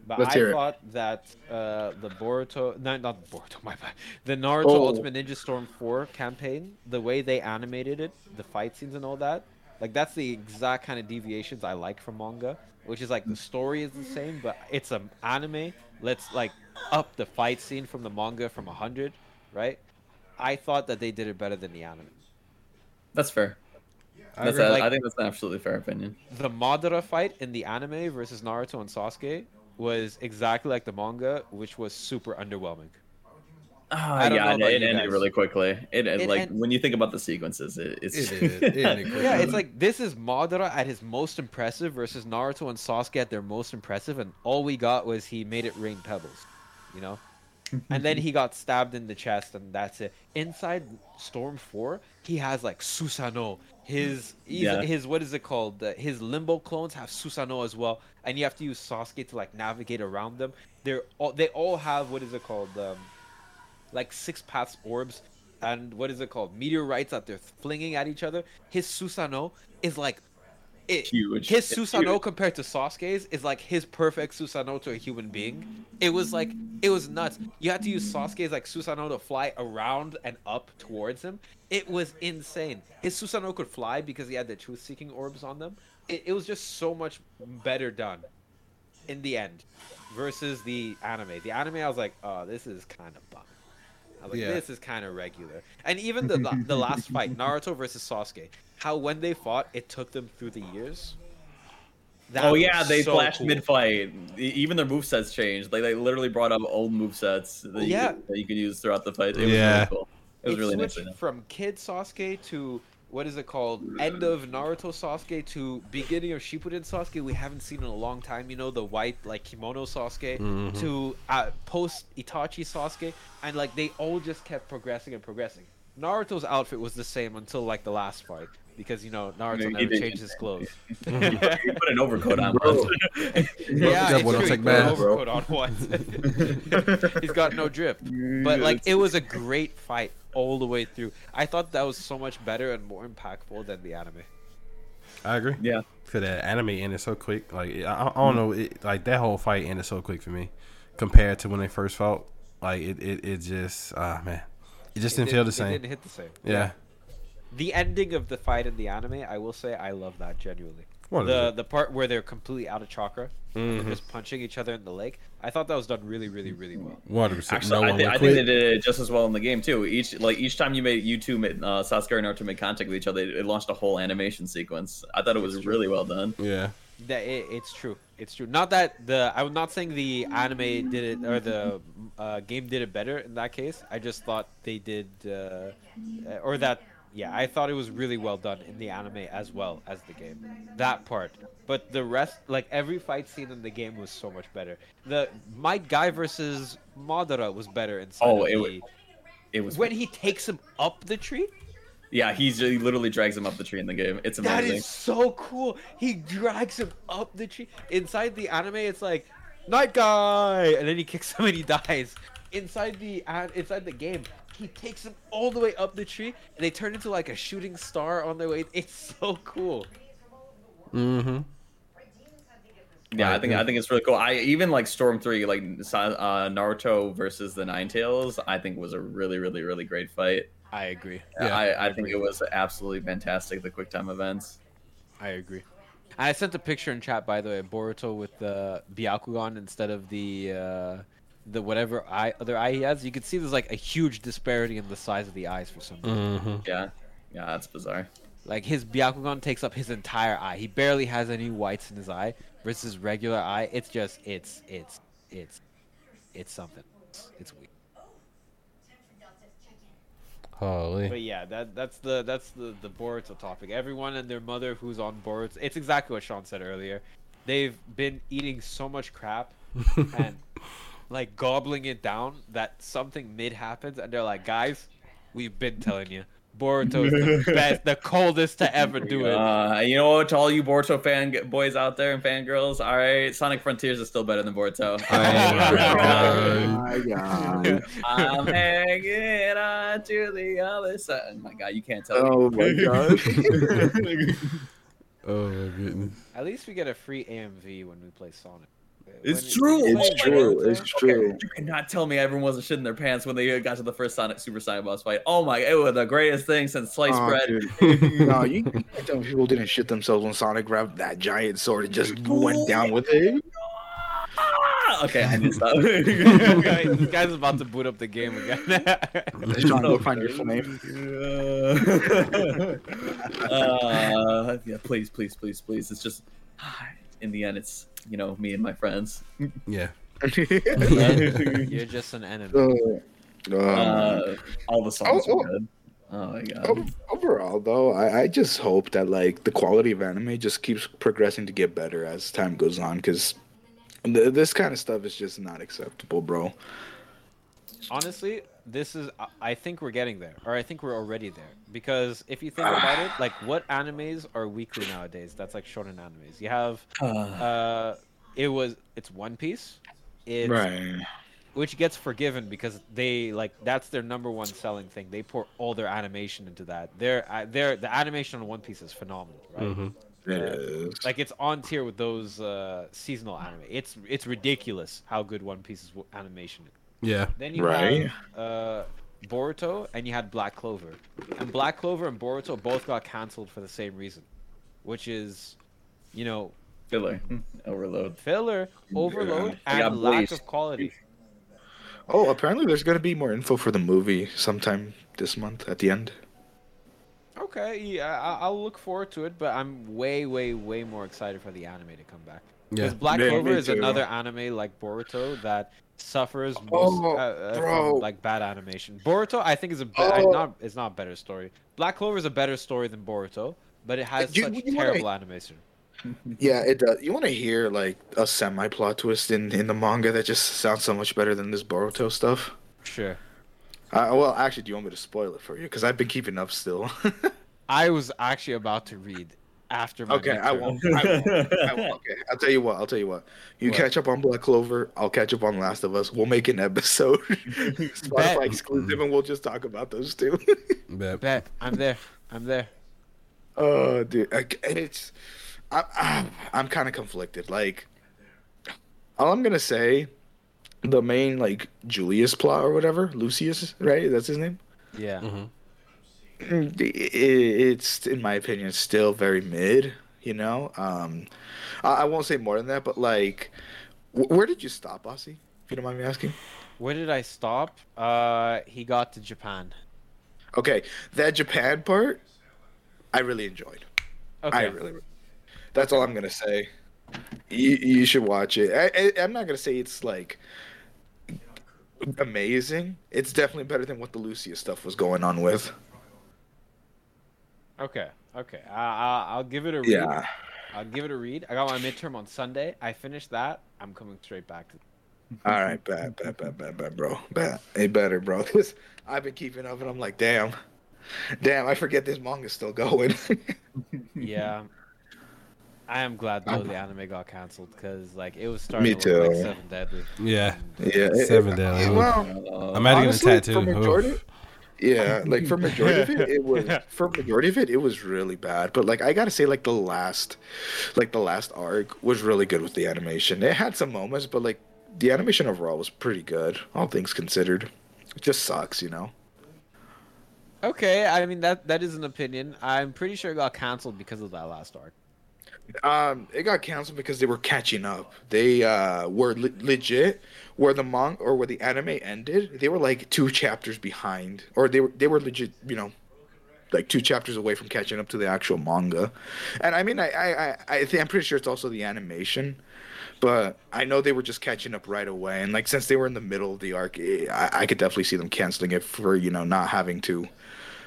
Speaker 4: but
Speaker 13: Let's
Speaker 4: I
Speaker 13: hear it.
Speaker 4: thought that uh, the Boruto, no, not Boruto, my bad, the Naruto
Speaker 13: Oh.
Speaker 4: Ultimate Ninja Storm Four campaign, the way they animated it, the fight scenes and all that, like that's the exact kind of deviations I like from manga, which is like the story is the same, but it's an anime. Let's like up the fight scene from the manga from hundred, right? I thought that they did it better than the anime.
Speaker 3: That's fair.
Speaker 4: I
Speaker 3: That's
Speaker 4: agree.
Speaker 3: a,
Speaker 4: Like-
Speaker 3: I think that's an absolutely fair opinion.
Speaker 4: the Madara fight in the anime versus Naruto and Sasuke was exactly like the manga, which was super underwhelming.
Speaker 3: Oh,
Speaker 4: I don't
Speaker 3: yeah,
Speaker 4: know
Speaker 3: it, it ended really quickly. It, it
Speaker 4: It
Speaker 3: like
Speaker 4: end-
Speaker 3: when you think about the sequences, it, it's
Speaker 2: It did. It.
Speaker 4: Yeah, it's like this is Madara at his most impressive versus Naruto and Sasuke at their most impressive, and all we got was he made it rain pebbles, you know. And then he got stabbed in the chest, and that's it. Inside Storm Four, he has like Susanoo. His
Speaker 3: Yeah.
Speaker 4: his what is it called? Uh, his Limbo clones have Susanoo as well, and you have to use Sasuke to like navigate around them. They're all they all have what is it called? Um, like six paths orbs and what is it called meteorites that they're flinging at each other his susanoo is like it,
Speaker 3: Huge.
Speaker 4: his susanoo
Speaker 3: huge.
Speaker 4: compared to sasuke's is like his perfect susanoo to a human being it was like it was nuts you had to use sasuke's like susanoo to fly around and up towards him it was insane his susanoo could fly because he had the truth seeking orbs on them it, it was just so much better done in the end versus the anime. The anime, I was like, oh, this is kind of bum. I was like,
Speaker 2: Yeah.
Speaker 4: this is kind of regular. And even the the last fight, Naruto versus Sasuke, how when they fought, it took them through the years. That
Speaker 3: oh yeah, they
Speaker 4: so
Speaker 3: flashed
Speaker 4: cool.
Speaker 3: mid-fight. Even their movesets changed. Like they literally brought up old movesets that, you,
Speaker 4: Yeah.
Speaker 3: could, that you could use throughout the fight. It was
Speaker 2: Yeah.
Speaker 3: really cool. It was really nice.
Speaker 4: switched from Kid Sasuke to what is it called? End of Naruto Sasuke to beginning of Shippuden Sasuke. We haven't seen in a long time. You know the white like kimono Sasuke
Speaker 2: Mhm.
Speaker 4: to uh, post Itachi Sasuke, and like they all just kept progressing and progressing. Naruto's outfit was the same until like the last fight because you know Naruto
Speaker 3: Yeah, he
Speaker 4: never
Speaker 3: did-
Speaker 4: changed his clothes.
Speaker 3: He put- an overcoat on
Speaker 4: Bro.
Speaker 3: once.
Speaker 4: yeah,
Speaker 2: That
Speaker 4: it's
Speaker 2: boy don't
Speaker 4: true. He
Speaker 2: take
Speaker 4: put an
Speaker 2: baths.
Speaker 4: overcoat on once. He's got no drift. But like it was a great fight all the way through. I thought that was so much better and more impactful than the anime.
Speaker 2: I agree.
Speaker 3: Yeah.
Speaker 2: for that anime ended so quick. Like I, I don't know. It, like that whole fight ended so quick for me, compared to when they first fought. Like it, it, it just ah man, it just
Speaker 4: It
Speaker 2: didn't feel the
Speaker 4: It
Speaker 2: same.
Speaker 4: didn't hit the same.
Speaker 2: Yeah.
Speaker 4: The ending of the fight in the anime, I will say, I love that genuinely.
Speaker 2: What is
Speaker 4: the the part where they're completely out of chakra, and
Speaker 2: Mhm.
Speaker 4: they're just punching each other in the leg. I thought that was done really, really, really well.
Speaker 2: One hundred percent.
Speaker 3: Actually,
Speaker 2: No
Speaker 3: I,
Speaker 2: one
Speaker 3: I think they did it just as well in the game too. Each like each time you made you two made, uh, Sasuke and Naruto made contact with each other, it launched a whole animation sequence. I thought it was really well done.
Speaker 2: Yeah.
Speaker 4: That it, it's true. It's true. Not that the I'm not saying the anime did it or the uh, game did it better in that case. I just thought they did, uh, or that yeah, I thought it was really well done in the anime as well as the game. That part, but the rest, like every fight scene in the game was so much better. The Might Guy versus Madara was better inside.
Speaker 3: Oh, it
Speaker 4: the,
Speaker 3: was. It was.
Speaker 4: when he takes him up the tree.
Speaker 3: Yeah, he's he literally drags him up the tree in the game. It's amazing.
Speaker 4: is so cool. He drags him up the tree. Inside the anime, it's like night guy, and then he kicks him and he dies. Inside the uh, inside the game, he takes them all the way up the tree, and they turn into like a shooting star on their way. It's so cool.
Speaker 2: Mm-hmm.
Speaker 3: Yeah, I think. I think it's really cool. I even like Storm Three, like uh, Naruto versus the Nine Tails. I think was a really, really, really great fight.
Speaker 4: I agree.
Speaker 3: I, I think it was absolutely fantastic. The quick time events.
Speaker 4: I agree. I sent a picture in chat, by the way, Boruto with the Byakugan instead of the uh, the whatever eye other eye he has. You can see there's like a huge disparity in the size of the eyes for some reason.
Speaker 2: Mm-hmm.
Speaker 3: Yeah, yeah, that's bizarre.
Speaker 4: Like his Byakugan takes up his entire eye. He barely has any whites in his eye versus regular eye. It's just it's it's it's it's something. It's, it's weird.
Speaker 2: Holy.
Speaker 4: But yeah, that that's the that's the the Boruto topic. Everyone and their mother who's on Boruto. It's exactly what Sean said earlier. They've been eating so much crap and like gobbling it down that something mid happens and they're like, guys, we've been telling you. Boruto's the best, the coldest to ever do it.
Speaker 3: Uh, you know what? To all you Boruto fan boys out there and fangirls, all right, Sonic Frontiers is still better than Boruto.
Speaker 13: my God.
Speaker 3: I'm hanging on to the other side. Oh my god, you can't tell.
Speaker 13: Oh
Speaker 3: me.
Speaker 13: my God.
Speaker 2: Oh my goodness.
Speaker 4: At least we get a free AMV when we play Sonic.
Speaker 3: It's
Speaker 4: When
Speaker 3: true.
Speaker 4: when
Speaker 13: It's
Speaker 4: you
Speaker 13: true.
Speaker 4: Boruto-
Speaker 13: It's true.
Speaker 3: You cannot tell me everyone wasn't shitting their pants when they got to the first Sonic Super Saiyan boss fight. Oh my, it was the greatest thing since sliced
Speaker 13: Oh,
Speaker 3: bread.
Speaker 13: no, you you can't tell me people didn't shit themselves when Sonic grabbed that giant sword and just went down with it.
Speaker 3: Okay, I need to stop.
Speaker 4: Okay, this guy's about to boot up the game again.
Speaker 13: Sean, go find your flame.
Speaker 3: uh, yeah, please, please, please, please. It's just in the end, it's you know me and my friends.
Speaker 2: Yeah.
Speaker 4: You're just an enemy.
Speaker 13: Uh, um,
Speaker 3: Uh, all the songs
Speaker 13: Oh,
Speaker 3: are
Speaker 13: oh.
Speaker 3: good. Oh my god.
Speaker 13: overall, though, I, I just hope that like the quality of anime just keeps progressing to get better as time goes on, because th- this kind of stuff is just not acceptable, bro.
Speaker 4: honestly this is I- i think we're getting there or i think we're already there. Because if you think about it like what animes are weekly nowadays? That's like shonen animes. You have uh. it was it's one piece. It's
Speaker 13: Right.
Speaker 4: which gets forgiven because they like that's their number one selling thing. They pour all their animation into that. Their uh, their the animation on one piece is phenomenal right?
Speaker 2: Mhm.
Speaker 13: It
Speaker 4: Uh,
Speaker 13: is.
Speaker 4: like it's on tier with those uh seasonal anime. It's it's ridiculous how good one piece's w- animation is
Speaker 2: Yeah.
Speaker 4: then you
Speaker 13: Right.
Speaker 4: have uh, Boruto and you had Black Clover, and Black Clover and Boruto both got canceled for the same reason, which is, you know,
Speaker 3: Filler, overload,
Speaker 4: filler, overload,
Speaker 3: I got
Speaker 4: and lack
Speaker 3: bleached.
Speaker 4: of quality.
Speaker 13: Oh, apparently there's gonna be more info for the movie sometime this month at the end.
Speaker 4: Okay, yeah, I- I'll look forward to it, but I'm way, way, way more excited for the anime to come back.
Speaker 2: Yeah.
Speaker 4: Because Black Clover
Speaker 13: me
Speaker 4: is another anime like Boruto that suffers most,
Speaker 13: Oh,
Speaker 4: uh, uh, from like bad animation. Boruto, I think, is a be-
Speaker 13: Oh.
Speaker 4: not is not a better story. Black Clover is a better story than Boruto, but it has
Speaker 13: you-
Speaker 4: such
Speaker 13: you wanna-
Speaker 4: terrible animation.
Speaker 13: Yeah, it does. You want to hear like a semi plot twist in in the manga that just sounds so much better than this Boruto stuff?
Speaker 4: Sure.
Speaker 13: Uh, well, actually, do you want me to spoil it for you? Because I've been keeping up still.
Speaker 4: I was actually about to read after my
Speaker 13: okay, I won't. I won't. I won't. Okay, I'll tell you what. I'll tell you what. You
Speaker 4: What?
Speaker 13: catch up on Black Clover. I'll catch up on Last of Us. We'll make an episode, Spotify exclusive, and we'll just talk about those two.
Speaker 2: Bet.
Speaker 4: Bet I'm there. I'm there.
Speaker 13: Oh, dude, I, it's I, I'm, I'm kind of conflicted. Like, all I'm gonna say, the main like Julius plot or whatever, Lucius, right? That's his name.
Speaker 4: Yeah.
Speaker 2: Mm-hmm.
Speaker 13: It's, in my opinion, still very mid. You know, um, I, I won't say more than that, but like, wh- where did you stop, Aussie? If you don't mind me asking.
Speaker 4: Where did I stop? Uh, he got to Japan.
Speaker 13: Okay, that Japan part, I really enjoyed.
Speaker 4: Okay.
Speaker 13: I really. That's all I'm gonna say. You you should watch it. I, I I'm not gonna say it's like amazing. It's definitely better than what the Lucius stuff was going on with.
Speaker 4: Okay. Okay. I, I, I'll give it a read.
Speaker 13: Yeah.
Speaker 4: I'll give it a read. I got my midterm on Sunday. I finished that. I'm coming straight back to.
Speaker 13: All right, bad, bad, bad, bad, bad, bro. Bad. Hey, better, bro. This I've been keeping up, and I'm like, damn, damn. I forget this manga's still going.
Speaker 4: Yeah. I am glad though the anime got canceled because like it was starting
Speaker 13: Me
Speaker 4: to look like
Speaker 13: too.
Speaker 4: Seven Deadly.
Speaker 2: Yeah.
Speaker 13: Yeah, it-
Speaker 2: Seven
Speaker 13: it-
Speaker 2: Deadly.
Speaker 13: Well,
Speaker 2: Imagine
Speaker 13: honestly,
Speaker 2: getting a
Speaker 13: for
Speaker 2: tattoo.
Speaker 13: Majority,
Speaker 2: Oof.
Speaker 13: yeah, like for majority of it, it was for majority of it, it was really bad. But like I gotta say, like the last, like the last arc was really good with the animation. It had some moments, but like the animation overall was pretty good, all things considered. It just sucks, you know.
Speaker 4: Okay, I mean that that is an opinion. I'm pretty sure it got canceled because of that last arc.
Speaker 13: Um, it got canceled because they were catching up. They uh were le- legit where the manga or where the anime ended. They were like two chapters behind, or they were they were legit, you know, like two chapters away from catching up to the actual manga. And I mean, I I I, think I'm pretty sure it's also the animation, but I know they were just catching up right away. And like since they were in the middle of the arc, eh, I, I could definitely see them canceling it for you know not having to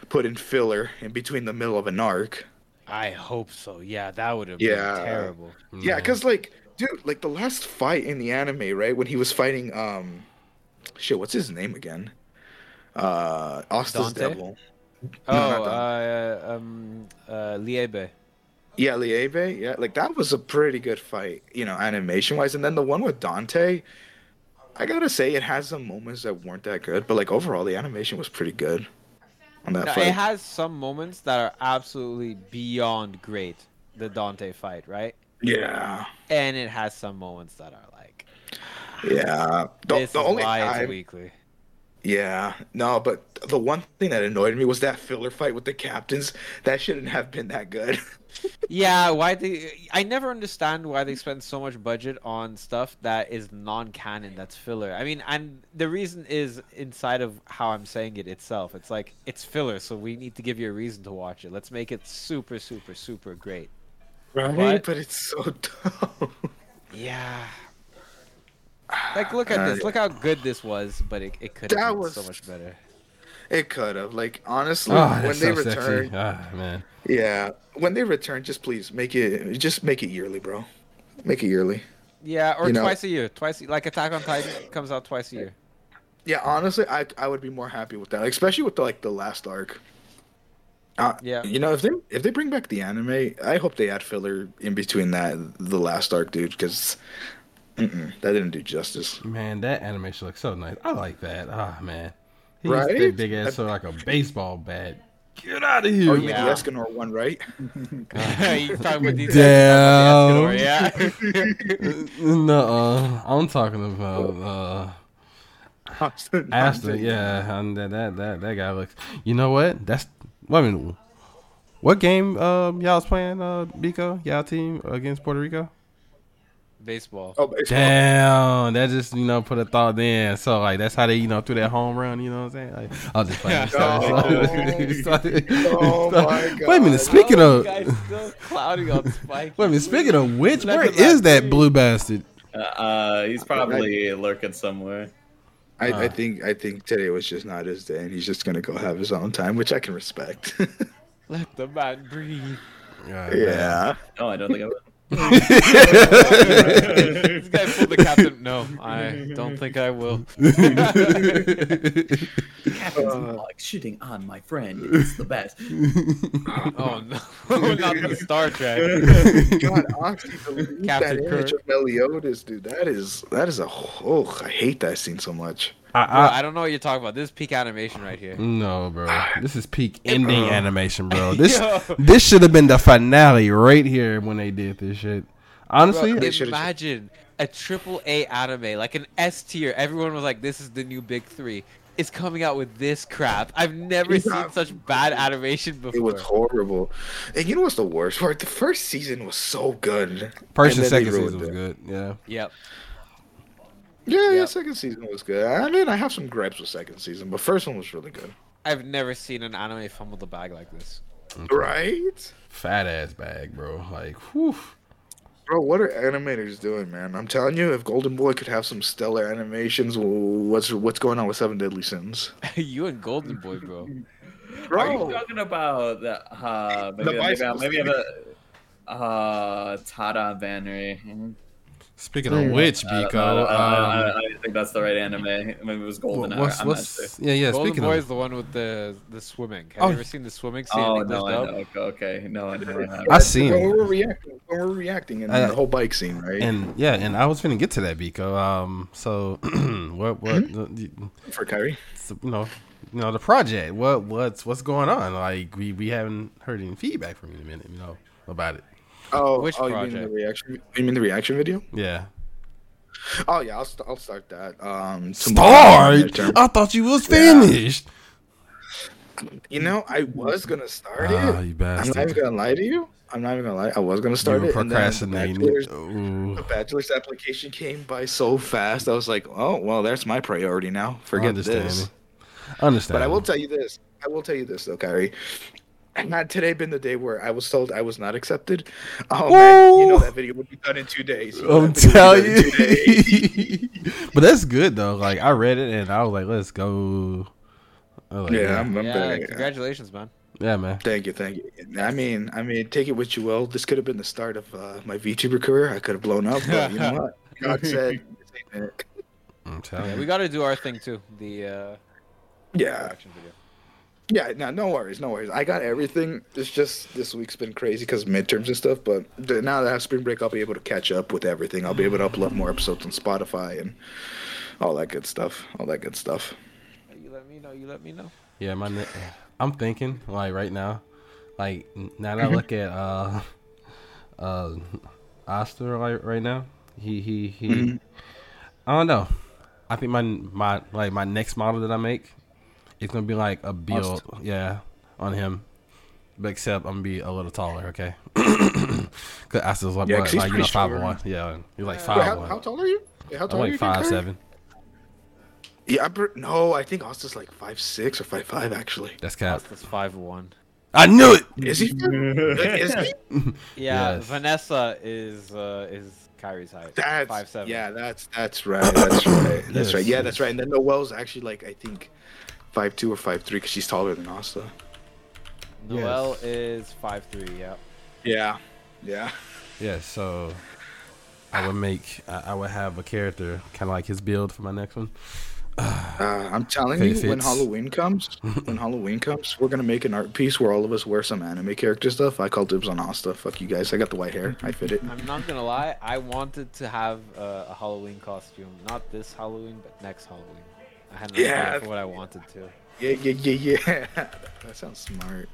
Speaker 13: put in filler in between the middle of an arc.
Speaker 4: I hope so. Yeah, that would have
Speaker 13: Yeah.
Speaker 4: been terrible.
Speaker 13: Yeah, because like, dude, like the last fight in the anime, right? When he was fighting, um, shit, what's his name again? Uh, Asta's
Speaker 4: Dante?
Speaker 13: devil.
Speaker 4: Oh,
Speaker 13: No,
Speaker 4: uh, um, uh, Liebe.
Speaker 13: Yeah, Liebe. Yeah, like that was a pretty good fight, you know, animation wise. And then the one with Dante, I gotta say, it has some moments that weren't that good, but like overall, the animation was pretty good on that
Speaker 4: No,
Speaker 13: fight.
Speaker 4: it has some moments that are absolutely beyond great. The Dante fight, right?
Speaker 13: yeah,
Speaker 4: And it has some moments that are like,
Speaker 13: yeah. The,
Speaker 4: this
Speaker 13: the
Speaker 4: is
Speaker 13: only
Speaker 4: why
Speaker 13: time,
Speaker 4: it's weekly.
Speaker 13: Yeah, no, but the one thing that annoyed me was that filler fight with the captains. That shouldn't have been that good.
Speaker 4: Yeah, why they? I never understand why they spend so much budget on stuff that is non-canon, that's filler. I mean, and the reason is inside of how I'm saying it itself. It's like it's filler, so we need to give you a reason to watch it. Let's make it super, super, super great.
Speaker 13: Right,
Speaker 4: But-
Speaker 13: but it's so dumb.
Speaker 4: Yeah. Like, look at
Speaker 13: Uh,
Speaker 4: this. Look how good this was, but it, it could have been
Speaker 13: was-
Speaker 4: so much better.
Speaker 13: It could have. Like honestly,
Speaker 2: Oh,
Speaker 13: when they
Speaker 2: so sexy.
Speaker 13: return,
Speaker 2: Ah, man.
Speaker 13: yeah, when they return, just please make it, just make it yearly, bro. Make it yearly.
Speaker 4: Yeah, or
Speaker 13: You know-
Speaker 4: twice a year. Twice, like Attack on Titan comes out twice a year.
Speaker 13: Yeah, honestly, I I would be more happy with that, like, especially with the, like the last arc. Uh,
Speaker 4: Yeah.
Speaker 13: You know, if they if they bring back the anime, I hope they add filler in between that the last arc, dude, because that didn't do justice.
Speaker 2: Man, that animation looks so nice. I like that. Ah, man. He
Speaker 13: Right?
Speaker 2: that big ass so like a baseball bat. Get out of here.
Speaker 13: Oh, you mean
Speaker 4: Yeah.
Speaker 13: the Escanor one, right?
Speaker 4: you talking about these
Speaker 2: Damn.
Speaker 4: yeah.
Speaker 2: no, I'm talking about uh, Aston. Yeah, and that, that that that guy looks. You know what? That's wait a minute. What game um y'all was playing? Uh, Biko, y'all team against Puerto Rico.
Speaker 4: Baseball.
Speaker 13: Oh, baseball.
Speaker 2: Damn, that just you know put a thought in. So like that's how they you know threw that home run. You know what I'm saying? Like, I'll just play.
Speaker 13: Oh my
Speaker 2: Wait a minute. Speaking
Speaker 4: Oh,
Speaker 2: of,
Speaker 4: guys still clouding on Spike.
Speaker 2: wait a minute. Speaking of which,
Speaker 3: Let
Speaker 2: where
Speaker 3: the
Speaker 2: is that blue bastard?
Speaker 3: Uh, uh, he's probably lurking somewhere.
Speaker 13: I, I
Speaker 2: Uh.
Speaker 13: think I think today was just not his day, and he's just gonna go have his own time, which I can respect.
Speaker 4: Let the man breathe.
Speaker 13: yeah.
Speaker 3: No, I don't think I would.
Speaker 4: This guy pulled the captain. No, I don't think I will.
Speaker 3: Captain's log shooting on my friend. It's the best.
Speaker 4: oh no, not the Star Trek.
Speaker 13: God, honestly, the,
Speaker 4: Captain
Speaker 13: that image
Speaker 4: Kirk.
Speaker 13: of Meliodas, dude, that is that is a oh, I hate that scene so much.
Speaker 2: I,
Speaker 4: Bro,
Speaker 2: I,
Speaker 4: I don't know what you're talking about. This is peak animation right here.
Speaker 2: no, bro. This is peak ending
Speaker 13: Uh.
Speaker 2: animation, bro. This this should have been the finale right here when they did this shit. Honestly,
Speaker 4: Bro, imagine a triple A anime, like an S tier. Everyone was like, "This is the new big three. Is coming out with this crap. I've never
Speaker 13: Yeah.
Speaker 4: seen such bad animation before.
Speaker 13: It was horrible. And you know what's the worst part? The first season was so good.
Speaker 2: first and
Speaker 13: then they
Speaker 2: second season was
Speaker 13: it.
Speaker 2: good. Yeah.
Speaker 4: Yep.
Speaker 13: Yeah, yeah, second season was good. I mean, I have some gripes with second season, but first one was really good.
Speaker 4: I've never seen an anime fumble the bag like this.
Speaker 13: Right?
Speaker 2: Fat ass bag, bro. Like, whew.
Speaker 13: Bro, what are animators doing, man? I'm telling you, if Golden Boy could have some stellar animations, what's what's going on with Seven Deadly Sins?
Speaker 4: you and Golden Boy, bro. Bro.
Speaker 3: Are you talking about the uh maybe
Speaker 13: The
Speaker 3: maybe,
Speaker 13: bicycle
Speaker 3: maybe have a uh Tada Bannery?
Speaker 2: Speaking of which,
Speaker 3: I
Speaker 2: Biko,
Speaker 3: know, I, don't- I, I,
Speaker 2: um,
Speaker 3: I think that's the right anime. Maybe it was Golden
Speaker 2: what's-
Speaker 3: I'm
Speaker 2: what's-
Speaker 3: sure.
Speaker 2: yeah, yeah.
Speaker 8: Golden
Speaker 2: speaking
Speaker 8: Boy
Speaker 2: of,
Speaker 8: is the one with the the swimming. Have
Speaker 2: Oh.
Speaker 8: you ever seen the swimming scene?
Speaker 3: Oh no, I know. Okay, okay. no, I know. I haven't.
Speaker 2: I seen
Speaker 13: when we were reacting, when we were reacting, and
Speaker 2: Uh,
Speaker 13: the whole bike scene, right?
Speaker 2: And yeah, and I was going to get to that, Biko. Um, so what what
Speaker 13: for Kyrie?
Speaker 2: so, you know, you know the project. What what's what's going on? Like we we haven't heard any feedback from you in a minute. You know about it.
Speaker 13: Oh,
Speaker 8: Which
Speaker 13: oh, you mean the
Speaker 8: project?
Speaker 13: reaction? You mean the reaction video?
Speaker 2: Yeah.
Speaker 13: Oh yeah, I'll, st- I'll start that. Um,
Speaker 2: Start. I thought you was
Speaker 13: Yeah.
Speaker 2: finished.
Speaker 13: You know, I was gonna start
Speaker 2: Ah,
Speaker 13: it.
Speaker 2: you
Speaker 13: I'm not even gonna lie to you. I'm not even gonna lie. I was gonna start
Speaker 2: were
Speaker 13: it. and then the
Speaker 2: procrastinating.
Speaker 13: bachelor's- The bachelor's application came by so fast. I was like, oh well, that's my priority now. Forget
Speaker 2: Understanding.
Speaker 13: this.
Speaker 2: Understand.
Speaker 13: But I will tell you this. I will tell you this though, Kyrie. Had today been the day where I was told I was not accepted, oh man, you know that video would be done in two days. You know
Speaker 2: I'm telling
Speaker 13: would be done in two days.
Speaker 2: you. but that's good though. Like I read it and I was like, let's go. Like,
Speaker 13: Yeah, I'm, I'm
Speaker 8: Yeah,
Speaker 13: very-
Speaker 8: congratulations, man.
Speaker 2: yeah, man.
Speaker 13: Thank you, thank you. I mean, I mean, take it what you will. This could have been the start of uh, my VTuber career. I could have blown up, but you know what? God said, this ain't it.
Speaker 2: I'm telling
Speaker 8: Yeah,
Speaker 2: you.
Speaker 8: we got to do our thing too. The uh,
Speaker 13: yeah,
Speaker 8: reaction video.
Speaker 13: Yeah. No, no worries, no worries. I got everything. It's just this week's been crazy because midterms and stuff. But now that I have spring break, I'll be able to catch up with everything. I'll be able to upload more episodes on Spotify and all that good stuff. All that good stuff.
Speaker 8: You let me know. You let me know.
Speaker 2: Yeah, my. Ne- I'm thinking like right now, like now that I look at uh, uh, Oster like right now, he he he.
Speaker 13: Mhm.
Speaker 2: I don't know. I think my my like my next model that I make, it's gonna be like a build, yeah, on him. But except I'm gonna be a little taller, okay? Cause Oster's like,
Speaker 13: Yeah,
Speaker 2: what,
Speaker 13: 'cause he's
Speaker 2: like you know
Speaker 13: pretty
Speaker 2: five
Speaker 13: short.
Speaker 2: one, yeah, he's like
Speaker 13: Wait,
Speaker 2: five
Speaker 13: how,
Speaker 2: one.
Speaker 13: how tall are you? Wait, how
Speaker 2: I'm
Speaker 13: tall are you?
Speaker 2: five seven.
Speaker 13: Yeah, I'm, per- no, I think Austin's like five six or five five actually.
Speaker 2: That's cap.
Speaker 8: That's five one.
Speaker 2: I knew it.
Speaker 13: Is he? is he?
Speaker 8: Yeah,
Speaker 2: Yes.
Speaker 8: Vanessa is uh, is Kyrie's height.
Speaker 13: That's
Speaker 8: five seven.
Speaker 13: Yeah, that's that's right. That's right. That's
Speaker 2: Yes,
Speaker 13: right. Yeah,
Speaker 2: yes.
Speaker 13: that's right. And then Noel's actually like I think five two or five three because she's taller than Asta.
Speaker 8: Noel is five three. Yeah.
Speaker 13: Yeah. Yeah.
Speaker 2: Yeah, so I would make I, I would have a character kind of like his build for my next one.
Speaker 13: Uh, I'm telling
Speaker 2: If
Speaker 13: you,
Speaker 2: it
Speaker 13: when. Halloween comes, when Halloween comes, we're gonna make an art piece where all of us wear some anime character stuff. I call dibs on Asta. Fuck you guys. I got the white hair. I fit it.
Speaker 8: I'm not gonna lie. I wanted to have uh, a Halloween costume, not this Halloween, but next Halloween. I had an
Speaker 13: Yeah.
Speaker 8: idea for what I wanted to.
Speaker 13: Yeah, yeah, yeah, yeah. that sounds smart.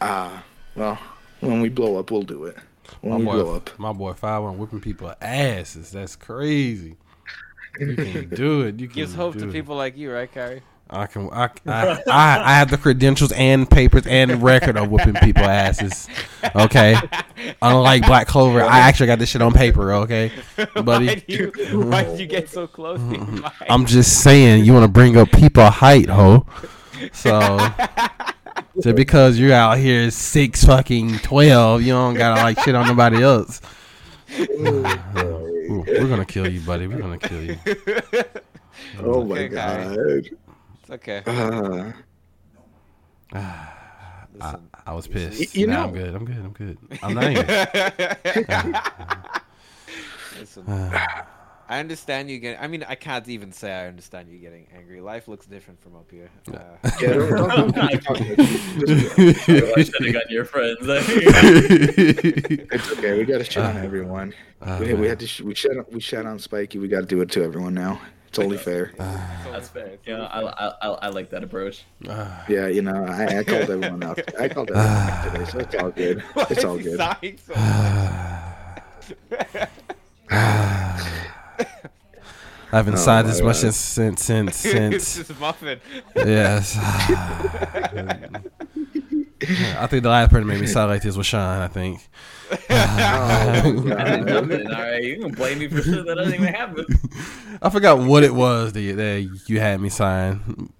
Speaker 13: Ah, well, when we blow up, we'll do it. When
Speaker 2: My
Speaker 13: we
Speaker 2: boy,
Speaker 13: blow up.
Speaker 2: my boy Five One whipping people asses. That's crazy. You can do it. You can
Speaker 8: Gives hope
Speaker 2: do
Speaker 8: to
Speaker 2: it.
Speaker 8: people like you, right, Kyrie?
Speaker 2: I can. I, I, I, I have the credentials and papers and record of whooping people asses. Okay. Unlike Black Clover, I actually got this shit on paper. Okay,
Speaker 8: why
Speaker 2: buddy.
Speaker 8: you Why did you get so close? to? Mm-hmm.
Speaker 2: I'm just saying, you want to bring up people height, ho. So, so because you're out here six fucking twelve, you don't gotta like shit on nobody else. Ooh, we're gonna kill you, buddy. We're gonna kill you.
Speaker 13: Oh my
Speaker 8: Okay,
Speaker 13: god.
Speaker 8: Kyrie. It's okay.
Speaker 13: Uh,
Speaker 2: I, I was pissed.
Speaker 13: you
Speaker 2: nah, I'm good. I'm good. I'm good. I'm not even.
Speaker 8: Listen, I understand you getting. I mean, I can't even say I understand you getting angry. Life looks different from up here. Uh,
Speaker 13: yeah, don't, don't, don't,
Speaker 3: got your friends.
Speaker 13: it's okay. We gotta shit on everyone.
Speaker 2: Uh,
Speaker 13: we, we had to. Sh- we shit. On, we shit on Spiky. We got to do it to everyone now. It's only fair.
Speaker 3: That's fair. Yeah, I, I, I, I like that approach.
Speaker 13: Yeah, you know, I, I called everyone out. I called everyone out today, so it's all good.
Speaker 8: why
Speaker 13: It's all
Speaker 8: he
Speaker 13: good.
Speaker 8: sighing so
Speaker 2: I haven't
Speaker 13: Oh
Speaker 2: sighed
Speaker 13: my
Speaker 2: this much
Speaker 13: God.
Speaker 2: since since since
Speaker 8: it's
Speaker 2: since.
Speaker 8: just muffin.
Speaker 2: yes. I think the last person made me sound like this was Sean. I think.
Speaker 3: I did nothing. All right, you can blame me for shit that doesn't even happen.
Speaker 2: I forgot what it was that you, that you had me sign.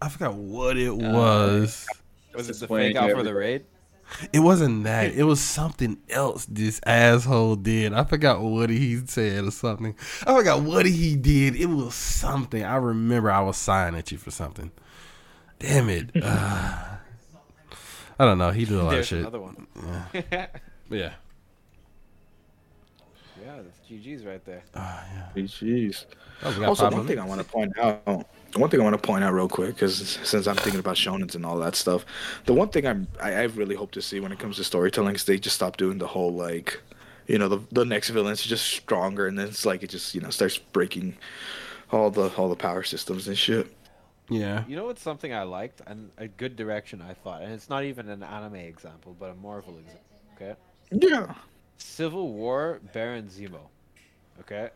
Speaker 2: I forgot what it was.
Speaker 8: Was it the fake out
Speaker 3: you
Speaker 8: for the raid?
Speaker 2: It wasn't that. It was something else this asshole did. I forgot what he said or something. I forgot what he did. It was something. I remember I was sighing at you for something. Damn it. Uh, I don't know. He did a lot
Speaker 8: There's
Speaker 2: of shit.
Speaker 8: another one.
Speaker 2: Yeah.
Speaker 4: Yeah, that's GG's right there.
Speaker 13: Ah, jeez.
Speaker 2: Oh, we got
Speaker 13: also,
Speaker 2: five
Speaker 13: one thing
Speaker 2: them.
Speaker 13: I want to point out. One thing I want to point out real quick, because since I'm thinking about shonens and all that stuff, the one thing I'm I, I really hope to see when it comes to storytelling is they just stop doing the whole like, you know, the the next villain's just stronger, and then it's like it just you know starts breaking all the all the power systems and shit.
Speaker 2: Yeah.
Speaker 4: You know what's something I liked and a good direction I thought, and it's not even an anime example, but a Marvel example. Okay.
Speaker 13: Yeah.
Speaker 4: Civil War, Baron Zemo. Okay.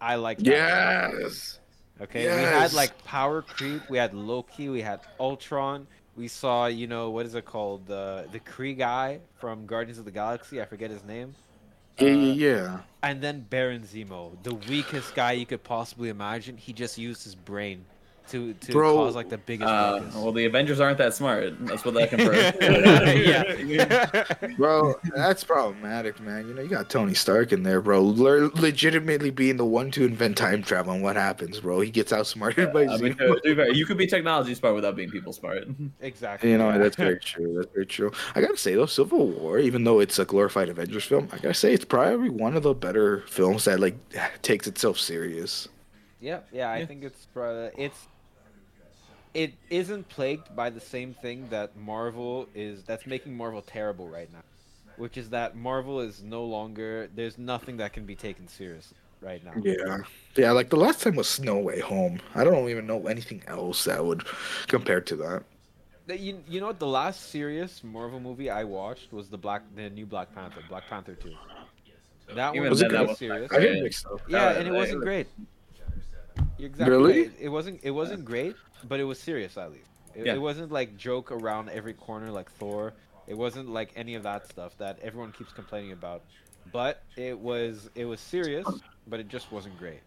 Speaker 4: I like that.
Speaker 13: Yes.
Speaker 4: Okay. We had like power creep. We had Loki. We had Ultron. We saw, you know, what is it called? The the Kree guy from Guardians of the Galaxy. I forget his name.
Speaker 13: Yeah, uh, yeah, yeah.
Speaker 4: And then Baron Zemo, the weakest guy you could possibly imagine. He just used his brain to to
Speaker 13: Bro.
Speaker 4: cause like the biggest.
Speaker 3: Uh, well, the Avengers aren't that smart. That's what that confirms.
Speaker 13: Bro, that's problematic, man. You know, you got Tony Stark in there, bro. Le- legitimately being the one to invent time travel, and what happens, bro? He gets outsmarted by
Speaker 3: I mean,
Speaker 13: Zemo.
Speaker 3: to you could be technology smart without being people smart.
Speaker 4: Exactly.
Speaker 13: You know, that's very true. That's very true. I gotta say though, Civil War, even though it's a glorified Avengers film, I gotta say it's probably one of the better films that like takes itself serious.
Speaker 4: Yeah, yeah, I think it's uh, it's it isn't plagued by the same thing that Marvel is that's making Marvel terrible right now, which is that Marvel is no longer there's nothing that can be taken seriously right now.
Speaker 13: Yeah, yeah. Like the last time was No Way Home. I don't even know anything else that would compare to that.
Speaker 4: You, you know what? The last serious Marvel movie I watched was the Black the new Black Panther, Black Panther two. That
Speaker 3: Even
Speaker 4: one was
Speaker 3: then, that
Speaker 4: very
Speaker 3: was
Speaker 4: serious.
Speaker 3: I didn't think so.
Speaker 4: Yeah,
Speaker 3: That-
Speaker 4: and it wasn't great. You're exactly
Speaker 13: Really?
Speaker 4: right. It wasn't. It wasn't great, but it was serious at least. It,
Speaker 3: Yeah.
Speaker 4: it wasn't like joke around every corner like Thor. It wasn't like any of that stuff that everyone keeps complaining about. But it was. It was serious, but it just wasn't great.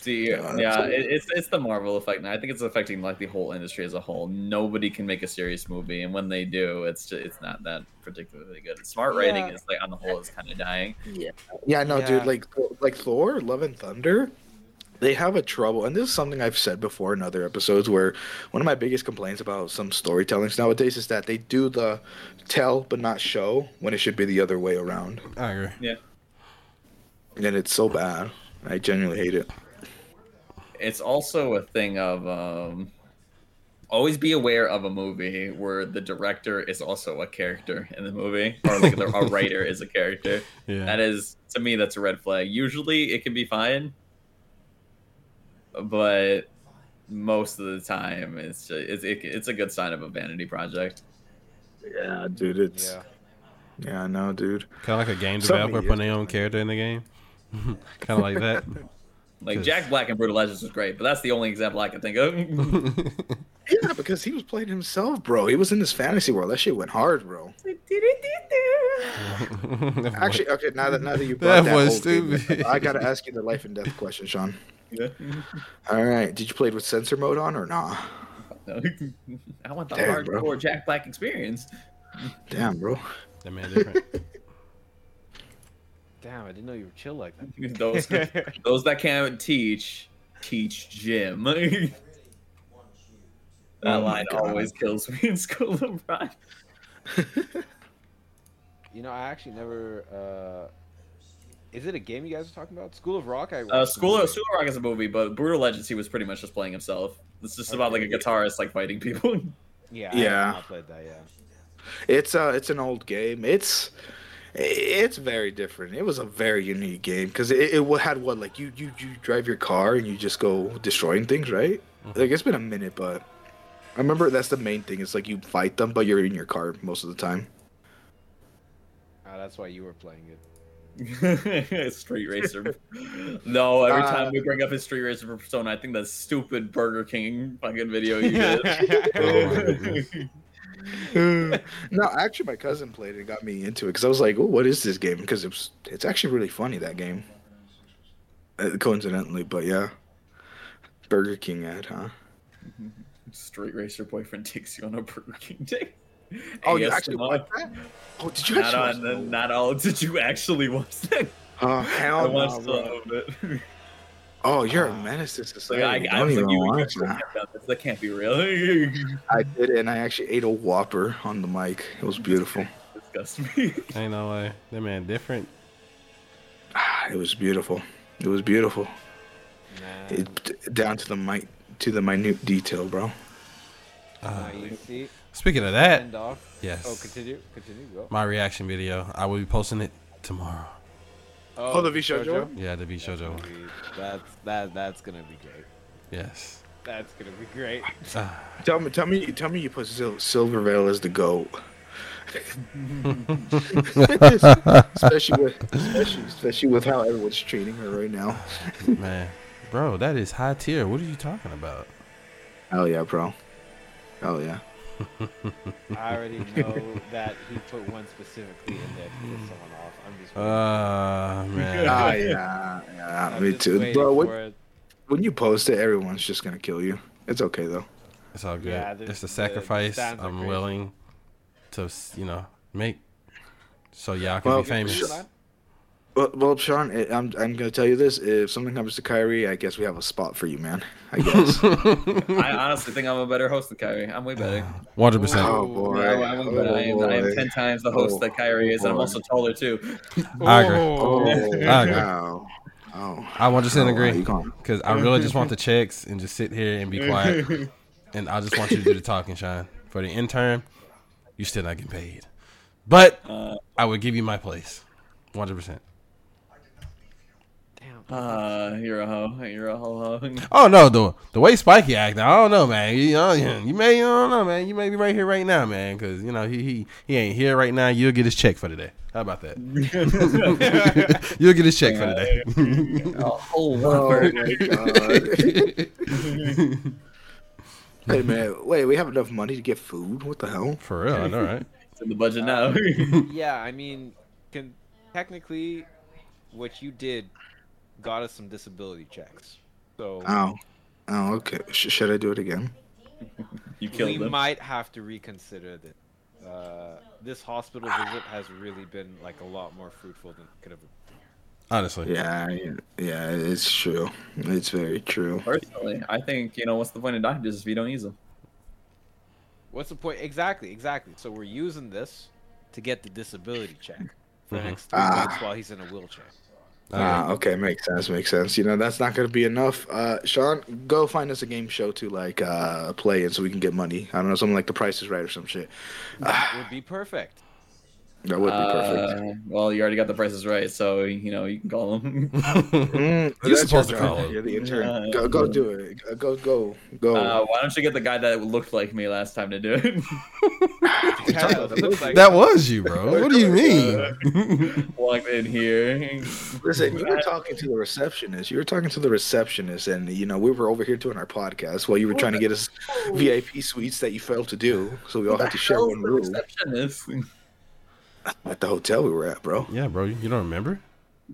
Speaker 3: See,
Speaker 13: Yeah,
Speaker 3: yeah, it, it's it's the Marvel effect, and I think it's affecting like the whole industry as a whole. Nobody can make a serious movie, and when they do, it's just, it's not that particularly good. Smart writing is like on the whole is kind of dying.
Speaker 13: Yeah, yeah, no,
Speaker 3: Yeah.
Speaker 13: dude. Like, like Thor, Love and Thunder, they have a trouble, and this is something I've said before in other episodes. Where one of my biggest complaints about some storytellings nowadays is that they do the tell but not show when it should be the other way around,
Speaker 2: I agree.
Speaker 3: Yeah,
Speaker 13: and it's so bad. I genuinely hate it.
Speaker 3: it's also a thing of um, always be aware of a movie where the director is also a character in the movie, or like a writer is a character.
Speaker 2: Yeah.
Speaker 3: That is to me that's a red flag. Usually it can be fine, but most of the time it's just, it's it, it's a good sign of a vanity project.
Speaker 13: Yeah, dude, it's
Speaker 4: Yeah.
Speaker 13: yeah, know, dude.
Speaker 2: Kind of like a game developer putting their own character in the game. kind of like that.
Speaker 3: like Jack Black and Brutal Legends was great, but that's the only example I can think of.
Speaker 13: Yeah, because he was playing himself, bro. He was in this fantasy world. That shit went hard, bro. Actually, okay. Now that now that you brought
Speaker 2: That
Speaker 13: that,
Speaker 2: was
Speaker 13: whole game
Speaker 2: stupid.
Speaker 13: up, I gotta ask you the life and death question, Sean.
Speaker 3: Yeah.
Speaker 13: All right. Did you play it with censor mode on or nah?
Speaker 3: No. I want the
Speaker 13: Damn, bro.
Speaker 3: hardcore Jack Black experience.
Speaker 13: Damn, bro.
Speaker 2: That man different.
Speaker 4: Damn, I didn't know you were chill like that.
Speaker 3: those those that can't teach teach gym. that
Speaker 13: Oh
Speaker 3: line
Speaker 13: God.
Speaker 3: always kills me in School of Rock.
Speaker 4: You know, I actually never. uh Is it a game you guys are talking about? School of Rock. I
Speaker 3: Uh, School of. School of Rock is a movie, but Brutal Legends he was pretty much just playing himself. It's just about like a guitarist like fighting people.
Speaker 4: Yeah. I
Speaker 13: Yeah.
Speaker 4: have not played that. Yeah.
Speaker 13: It's uh, it's an old game. It's it's very different. It was a very unique game because it, it had what like you you you drive your car and you just go destroying things, right? Like it's been a minute, but I remember that's the main thing. It's like you fight them, but you're in your car most of the time.
Speaker 4: Ah, that's why you were playing it.
Speaker 3: Street Racer. No, every
Speaker 13: Uh,
Speaker 3: time we bring up his Street Racer persona, I think that stupid Burger King fucking video you
Speaker 2: Oh my
Speaker 3: did.
Speaker 2: goodness.
Speaker 13: no, actually, my cousin played it and got me into it because I was like, "Oh, what is this game?" Because it was, it's actually really funny that game. Uh, coincidentally, but yeah, Burger King ad, huh?
Speaker 3: Street Racer boyfriend takes you on a Burger King date.
Speaker 13: Oh, you actually watched that? Oh, did you
Speaker 3: Not
Speaker 13: actually? watch
Speaker 3: on,
Speaker 13: that?
Speaker 3: not all. Did you actually watch that?
Speaker 13: Oh
Speaker 3: I
Speaker 13: hell no,
Speaker 3: watched some
Speaker 13: bro.
Speaker 3: of it.
Speaker 13: Oh, you're a menace to
Speaker 3: Like,
Speaker 13: society.
Speaker 3: I, I
Speaker 13: Don't
Speaker 3: was like,
Speaker 13: even
Speaker 3: you,
Speaker 13: watch
Speaker 3: you
Speaker 13: that.
Speaker 3: have this. That can't be real.
Speaker 13: I did, and I actually ate a Whopper on the mic. It was beautiful.
Speaker 3: Disgust me.
Speaker 2: Ain't no way. That man different.
Speaker 13: it was beautiful. It was beautiful. It, down to the mi- to the minute detail, bro.
Speaker 2: Uh,
Speaker 4: you see?
Speaker 2: Speaking of that,
Speaker 4: Send off.
Speaker 2: yes.
Speaker 4: Oh, continue. Continue. Go.
Speaker 2: My reaction video. I will be posting it tomorrow.
Speaker 13: Oh, oh the VShojo?
Speaker 2: Yeah, the VShojo.
Speaker 4: That's that. That's gonna be great.
Speaker 2: Yes.
Speaker 4: That's gonna be great. Ah.
Speaker 13: Tell me, tell me, tell me, you put Sil- Silvervale as the goat. especially with, especially, especially with how everyone's treating her right now.
Speaker 2: Man, bro, that is high tier. What are you talking about?
Speaker 13: Hell yeah, bro. Hell yeah.
Speaker 4: I already know that he put one specifically in there to piss someone off. I'm just.
Speaker 2: Uh, man.
Speaker 13: Ah, yeah, yeah,
Speaker 4: I'm
Speaker 13: me too, bro.
Speaker 4: for
Speaker 13: When, when you post it, everyone's just gonna kill you. It's okay though.
Speaker 2: It's all good.
Speaker 4: Yeah, the-
Speaker 2: it's
Speaker 4: the-
Speaker 2: the
Speaker 4: the
Speaker 2: sacrifice I'm willing to, you know, make so y'all can
Speaker 13: Well,
Speaker 2: be famous.
Speaker 13: Sh- Well, well, Sean, I- I'm I'm gonna tell you this: if something happens to Kyrie, I guess we have a spot for you, man. I guess.
Speaker 3: I honestly think I'm a better host than Kyrie. I'm way better.
Speaker 2: 100%.
Speaker 13: Oh boy!
Speaker 3: Yeah, I'm, way oh, better. I, am, I am
Speaker 13: Oh,
Speaker 3: ten times the host
Speaker 13: Oh,
Speaker 3: that Kyrie is, and I'm also taller too.
Speaker 2: I agree.
Speaker 13: Oh,
Speaker 2: I agree.
Speaker 13: wow. Oh,
Speaker 2: I 100%
Speaker 13: Oh, wow,
Speaker 2: agree
Speaker 13: you gone.
Speaker 2: because I really just want the checks and just sit here and be quiet. and I just want you to do the talking, Sean. For the intern, you're still not getting paid, but uh, I would give you my place, 100. percent
Speaker 3: Uh, you're a hoe. You're a hoe. hoe.
Speaker 2: Oh no, the the way Spiky acting, I don't know, man. You know, you may, you don't know, man. You may be right here right now, man, because you know he he he ain't here right now. You'll get his check for the day. How about that? You'll get his check for the day.
Speaker 3: oh,
Speaker 13: hey man, wait, we have enough money to get food? What the hell?
Speaker 2: For real, I know, right?
Speaker 3: It's in the budget now.
Speaker 4: yeah, I mean, can technically, what you did got us some disability checks. So
Speaker 13: Oh, oh, okay. Sh- should I do it again?
Speaker 3: You killed
Speaker 4: we might have to reconsider this. Uh, this hospital visit has really been like a lot more fruitful than could have.
Speaker 2: Been honestly,
Speaker 13: Yeah, yeah, yeah, it's true. It's very true.
Speaker 3: Personally, I think you know what's the point of doctors if you don't use them.
Speaker 4: What's the point? Exactly, exactly. So we're using this to get the disability check for the
Speaker 13: Mhm.
Speaker 4: next three
Speaker 13: Ah.
Speaker 4: months while he's in a wheelchair.
Speaker 13: Ah, okay, makes sense, makes sense. You know, that's not gonna be enough. Uh, Sean, go find us a game show to like uh play in so we can get money. I don't know, something like The Price is Right or some shit.
Speaker 4: That would be perfect.
Speaker 13: That would be perfect.
Speaker 3: Uh, well, you already got the prices right, so you know you can call them.
Speaker 13: Mm,
Speaker 2: You're supposed to call
Speaker 13: job.
Speaker 2: him.
Speaker 13: You're the intern.
Speaker 3: Uh,
Speaker 13: Go, go do it. Uh, Go, go, go.
Speaker 3: Uh, why don't you get the guy that looked like me last time to do it?
Speaker 2: that was you, bro. What do you mean?
Speaker 3: Walked in here.
Speaker 13: Listen, you were talking to the receptionist. You were talking to the receptionist, and you know we were over here doing our podcast while you were trying to get us VIP suites that you failed to do. So we all had to share one room
Speaker 3: Receptionist.
Speaker 13: at the hotel we were at, bro.
Speaker 2: Yeah, bro. You don't remember?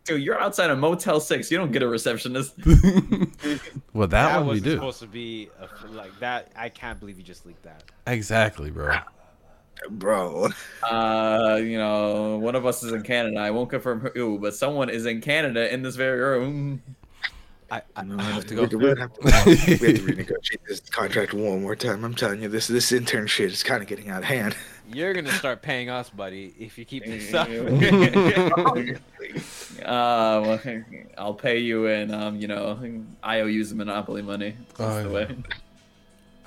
Speaker 3: Dude, you're outside a Motel Six. You don't get a receptionist.
Speaker 2: Well, that, one we
Speaker 4: wasn't
Speaker 2: do.
Speaker 4: supposed to be a, like that. I can't believe you just leaked that.
Speaker 2: Exactly, bro.
Speaker 13: Bro.
Speaker 3: Uh, you know, one of us is in Canada. I won't confirm who, but someone is in Canada in this very room.
Speaker 2: I, I,
Speaker 13: I
Speaker 2: have to
Speaker 13: we,
Speaker 2: go.
Speaker 13: we have to, we have to renegotiate this contract one more time. I'm telling you, this this intern shit is kind of getting out of hand.
Speaker 4: You're gonna start paying us, buddy, if you keep this up.
Speaker 3: Uh, well, I'll pay you in, um, you know, IOUs of Monopoly money. That's the
Speaker 2: Oh,
Speaker 3: way.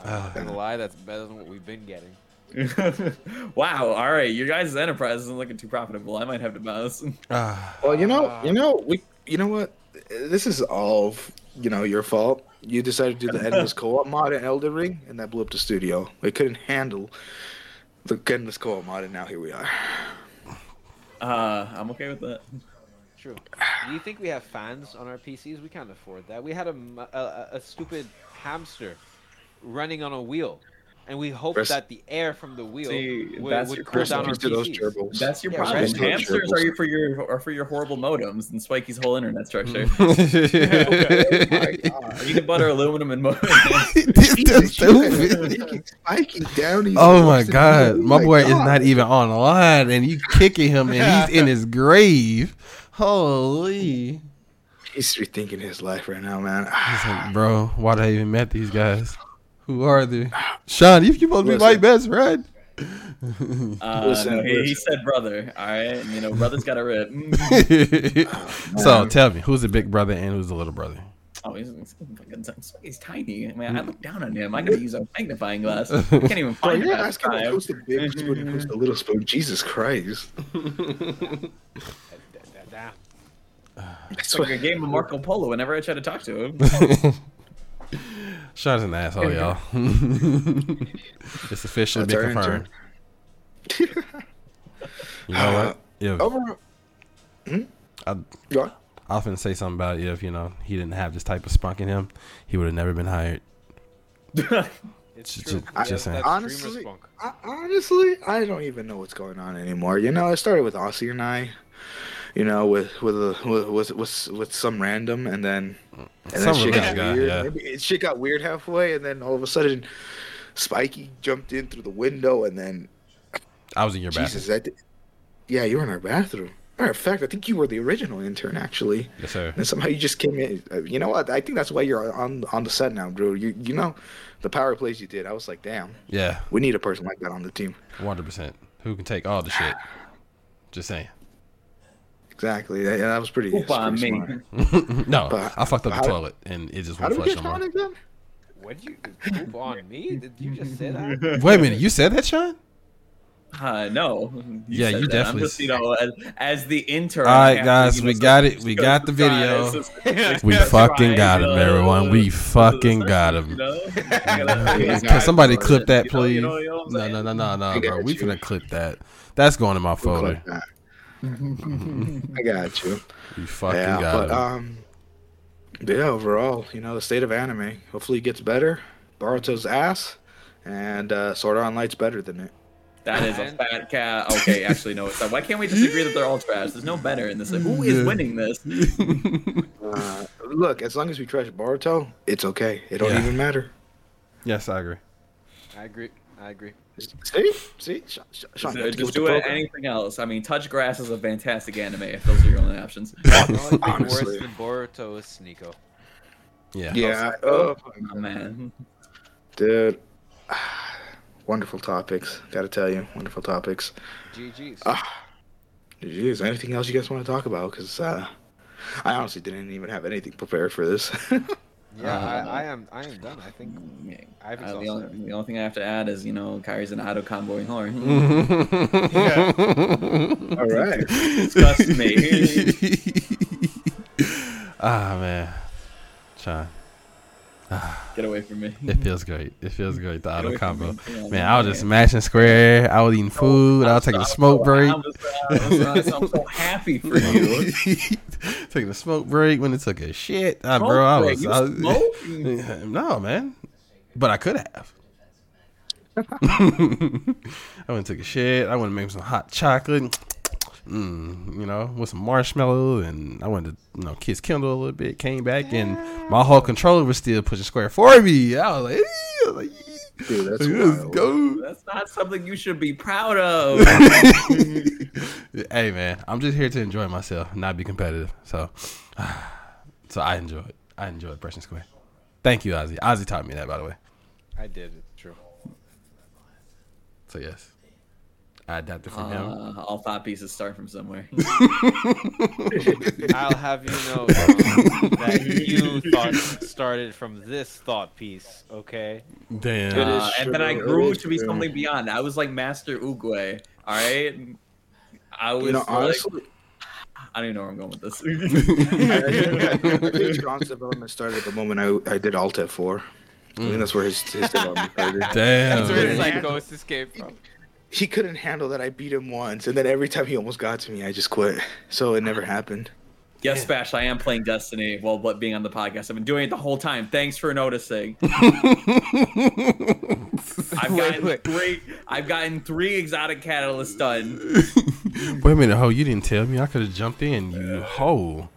Speaker 4: Not gonna lie, that's better than what we've been getting.
Speaker 3: wow. All right, your guys' enterprise isn't looking too profitable. I might have to bounce.
Speaker 2: Ah,
Speaker 13: Well, you know, you know, we, you know what? This is all, you know, your fault. You decided to do the endless co-op mod in Elden Ring, and that blew up the studio. They couldn't handle the endless co-op mod, and now here we are.
Speaker 3: Uh, I'm okay with that.
Speaker 4: True. Do you think we have fans on our PCs? We can't afford that. We had a a stupid hamster running on a wheel, and we hope
Speaker 13: Rest-
Speaker 4: that the air from the wheel
Speaker 3: See,
Speaker 4: would,
Speaker 3: that's
Speaker 4: would
Speaker 3: your
Speaker 4: cool down our
Speaker 13: Rest to those gerbils.
Speaker 3: That's your
Speaker 4: Yeah,
Speaker 3: problem.
Speaker 4: rest in peace.
Speaker 3: Hamsters are for your are for your horrible modems and Spikey's whole internet structure. you can oh butter aluminum and modems.
Speaker 2: That's stupid.
Speaker 13: Spiky down.
Speaker 2: Oh my god,
Speaker 13: you.
Speaker 2: my boy is not even online, and you kicking him, and he's in his grave. Holy,
Speaker 13: He's rethinking his life right now, man.
Speaker 2: He's like, bro, why did I even met these guys? Who are they? Sean, you you supposed to be my best friend.
Speaker 3: Uh,
Speaker 13: Listen,
Speaker 3: no, he, he said brother. All right, and, you know, brother's got a rip. Mm.
Speaker 2: so tell me, who's the big brother and who's the little brother?
Speaker 3: Oh, he's, he's, fucking- he's tiny. Man, I look down on him. I gotta use a magnifying glass. I can't even
Speaker 13: Bro,
Speaker 3: find
Speaker 13: you're
Speaker 3: him.
Speaker 13: asking like, who's the big spoon and who's the little spoon? Jesus Christ.
Speaker 3: It's like a game of Marco Polo whenever I try to talk to him.
Speaker 2: Sean's an asshole, y'all. it's officially
Speaker 13: That's
Speaker 2: been confirmed. You know what? If
Speaker 13: Over. Hmm?
Speaker 2: I,
Speaker 13: Go
Speaker 2: I was say something about if you know he didn't have this type of spunk in him, he would have never been hired.
Speaker 8: It's
Speaker 2: Just-
Speaker 8: true.
Speaker 2: just
Speaker 8: He has
Speaker 2: saying.
Speaker 13: Honestly,
Speaker 8: spunk.
Speaker 13: I, honestly, I don't even know what's going on anymore. You know, it started with Aussie and I. You know, with with a, with, with with with some random, and then and then shit got
Speaker 2: guy,
Speaker 13: weird.
Speaker 2: yeah.
Speaker 13: Maybe it, shit got weird halfway, and then all of a sudden, Spiky jumped in through the window, and then
Speaker 2: I was in your bathroom.
Speaker 13: Jesus, did, yeah, you were in our bathroom. Matter of fact, I think you were the original intern, actually.
Speaker 2: Yes, sir.
Speaker 13: And somehow you just came in. uh, You know what? I think that's why you're on on the set now, bro. You you know, the power plays you did. I was like, damn,
Speaker 2: Yeah,
Speaker 13: we need a person like that on the team.
Speaker 2: one hundred percent. Who can take all the shit? Just saying.
Speaker 13: Exactly. Yeah, that was pretty.
Speaker 3: Poop
Speaker 13: that's
Speaker 3: on me.
Speaker 2: no,
Speaker 13: But
Speaker 2: I fucked up the
Speaker 13: how-
Speaker 2: toilet and it just
Speaker 13: How
Speaker 2: won't
Speaker 13: did
Speaker 2: flush
Speaker 13: get
Speaker 2: no more.
Speaker 13: Sean again?
Speaker 8: What did you poop on me? Did you just say that?
Speaker 2: Wait a minute, you said that, Sean?
Speaker 3: Uh, no.
Speaker 2: Yeah, you
Speaker 3: that.
Speaker 2: definitely
Speaker 3: I'm just, you know, as, as the intern.
Speaker 2: All
Speaker 3: I
Speaker 2: right,
Speaker 3: have to,
Speaker 2: guys, we got it. We got the video. We fucking got him, everyone. We fucking got him.
Speaker 3: you know? I gotta-
Speaker 2: Can somebody clip that, please?
Speaker 3: you know- you know what I'm
Speaker 2: No, no, no, no, no, bro.
Speaker 13: got
Speaker 2: We
Speaker 13: you.
Speaker 2: finna clip that. That's going in my
Speaker 13: We'll
Speaker 2: folder.
Speaker 13: Clip that. I got you.
Speaker 2: You fucking
Speaker 13: yeah,
Speaker 2: got
Speaker 13: but
Speaker 2: him.
Speaker 13: um, yeah. Overall, you know, the state of anime. Hopefully, it gets better. Boruto's ass, and uh, Sword Art Online's better than it.
Speaker 3: That is a fat cat. Okay, actually, no. It's not. Why can't we just agree that they're all trash? There's no better in this. Like, Who is winning this?
Speaker 13: Uh, look, as long as we trash Boruto, it's okay. It don't
Speaker 2: Yeah.
Speaker 13: even matter.
Speaker 2: Yes, I agree.
Speaker 8: I agree. I agree.
Speaker 13: See, see, Shawn, Shawn,
Speaker 3: So
Speaker 13: you have to
Speaker 3: just do it anything else. I mean, Touch Grass is a fantastic anime. If those are your only options.
Speaker 8: The
Speaker 13: Honestly.
Speaker 8: worse than Boruto is Sneako.
Speaker 2: Yeah.
Speaker 13: Yeah,
Speaker 3: Oh,
Speaker 13: oh,
Speaker 3: man.
Speaker 13: dude. Wonderful topics. Got to tell you, wonderful topics.
Speaker 8: GG's.
Speaker 13: Ah, Jeez, anything else you guys want to talk about? Because uh, I honestly didn't even have anything prepared for this.
Speaker 8: yeah,
Speaker 3: uh,
Speaker 8: I, I am. I am done. I think I've
Speaker 3: Uh, the, only, the only thing I have to add is, you know, Kyrie's an auto comboing whore.
Speaker 13: All right.
Speaker 3: Disgust me.
Speaker 2: ah man, Shawn.
Speaker 3: Get away from me.
Speaker 2: It feels great. It feels great. The auto combo.
Speaker 3: on,
Speaker 2: Man, I was
Speaker 3: man.
Speaker 2: just smashing square. I was eating food. I was taking a smoke break.
Speaker 3: I'm, so, happy for you.
Speaker 2: taking a smoke break when it took a shit. Bro, I was. I was no, man. But I could have. I went and took a shit. I went and made some hot chocolate. Mm, you know, with some marshmallow, and I went to you know kiss Kendall a little bit. Came back, and my whole controller was still pushing square for me. I was like, I was like,
Speaker 13: Dude, that's
Speaker 2: let's
Speaker 13: wild.
Speaker 2: go.
Speaker 3: That's not something you should be proud of.
Speaker 2: hey man, I'm just here to enjoy myself, not be competitive. So, so I enjoy it. I enjoy pressing square. Thank you, Ozzy. Ozzy taught me that, by the way.
Speaker 8: I did. It's true.
Speaker 2: So yes, I adapted from him.
Speaker 3: Uh, all thought pieces start from somewhere.
Speaker 8: I'll have you know um, that you thought started from this thought piece. Okay.
Speaker 2: Damn.
Speaker 3: Uh, and then I grew
Speaker 13: It is
Speaker 3: to be something beyond. I was like Master Oogway. All right. I was
Speaker 13: You know,
Speaker 3: like,
Speaker 13: honestly,
Speaker 3: I don't even know where I'm going with this.
Speaker 13: I think Shawn's development started the moment I, I did Alt F4. I think that's where his, his development started.
Speaker 2: Damn.
Speaker 8: That's where his
Speaker 2: man.
Speaker 8: like ghost escape from.
Speaker 13: He couldn't handle that I beat him once, and then every time he almost got to me, I just quit. So it never happened.
Speaker 3: yes, Bash, I am playing Destiny while but being on the podcast. I've been doing it the whole time. Thanks for noticing. I've gotten
Speaker 8: wait.
Speaker 3: three. I've gotten three exotic catalysts done.
Speaker 2: Wait a minute, ho! You didn't tell me. I could have jumped in, you ho.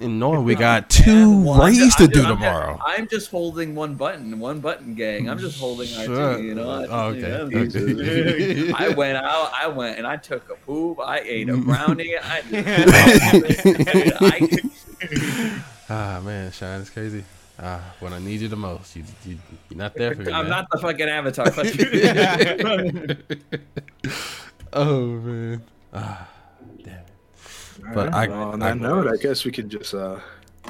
Speaker 2: And knowing we got two raids to do tomorrow.
Speaker 3: I'm just holding one button, one button, gang. I'm just holding
Speaker 2: Sure.
Speaker 3: R2. You know. I-
Speaker 2: Oh, okay.
Speaker 3: yeah. I went out. I went and I took a poop. I ate a brownie. I, I
Speaker 2: Ah man, Shine, is crazy. Uh, when I need you the most, you, you you're not there for me.
Speaker 3: I'm
Speaker 2: man.
Speaker 3: not the fucking avatar.
Speaker 2: Oh man. Ah. But I,
Speaker 13: well, on
Speaker 2: I-
Speaker 13: that note, I guess we can just uh,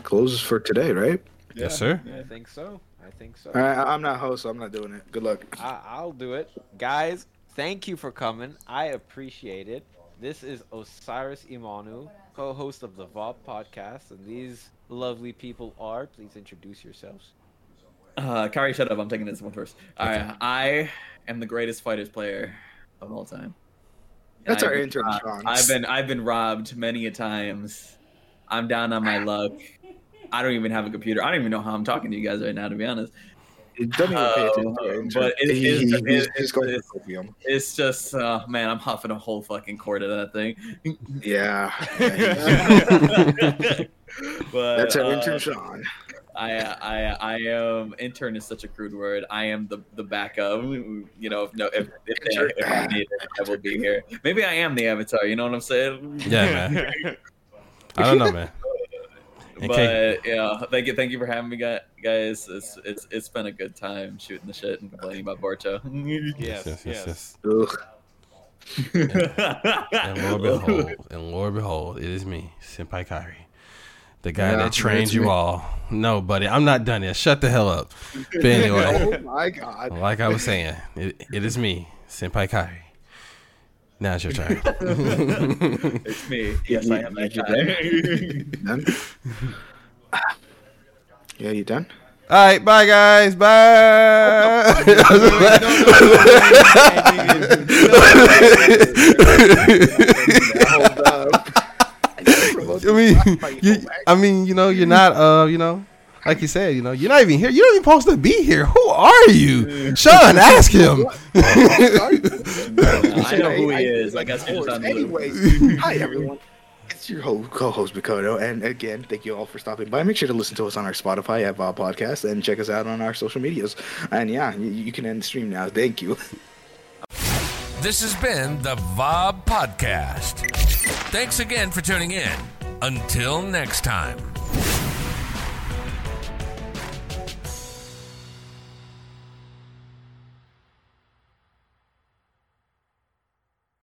Speaker 13: close for today, right?
Speaker 2: Yes, sir.
Speaker 8: I think so. I think so.
Speaker 13: All right, I'm not host, so I'm not doing it. Good luck.
Speaker 8: I, I'll do it. Guys, thank you for coming. I appreciate it. This is Osiris Imanu, co host of the VOB podcast, and these lovely people are. Please introduce yourselves.
Speaker 3: Uh, Kari, shut up. I'm taking this one first. All right, I am the greatest fighters player of all time.
Speaker 13: That's
Speaker 3: I've
Speaker 13: our intern, Shawn.
Speaker 3: I've been I've been robbed many a times. I'm down on my luck. I don't even have a computer. I don't even know how I'm talking to you guys right now, to be honest.
Speaker 13: Don't even pay attention to
Speaker 3: Uh,
Speaker 13: our intern.
Speaker 3: but it, it's, it's, it's,
Speaker 13: going
Speaker 3: it's,
Speaker 13: copium.
Speaker 3: it's just, uh, man, I'm huffing a whole fucking quart of that thing.
Speaker 13: Yeah.
Speaker 3: but
Speaker 13: That's our
Speaker 3: uh,
Speaker 13: intern, Shawn.
Speaker 3: I I I am intern is such a crude word. I am the the backup. You know, if no if if, they, if I need it, I will be here. Maybe I am the avatar. You know what I'm saying?
Speaker 2: Yeah, man. I don't know, man. And K-
Speaker 3: But yeah, thank you, thank you for having me, guys. It's it's it's been a good time shooting the shit and complaining about Boruto.
Speaker 2: Yes, yes, yes.
Speaker 13: Ugh.
Speaker 2: and Lord behold, and Lord behold, it is me, Senpai Kairi, the guy
Speaker 13: Yeah,
Speaker 2: that trained you
Speaker 13: me.
Speaker 2: all. No, buddy, I'm not done yet. Shut the hell up. But anyway,
Speaker 13: Oh my god.
Speaker 2: like I was saying, it, it is me, Senpai Kai. Now it's your turn.
Speaker 3: it's me. Yes, I am that guy.
Speaker 13: Done? Yeah, you done?
Speaker 2: All right, bye guys. Bye. I mean, you, I mean, you know, you're not, uh, you know, like you said, you know, you're not even here. You're not even supposed to be here. Who are you, Shawn? Ask him.
Speaker 3: I know who he is. I guess you're just on the
Speaker 13: hi everyone. It's your ho- co-host Makoto, and again, thank you all for stopping by. Make sure to listen to us on our Spotify at VOB Podcast, and check us out on our social medias. And yeah, you, you can end the stream now. Thank you.
Speaker 1: This has been the VOB Podcast. Thanks again for tuning in. Until next time.